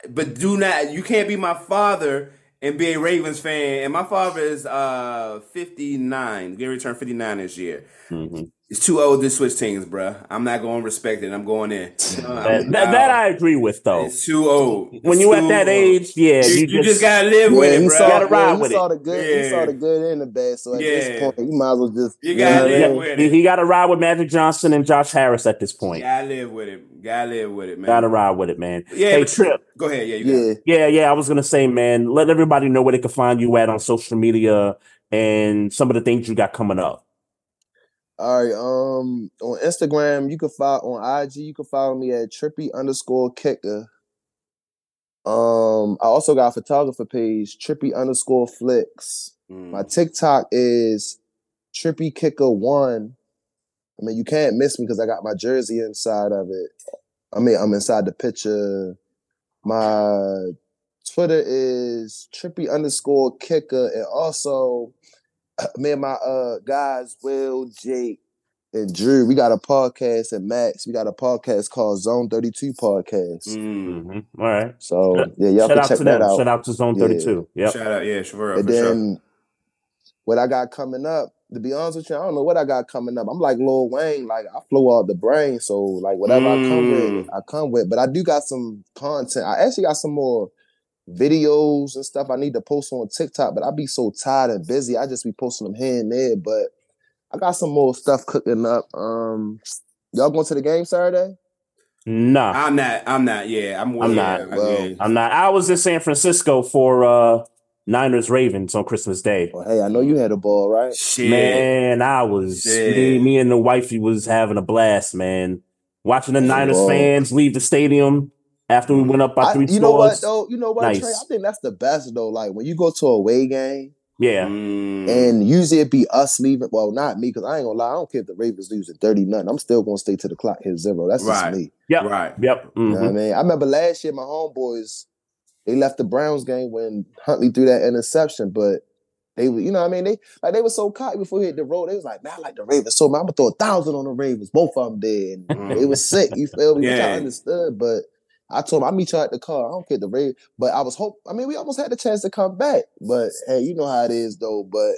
but do not. You can't be my father and be a Ravens fan. And my father is uh 59. Gonna return 59 this year. Mhm. It's too old to switch teams, bruh. I'm not going to respect it. I'm going in. That, that, that I agree with though. It's too old. When It's you at that old. age, yeah, you, you, you just gotta live Yeah, with it, he bro. saw, Gotta ride yeah, he with saw it. the good. He saw the good and the bad. So at Yeah. this point, you might as well just You gotta what I live with he, it. he got to ride with Magic Johnson and Josh Harris at this point. Gotta live with it. Gotta live with it, man. Got to ride with it, man. Yeah, hey, Trip. Go ahead. Yeah, you got. Yeah. Yeah, yeah. I was gonna say, man, let everybody know where they can find you at on social media and some of the things you got coming up. All right. Um, on Instagram, you can follow on IG. You can follow me at trippy underscore kicker. Um, I also got a photographer page, trippy underscore flicks. Mm. My TikTok is trippy kicker one. I mean, you can't miss me because I got my jersey inside of it. I mean, I'm inside the picture. My Twitter is trippy underscore kicker, and also me and my uh guys, Will, Jake, and Drew, we got a podcast, and Max, we got a podcast called Zone 32 Podcast. Mm. Mhm. All right. So Shout- yeah, y'all Shout can out check to that them. out. Shout out to Zone Yeah. 32. Yep. Shout out, yeah, for real, and for sure. then what I got coming up, to be honest with you, I don't know what I got coming up. I'm like Lil Wayne, like I flow out the brain. So like whatever I come Mm. with, I come with. But I do got some content. I actually got some more videos and stuff I need to post on TikTok, but I be so tired and busy. I just be posting them here and there. But I got some more stuff cooking up. Um y'all going to the game Saturday? Nah, I'm not. I'm not. Yeah, I'm. I'm not. Well. I'm not. I was in San Francisco for uh Niners Ravens on Christmas Day. Well, hey, I know you had a ball, right? Shit. Man, I was me, me and the wifey was having a blast, man. Watching the Niners Whoa. fans leave the stadium after we went up by I- three you know what though? You know what, Nice. Trey? I think that's the best though. Like when you go to a away game. Yeah. Mm. And usually it be us leaving. Well, not me, because I ain't gonna lie. I don't care if the Ravens losing 30 nothing. I'm still gonna stay to the clock hit zero. That's just Right. me. Yep. right. Yep. You know what I Mhm. mean? I remember last year my homeboys, they left the Browns game when Huntley threw that interception, but they were, you know what I mean? They like they were so cocky before he hit the road. They was like, man, I like the Ravens. So man, I'm gonna throw a thousand on the Ravens. Both of them did. And Mhm. it was sick. You feel me? Which Yeah. I understood, but I told him I'll meet you at the car. I don't care the Ravens. But I was hope I mean, we almost had the chance to come back. But hey, you know how it is though. But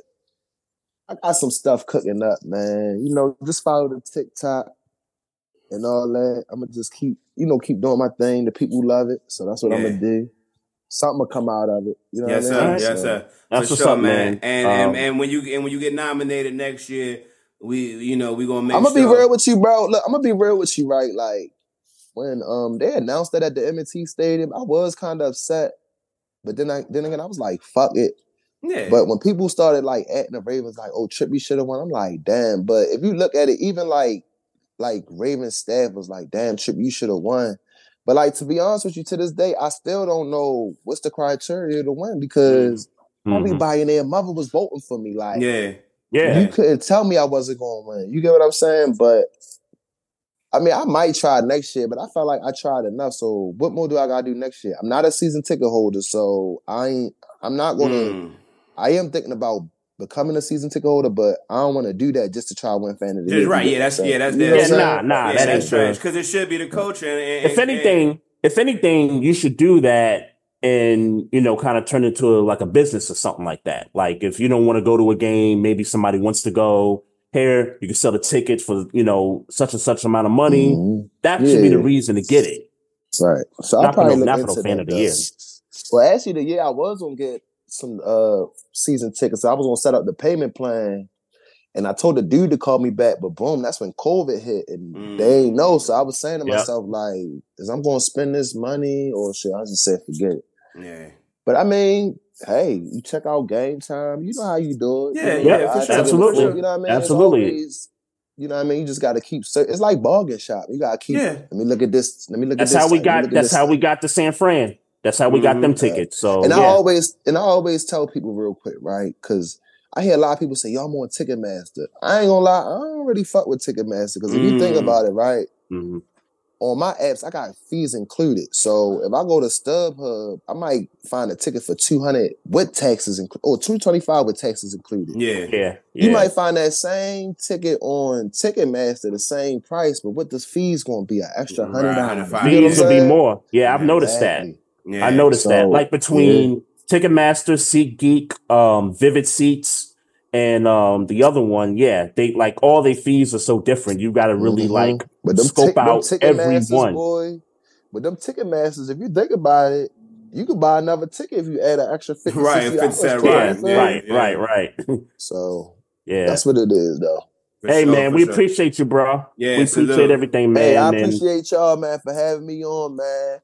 I got some stuff cooking up, man. You know, just follow the TikTok and all that. I'm gonna just keep, you know, keep doing my thing. The people love it, so that's what I'm gonna do. Something will come out of it. You know Yes, what I sir. mean? Yes, So- sir. That's For what's sure, up, man. man. And, Um, and and when you and when you get nominated next year, we you know we gonna make. I'm gonna sure. be real with you, bro. Look, I'm gonna be real with you, right? Like when um they announced that at the M&T Stadium, I was kind of upset, but then I then again I was like, fuck it. Yeah. But when people started like at the Ravens, like, oh, Trippy should have won, I'm like, damn. But if you look at it, even like like Ravens staff was like, damn, Tripp, you should have won. But like to be honest with you, to this day, I still don't know what's the criteria to win because mhm. everybody in their mother was voting for me. Like, yeah. Yeah. you couldn't tell me I wasn't going to win. You get what I'm saying? But I mean, I might try next year, but I felt like I tried enough. So what more do I gotta do next year? I'm not a season ticket holder, so I ain't. I'm not gonna. Mm. I am thinking about becoming a season ticket holder, but I don't want to do that just to try to win fan of the year. right. Yeah. That's what I'm yeah. That's saying? That's what Yeah, nah, nah, yeah, that that's ain't trash because it should be the coach and, and if and- anything, if anything, you should do that and you know, kind of turn it to like a business or something like that. Like if you don't want to go to a game, maybe somebody wants to go. Here, you can sell the ticket for you know such and such amount of money. Mhm. That should be the reason to get it. Right. So Not for probably no- not for no fan of the year. Well, actually, the year I was gonna get some uh season tickets, I was gonna set up the payment plan, and I told the dude to call me back, but boom, that's when COVID hit, and Mm. they ain't know. So I was saying to Yeah. myself, like, is I'm gonna spend this money or should I just say forget it? yeah. But I mean, hey, you check out game time. You know how you do it. Yeah, you know, yeah, for sure. Absolutely. You know what I mean? Absolutely. always- you know what I mean? You just got to keep. It's like bargain shop. You got to keep. Yeah. Let me look at this. Let me look That's at this. how we site. Let me got. That's how we got to San Fran. That's how we got them Mhm. tickets. So And yeah, I always and I always tell people real quick, right? Because I hear a lot of people say, "Yo, I'm on Ticketmaster." I ain't gonna lie, I don't really fuck with Ticketmaster because if you think Mm. about it, right, Mhm. On my apps I got fees included. So if I go to StubHub, I might find a ticket for two hundred with taxes included, or two twenty five with taxes included. Yeah. yeah, You yeah. might find that same ticket on Ticketmaster, the same price, but what the fees gonna be an extra Right, hundred dollars. $105. You get what I'm Fees will be more. Yeah, I've Yeah, noticed that. Yeah. I noticed that. Like between Ticketmaster, SeatGeek, um, Vivid Seats, and um the other one, yeah, they like all their fees are so different. You got to really Mhm. like But them, scope tick, them out ticket every masters, one. boy. But them ticket masters, if you think about it, you could buy another ticket if you add an extra 50 Right, 60 50 hours cent, to it, Yeah, right, yeah. right, right, right. So yeah. that's what it is, though. For Hey sure, man, we sure. appreciate you, bro. Yeah, we appreciate everything, man. hey, I and appreciate y'all, man, for having me on, man.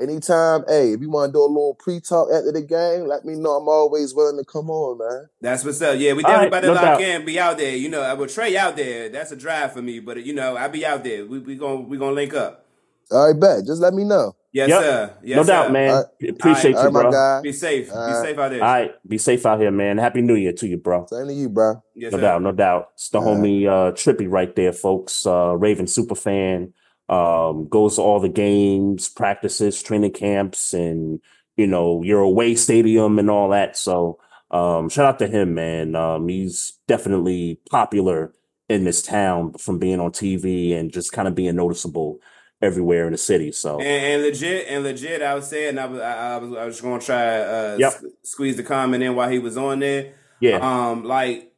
Anytime, hey, if you want to do a little pre-talk after the game, let me know. I'm always willing to come on, man. That's what's up. Yeah, we All definitely right, about to no lock doubt. in, be out there. You know, I will Trey out there. That's a drive for me, but you know, I'll be out there. We we gonna we gonna link up. All right, bet. Just let me know. Yes, Yep. sir. Yes, no doubt, man. All right. Appreciate All you, right, my bro. guy. Be safe. All be safe out there. All right, be safe out here, man. Happy New Year to you, bro. Same to you, bro. Yes, No sir. doubt, no doubt. It's the All right. homie uh Trippy right there, folks. Uh Raven super fan. Um goes to all the games, practices, training camps, and you know, your away stadium and all that. So um shout out to him, man. Um he's definitely popular in this town from being on TV and just kind of being noticeable everywhere in the city. So And, and legit, and legit, I was saying, I was, I, I was, I was going to try uh, Yep. s- squeeze the comment in while he was on there. yeah. Um, like,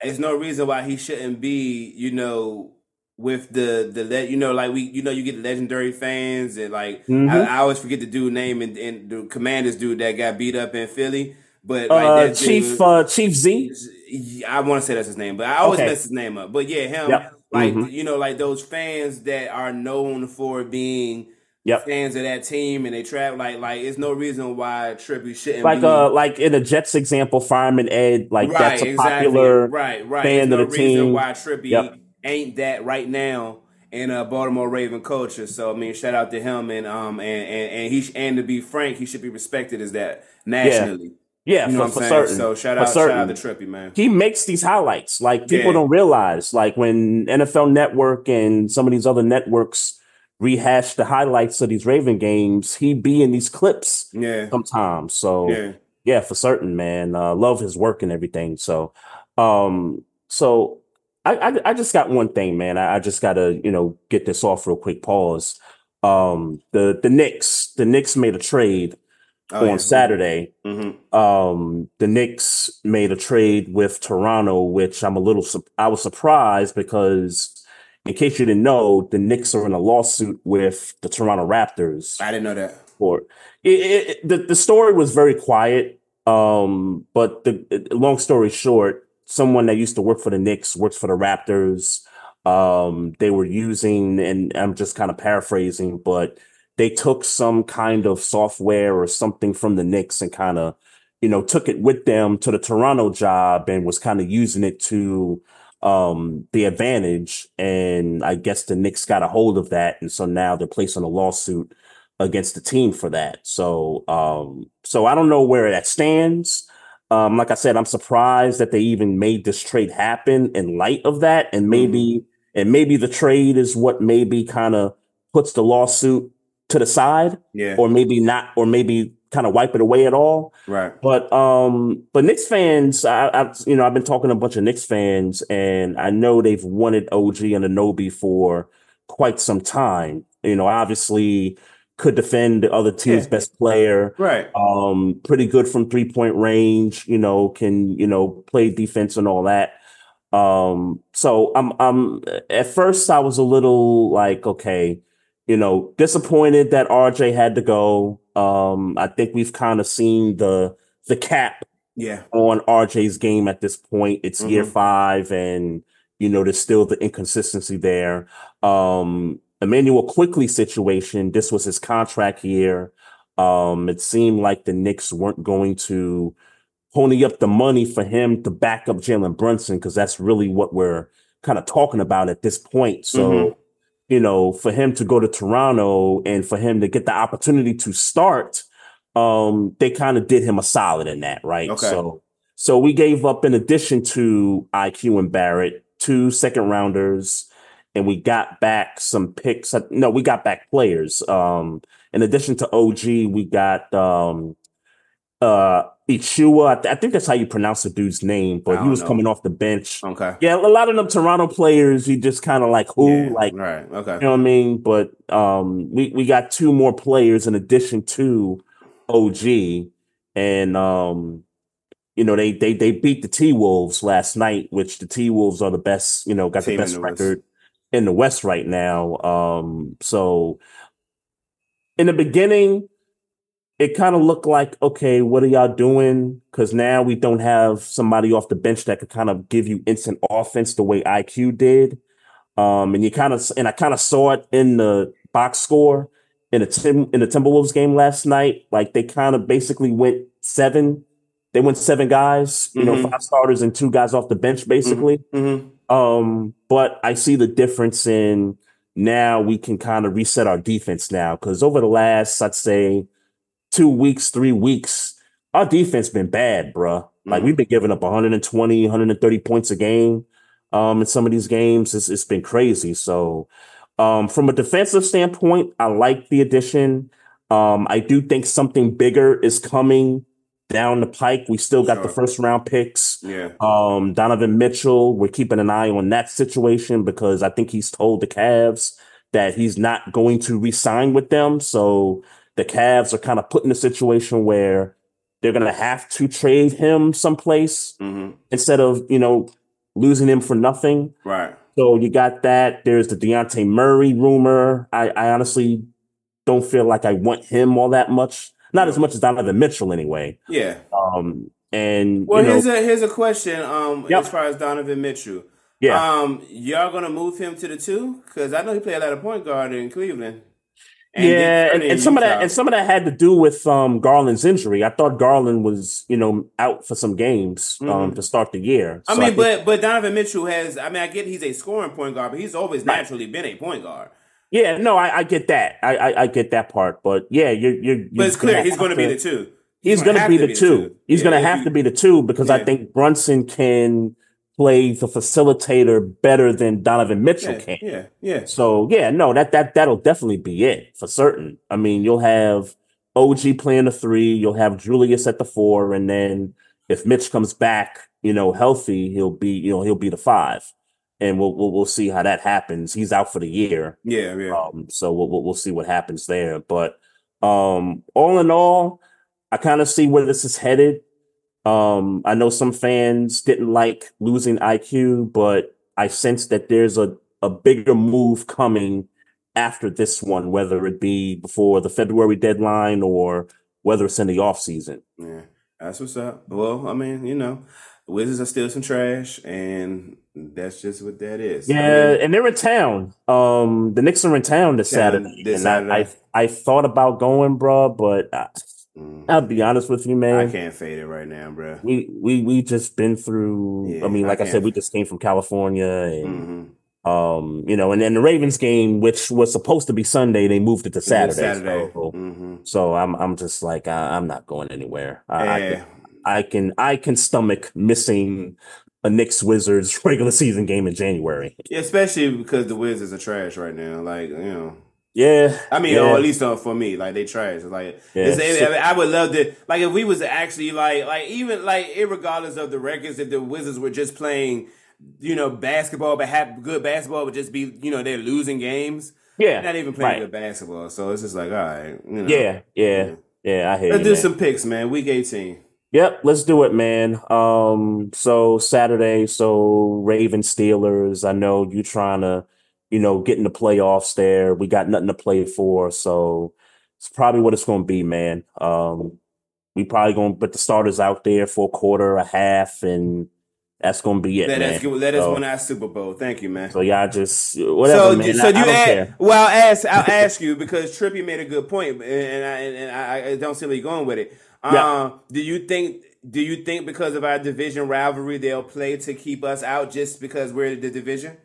there's no reason why he shouldn't be, you know, with the the let you know, like we, you know, you get legendary fans and like Mhm. I, I always forget the dude name and, and the Commanders dude that got beat up in Philly, but like uh that Chief dude, uh Chief Z. I want to say that's his name, but I always Okay. mess his name up. But yeah, him, Yep. like Mhm. you know, like those fans that are known for being Yep. fans of that team and they trap like like it's no reason why Trippy shouldn't Like be uh like in the Jets example, Fireman Ed, like right, that's a exactly. popular right, right. fan There's of no the reason team. why Trippy Yep. Ain't that right now in uh, Baltimore Raven culture. So I mean, shout out to him and um and and, and he and to be frank, he should be respected as that nationally. Yeah, You know for, for certain. So shout out, shout out to Trippy, man. he makes these highlights. Like people Yeah. don't realize, like when NFL Network and some of these other networks rehash the highlights of these Raven games, he be in these clips Yeah, sometimes. So yeah. yeah, for certain, man. Uh, love his work and everything. So, um, so I, I, I just got one thing, man. I, I just gotta, you know, get this off real quick. Pause. Um, the the Knicks, the Knicks made a trade Oh, on Saturday. Mm-hmm. Um, the Knicks made a trade with Toronto, which I'm a little, I was surprised because, in case you didn't know, the Knicks are in a lawsuit with the Toronto Raptors I didn't know that. it, it, it- the the story was very quiet. Um, but the long story short, someone that used to work for the Knicks works for the Raptors. Um, they were using, and I'm just kind of paraphrasing, but they took some kind of software or something from the Knicks and kind of, you know, took it with them to the Toronto job and was kind of using it to um the advantage. And I guess the Knicks got a hold of that, and so now they're placing a lawsuit against the team for that. So um so I don't know where that stands. Um like I said, I'm surprised that they even made this trade happen in light of that and maybe and maybe the trade is what maybe kind of puts the lawsuit to the side Yeah, or maybe not or maybe kind of wipe it away at all. right. But um, but Knicks fans, I, I you know I've been talking to a bunch of Knicks fans, and I know they've wanted OG Anunoby for quite some time. You know, obviously could defend the other team's Yeah. best player. Right. Um, pretty good from three point range. You know, can you know play defense and all that. Um, so I'm I'm at first I was a little like okay, you know, disappointed that RJ had to go. Um, I think we've kind of seen the the cap Yeah. on RJ's game at this point. It's year Mhm. five, and you know, there's still the inconsistency there. Um, Immanuel Quickley situation, this was his contract year. Um, it seemed like the Knicks weren't going to pony up the money for him to back up Jalen Brunson because that's really what we're kind of talking about at this point. So, Mhm. you know, for him to go to Toronto and for him to get the opportunity to start, um, they kind of did him a solid in that, right? Okay. So, so we gave up in addition to IQ and Barrett, two second rounders, and we got back some picks. No, we got back players. Um, in addition to OG, we got um uh Achiuwa. I, th- I think that's how you pronounce the dude's name, but he was know. coming off the bench. Okay. Yeah, a lot of them Toronto players, you just kind of like who, Yeah, like right. Okay. you know what I mean? But um, we we got two more players in addition to OG, and um, you know, they they they beat the T Wolves last night, which the T Wolves are the best, you know, got Team the best record in the West right now. Um, so in the beginning, it kind of looked like, okay, what are y'all doing? Because now we don't have somebody off the bench that could kind of give you instant offense the way IQ did. Um, and you kind of and I kind of saw it in the box score in the Tim in the Timberwolves game last night. Like they kind of basically went seven. They went seven guys, you know, Mhm. five starters and two guys off the bench, basically. Mm-hmm. Um, but I see the difference in now we can kind of reset our defense now because over the last, I'd say, two weeks, three weeks, our defense been bad, bruh. Like Mhm. we've been giving up 120, 130 points a game. Um, in some of these games, it's, it's been crazy. So, um, from a defensive standpoint, I like the addition. Um, I do think something bigger is coming down the pike. We still got the first round picks. Yeah. Um, Donovan Mitchell, we're keeping an eye on that situation because I think he's told the Cavs that he's not going to re-sign with them. So the Cavs are kind of put in a situation where they're gonna have to trade him someplace Mm-hmm. instead of, you know, losing him for nothing. Right. So you got that. There's the Dejounte Murray rumor. I, I honestly don't feel like I want him all that much. Not as much as Donovan Mitchell anyway. Yeah. Um, and Well, you know, here's a here's a question. Um, Yep. as far as Donovan Mitchell, yeah. um, y'all gonna move him to the two? Because I know he played a lot of point guard in Cleveland. did yeah, and, and some of that and some of that had to do with um Garland's injury. I thought Garland was, you know, out for some games um Mhm. to start the year. I So mean, think- but but Donovan Mitchell has. I mean, I get he's a scoring point guard, but he's always Right. naturally been a point guard. Yeah, no, I, I get that. I, I I get that part. But yeah, you're you're, But it's clear he's going to be the two. He's going to be the two. He's Yeah, going to have you- to be the two because I think Brunson can play the facilitator better than Donovan Mitchell Yeah, can. yeah, yeah. So yeah, no, that that that'll definitely be it for certain. I mean, you'll have OG playing the three, you'll have Julius at the four, and then if Mitch comes back, you know, healthy, he'll be you know he'll be the five, and we'll we'll, we'll see how that happens. He's out for the year, Yeah, yeah. um, so we'll, we'll we'll see what happens there. But um, all in all, I kind of see where this is headed. Um, I know some fans didn't like losing IQ, but I sense that there's a, a bigger move coming after this one, whether it be before the February deadline or whether it's in the off season. Yeah, that's what's up. Well, I mean, you know, Wizards are still some trash, and that's just what that is. I Yeah, mean, and they're in town. Um, the Knicks are in town this Town Saturday, this and I, I I thought about going, bro, but I, mm, I'll be honest with you, man. I can't fade it right now, bro. we we we just been through. Yeah, I mean, like I, can't. said, we just came from California, and hmm um, you know, and then the Ravens game, which was supposed to be Sunday, they moved it to Saturday. Saturday. So, hmm so I'm I'm just like I, I'm not going anywhere. I, I, Yeah, I can I can stomach missing a Knicks Wizards regular season game in January. Yeah, especially because the Wizards are trash right now. Like you know, Yeah, I mean, yeah, or at least uh, for me, like they trash. Like Yeah. I, mean, I would love to, like if we was actually like, like even like regardless of the records, if the Wizards were just playing, you know, basketball, but have good basketball, would just be, you know, they're losing games, yeah, not even playing right. good basketball. So it's just like, all right, you know, yeah, yeah, yeah. I hear Let's you, do man. some picks, man. Week eighteen. Yep, let's do it, man. Um, so Saturday, so Raven Steelers. I know you trying to, you know, get in the playoffs there. We got nothing to play for, so it's probably what it's gonna be, man. Um, we probably gonna put the starters out there for a quarter, a half, and that's gonna be it, Let man. let us So- win our Super Bowl. Thank you, man. So y'all just whatever, so, man. so I, you I don't ask, care. well, I'll ask, I'll ask you because Trippy made a good point, and I, and I, I don't see where you're going with it. Yeah. Um, do you think? Do you think because of our division rivalry, they'll play to keep us out just because we're the division?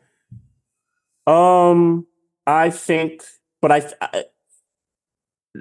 Um, I think, but I, I,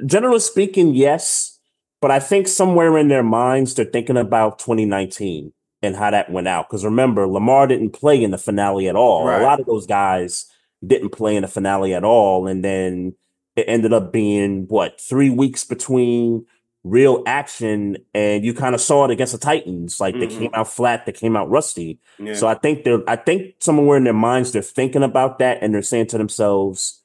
generally speaking, yes. But I think somewhere in their minds, they're thinking about 2019 and how that went out. Because remember, Lamar didn't play in the finale at all. Right. A lot of those guys didn't play in the finale at all. And then it ended up being what, three weeks between real action. And you kind of saw it against the Titans. Like they Mhm. came out flat, they came out rusty. Yeah. So I think they're I think somewhere in their minds they're thinking about that and they're saying to themselves,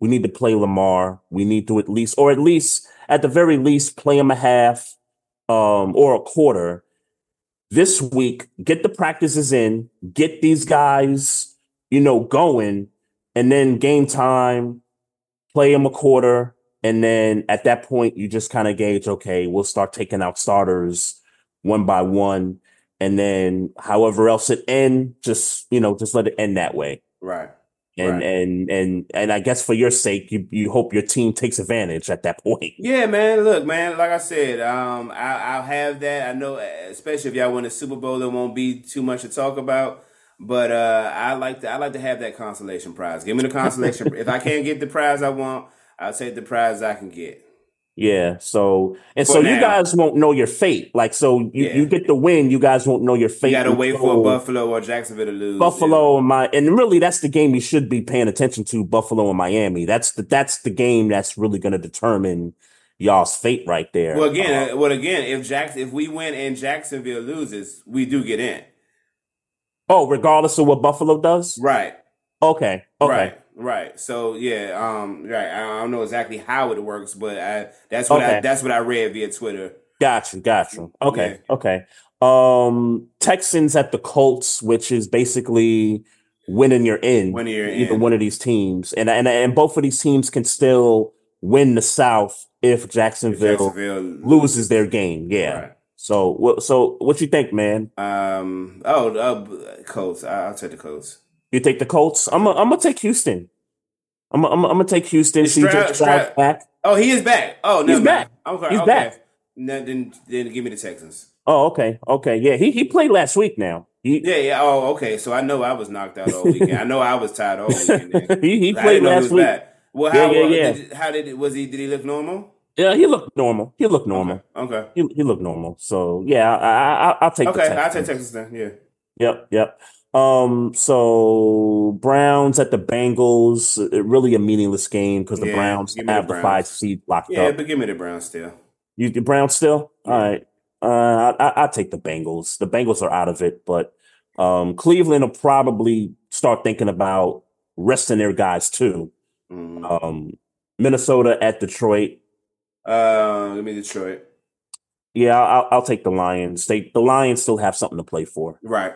we need to play Lamar. We need to at least, or at least at the very least, play him a half um or a quarter. this week, get the practices in, get these guys, you know, going, and then game time, play them a quarter, and then at that point, you just kind of gauge, okay, we'll start taking out starters one by one, and then however else it end, just you know, just let it end that way. Right. And Right. and and and I guess for your sake, you you hope your team takes advantage at that point. Yeah, man. Look, man. Like I said, um, I, I'll have that. I know, especially if y'all win the Super Bowl, there won't be too much to talk about. But uh, I like to, I like to have that consolation prize. Give me the consolation. if I can't get the prize I want, I'll take the prize I can get. Yeah. So and For so you guys won't know your fate. Like so you, Yeah. you get the win, you guys won't know your fate. You got to wait for Buffalo or Jacksonville to lose. Buffalo and my and really that's the game you should be paying attention to, Buffalo and Miami. That's the that's the game that's really gonna determine y'all's fate right there. Well, again, uh, well, again, if Jackson, if we win and Jacksonville loses, we do get in. oh, regardless of what Buffalo does? Right. Okay. Okay. Right, right. So yeah, um, right. I don't know exactly how it works, but I that's what I that's what I read via Twitter. Gotcha, gotcha. Okay, okay. Um Texans at the Colts, which is basically winning you're in. When you're either in, one of these teams. And and and both of these teams can still win the South if if Jacksonville, Jacksonville loses their game. Yeah. Right. So what so what you think, man? Um. Oh, uh, Colts. I'll take the Colts. You take the Colts? I'm gonna I'm gonna take Houston. I'm gonna, I'm I'm gonna take Houston. Is CJ Stroud- back. Oh, he is back. Oh, no, He's mind. back. Okay. He's okay. back. No, then, then give me the Texans. Oh, okay, okay, yeah. He he played last week. Now he Yeah, yeah. Oh, okay. So I know I was knocked out all weekend. I know I was tired all weekend. He, he played he last was week. back. Well, how, yeah, uh, yeah. Did, how did it, was he? Did he look normal? Yeah, he looked normal. He looked normal. Okay. Okay. He, he looked normal. So yeah, I, I, I'll take. Okay. I'll take Texas then. Yeah. Yep, yep. Um, so Browns at the Bengals, really a meaningless game because the Yeah, Browns me the have the, five seed locked Yeah, up. but give me the Browns still. You the Browns still? Yeah. All right. Uh, I, I I'll take the Bengals. The Bengals are out of it, but um, Cleveland will probably start thinking about resting their guys too. Mm. Um, Minnesota at Detroit. Uh, give me Detroit. Yeah, I'll, I'll take the Lions. They the Lions still have something to play for. Right.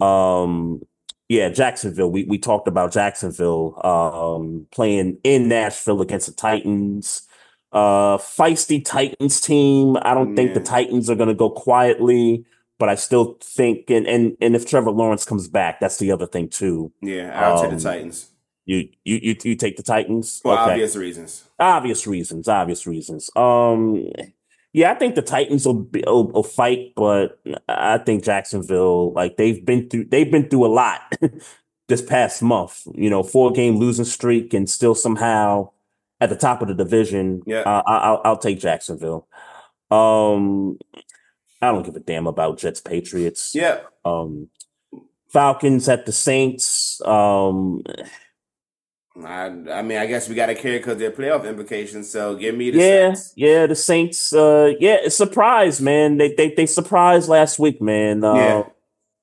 Um, yeah, Jacksonville. We we talked about Jacksonville um playing in Nashville against the Titans. Uh feisty Titans team. I don't think the Titans are gonna go quietly, but I still think and and and if Trevor Lawrence comes back, that's the other thing too. Yeah, I'll take Um, the Titans You you you, you take the Titans? for Okay. obvious reasons. Obvious reasons, obvious reasons. Um yeah, I think the Titans will, be, will will fight, but I think Jacksonville, like they've been through, they've been through a lot this past month. You know, four game losing streak, and still somehow at the top of the division. Yeah. uh, I, I'll I'll take Jacksonville. Um, I don't give a damn about Jets Patriots. Yeah. Um, Falcons at the Saints. Um, I, I mean, I guess we got to care because they're playoff implications. So give me the yeah, Saints. yeah, the Saints. Uh, yeah, it's surprise, man. They they they surprised last week, man. Uh, Yeah.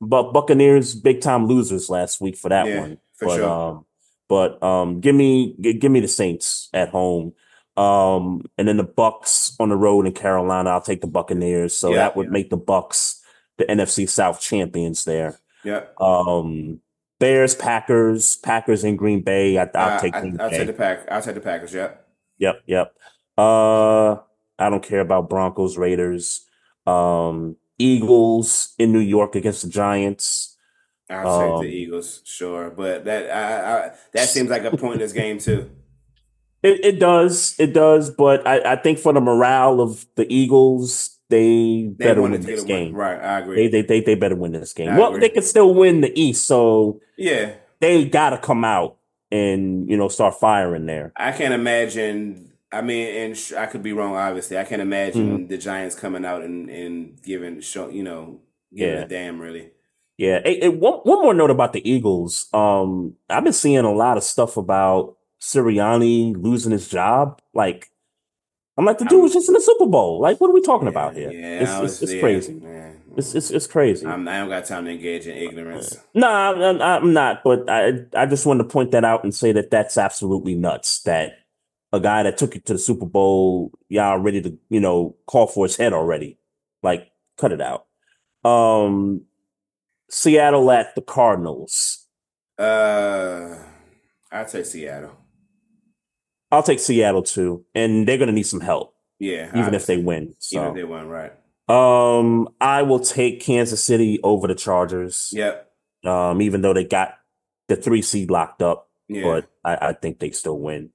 but Buccaneers big time losers last week for that Yeah, one. for but sure. um, but um, give me gi- give me the Saints at home. Um, and then the Bucks on the road in Carolina. I'll take the Buccaneers. So Yeah, that would yeah. make the Bucks the NFC South champions there. Yeah. Um, Bears, Packers, Packers in Green Bay. I, I'll Uh, take I, Green I'll take the pack. I'll take the Packers. Yep. Yep, yep. Uh, I don't care about Broncos, Raiders, um, Eagles in New York against the Giants. I'll take Um, the Eagles. Sure, but that I, I, that seems like a pointless game too. It, it does, it does, but I, I think for the morale of the Eagles, they, They better win this a win. game. Right. I agree. they, they, they they better win this game. I well, agree. they can still win the East, so yeah. they got to come out and you know start firing there. I can't imagine. I mean, and sh- I could be wrong. Obviously, I can't imagine Mm-hmm. the Giants coming out and and giving show. You know, giving Yeah. a damn really. Yeah. Hey, hey, one, one more note about the Eagles. Um, I've been seeing a lot of stuff about Sirianni losing his job. Like, I'm like, the dude was just in the Super Bowl. Like, what are we talking about here? Yeah, it's, it's, it's crazy. man. It's, it's it's crazy. I'm, I don't got time to engage in ignorance. Nah, I'm, I'm not. But I I just wanted to point that out and say that that's absolutely nuts. That a guy that took you to the Super Bowl, y'all ready to you know call for his head already. Like, cut it out. Um, Seattle at the Cardinals. Uh, I'd say Seattle. I'll take Seattle too, and they're gonna need some help, Yeah, even if they obviously. win. even if they won right. um, I will take Kansas City over the Chargers. Yep. Um, even though they got the three seed locked up, Yeah. but I, I think they still win.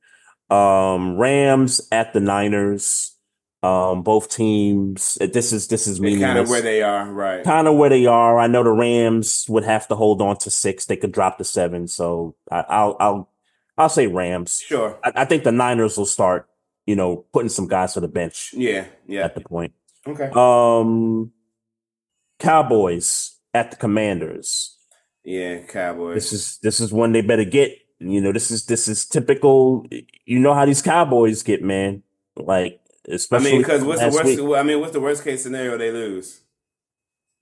Um, Rams at the Niners. Um, both teams. This is this is kind of where they are, right? kind of where they are. I know the Rams would have to hold on to six. They could drop to seven. So I, I'll I'll I'll say Rams. Sure. I, I think the Niners will start, you know, putting some guys to the bench Yeah. Yeah. at the point. Okay. Um, Cowboys at the Commanders. Yeah. Cowboys. This is this is one they better get. You know, this is this is typical. You know how these Cowboys get, man. Like I especially mean, because what's the worst? week. I mean, what's the worst case scenario? They lose.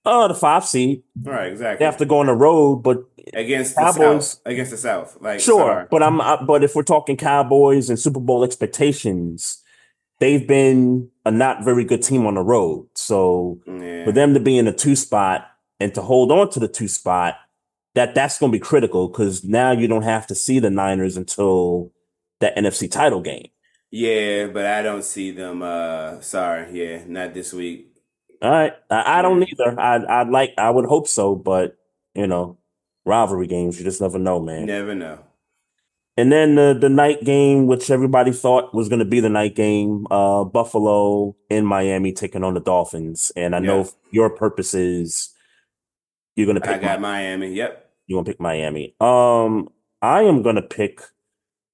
Oh, the five seed. Right. Exactly. They have to go on the road, but against the South. Against the South. Like Sure, but I'm uh, but if we're talking Cowboys and Super Bowl expectations, they've been a not very good team on the road. So Yeah. for them to be in a two spot and to hold on to the two spot, that that's going to be critical because now you don't have to see the Niners until that NFC title game. Yeah, but I don't see them. Uh, sorry, yeah, not this week. All right, I, I don't either. I I'd like I would hope so, but you know, rivalry games you just never know, man. Never know. And then the the night game, which everybody thought was going to be the night game, uh, Buffalo in Miami taking on the Dolphins. And I know Yeah. for your purposes, you're going to pick. I got Mi- Miami. Yep. you're going to pick Miami. Um, I am going to pick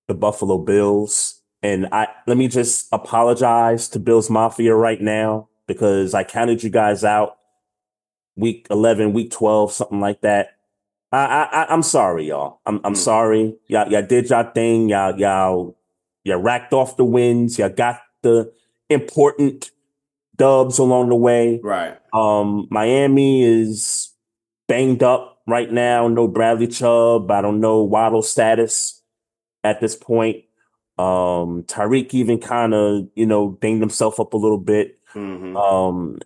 the Buffalo Bills, and I let me just apologize to Bills Mafia right now because I counted you guys out week eleven, week twelve, something like that. I, I, I- I'm sorry, y'all. I'm, I'm Mm. sorry. Y'all, y'all did y'all thing. Y'all, y'all, y'all racked off the wins. Y'all got the important dubs along the way. Right. Um, Miami is banged up right now. No Bradley Chubb. I don't know Waddle's status at this point. Um, Tyreek even kind of, you know, dinged himself up a little bit. hmm Um,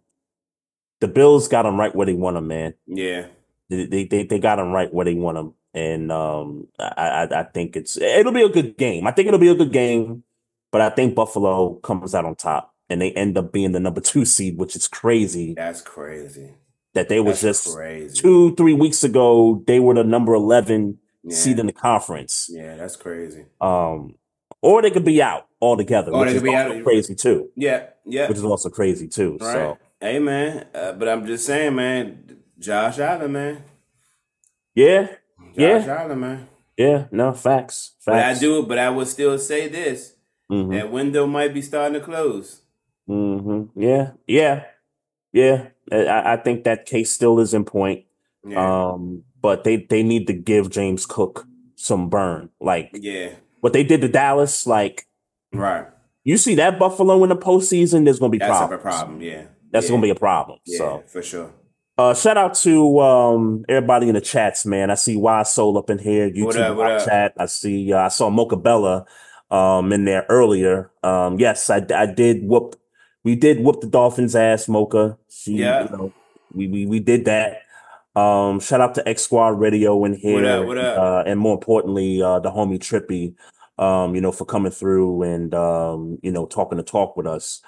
the Bills got him right where they want him, man. Yeah. They they they, got him right where they want him, and um, I, I I think it's it'll be a good game. I think it'll be a good game, but I think Buffalo comes out on top, and they end up being the number two seed, which is crazy. That's crazy. That they was That's just crazy. two three weeks ago they were the number eleven Yeah. seed in the conference. Yeah, that's crazy. Um, or they could be out altogether, Or which they is be also out. crazy too. Yeah. Yeah. Which is also crazy too. Right. So Hey man, uh, but I'm just saying, man. Josh Allen, man. yeah, Josh Yeah. Allen, man. yeah, no facts, But I facts. do. But I would still say this: Mhm. that window might be starting to close. Mm-hmm. Yeah, yeah, yeah. I, I think that case still is in point. Yeah. Um, but they they need to give James Cook some burn. Like yeah. what they did to Dallas. Like Right. you see that Buffalo in the postseason, there's gonna be That's problems. a problem. Yeah. That's yeah. gonna be a problem. Yeah, So for sure. Uh shout out to um everybody in the chats, man. I see Y Soul up in here, YouTube What up, what chat. I see uh, I saw Mocha Bella um in there earlier. Um yes, I I did whoop we did whoop the Dolphins ass, Mocha. She, Yeah. you know, we, we we did that. Um shout out to X Squad Radio in here. What up, what up? Uh, and more importantly, uh the homie Trippy, um, you know, for coming through and um, you know, talking to talk with us.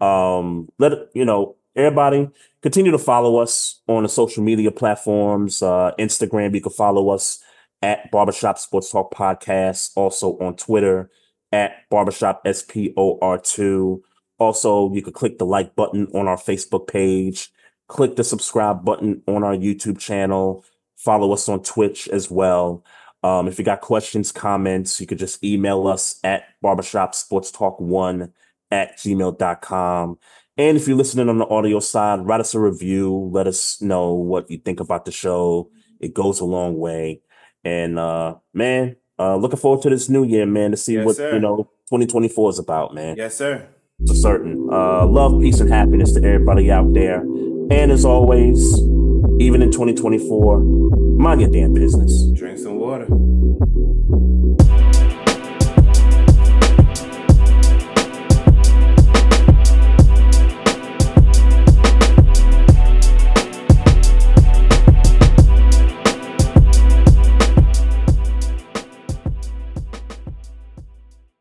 Um, let it, you know, everybody continue to follow us on the social media platforms. Uh, Instagram, you can follow us at Barbershop Sports Talk Podcast. Also on Twitter at Barbershop SPOR2. Also, you can click the like button on our Facebook page, click the subscribe button on our YouTube channel, follow us on Twitch as well. Um, if you got questions, comments, you could just email us at barbershop sports talk one at gmail.com. And if you're listening on the audio side, write us a review. Let us know what you think about the show. It goes a long way. And uh man, uh looking forward to this new year, man, to see Yes, what sir. you know 2024 is about, man. Yes, sir. For certain. Uh love, peace, and happiness to everybody out there. And as always, even in 2024, mind your damn business. Drink some water.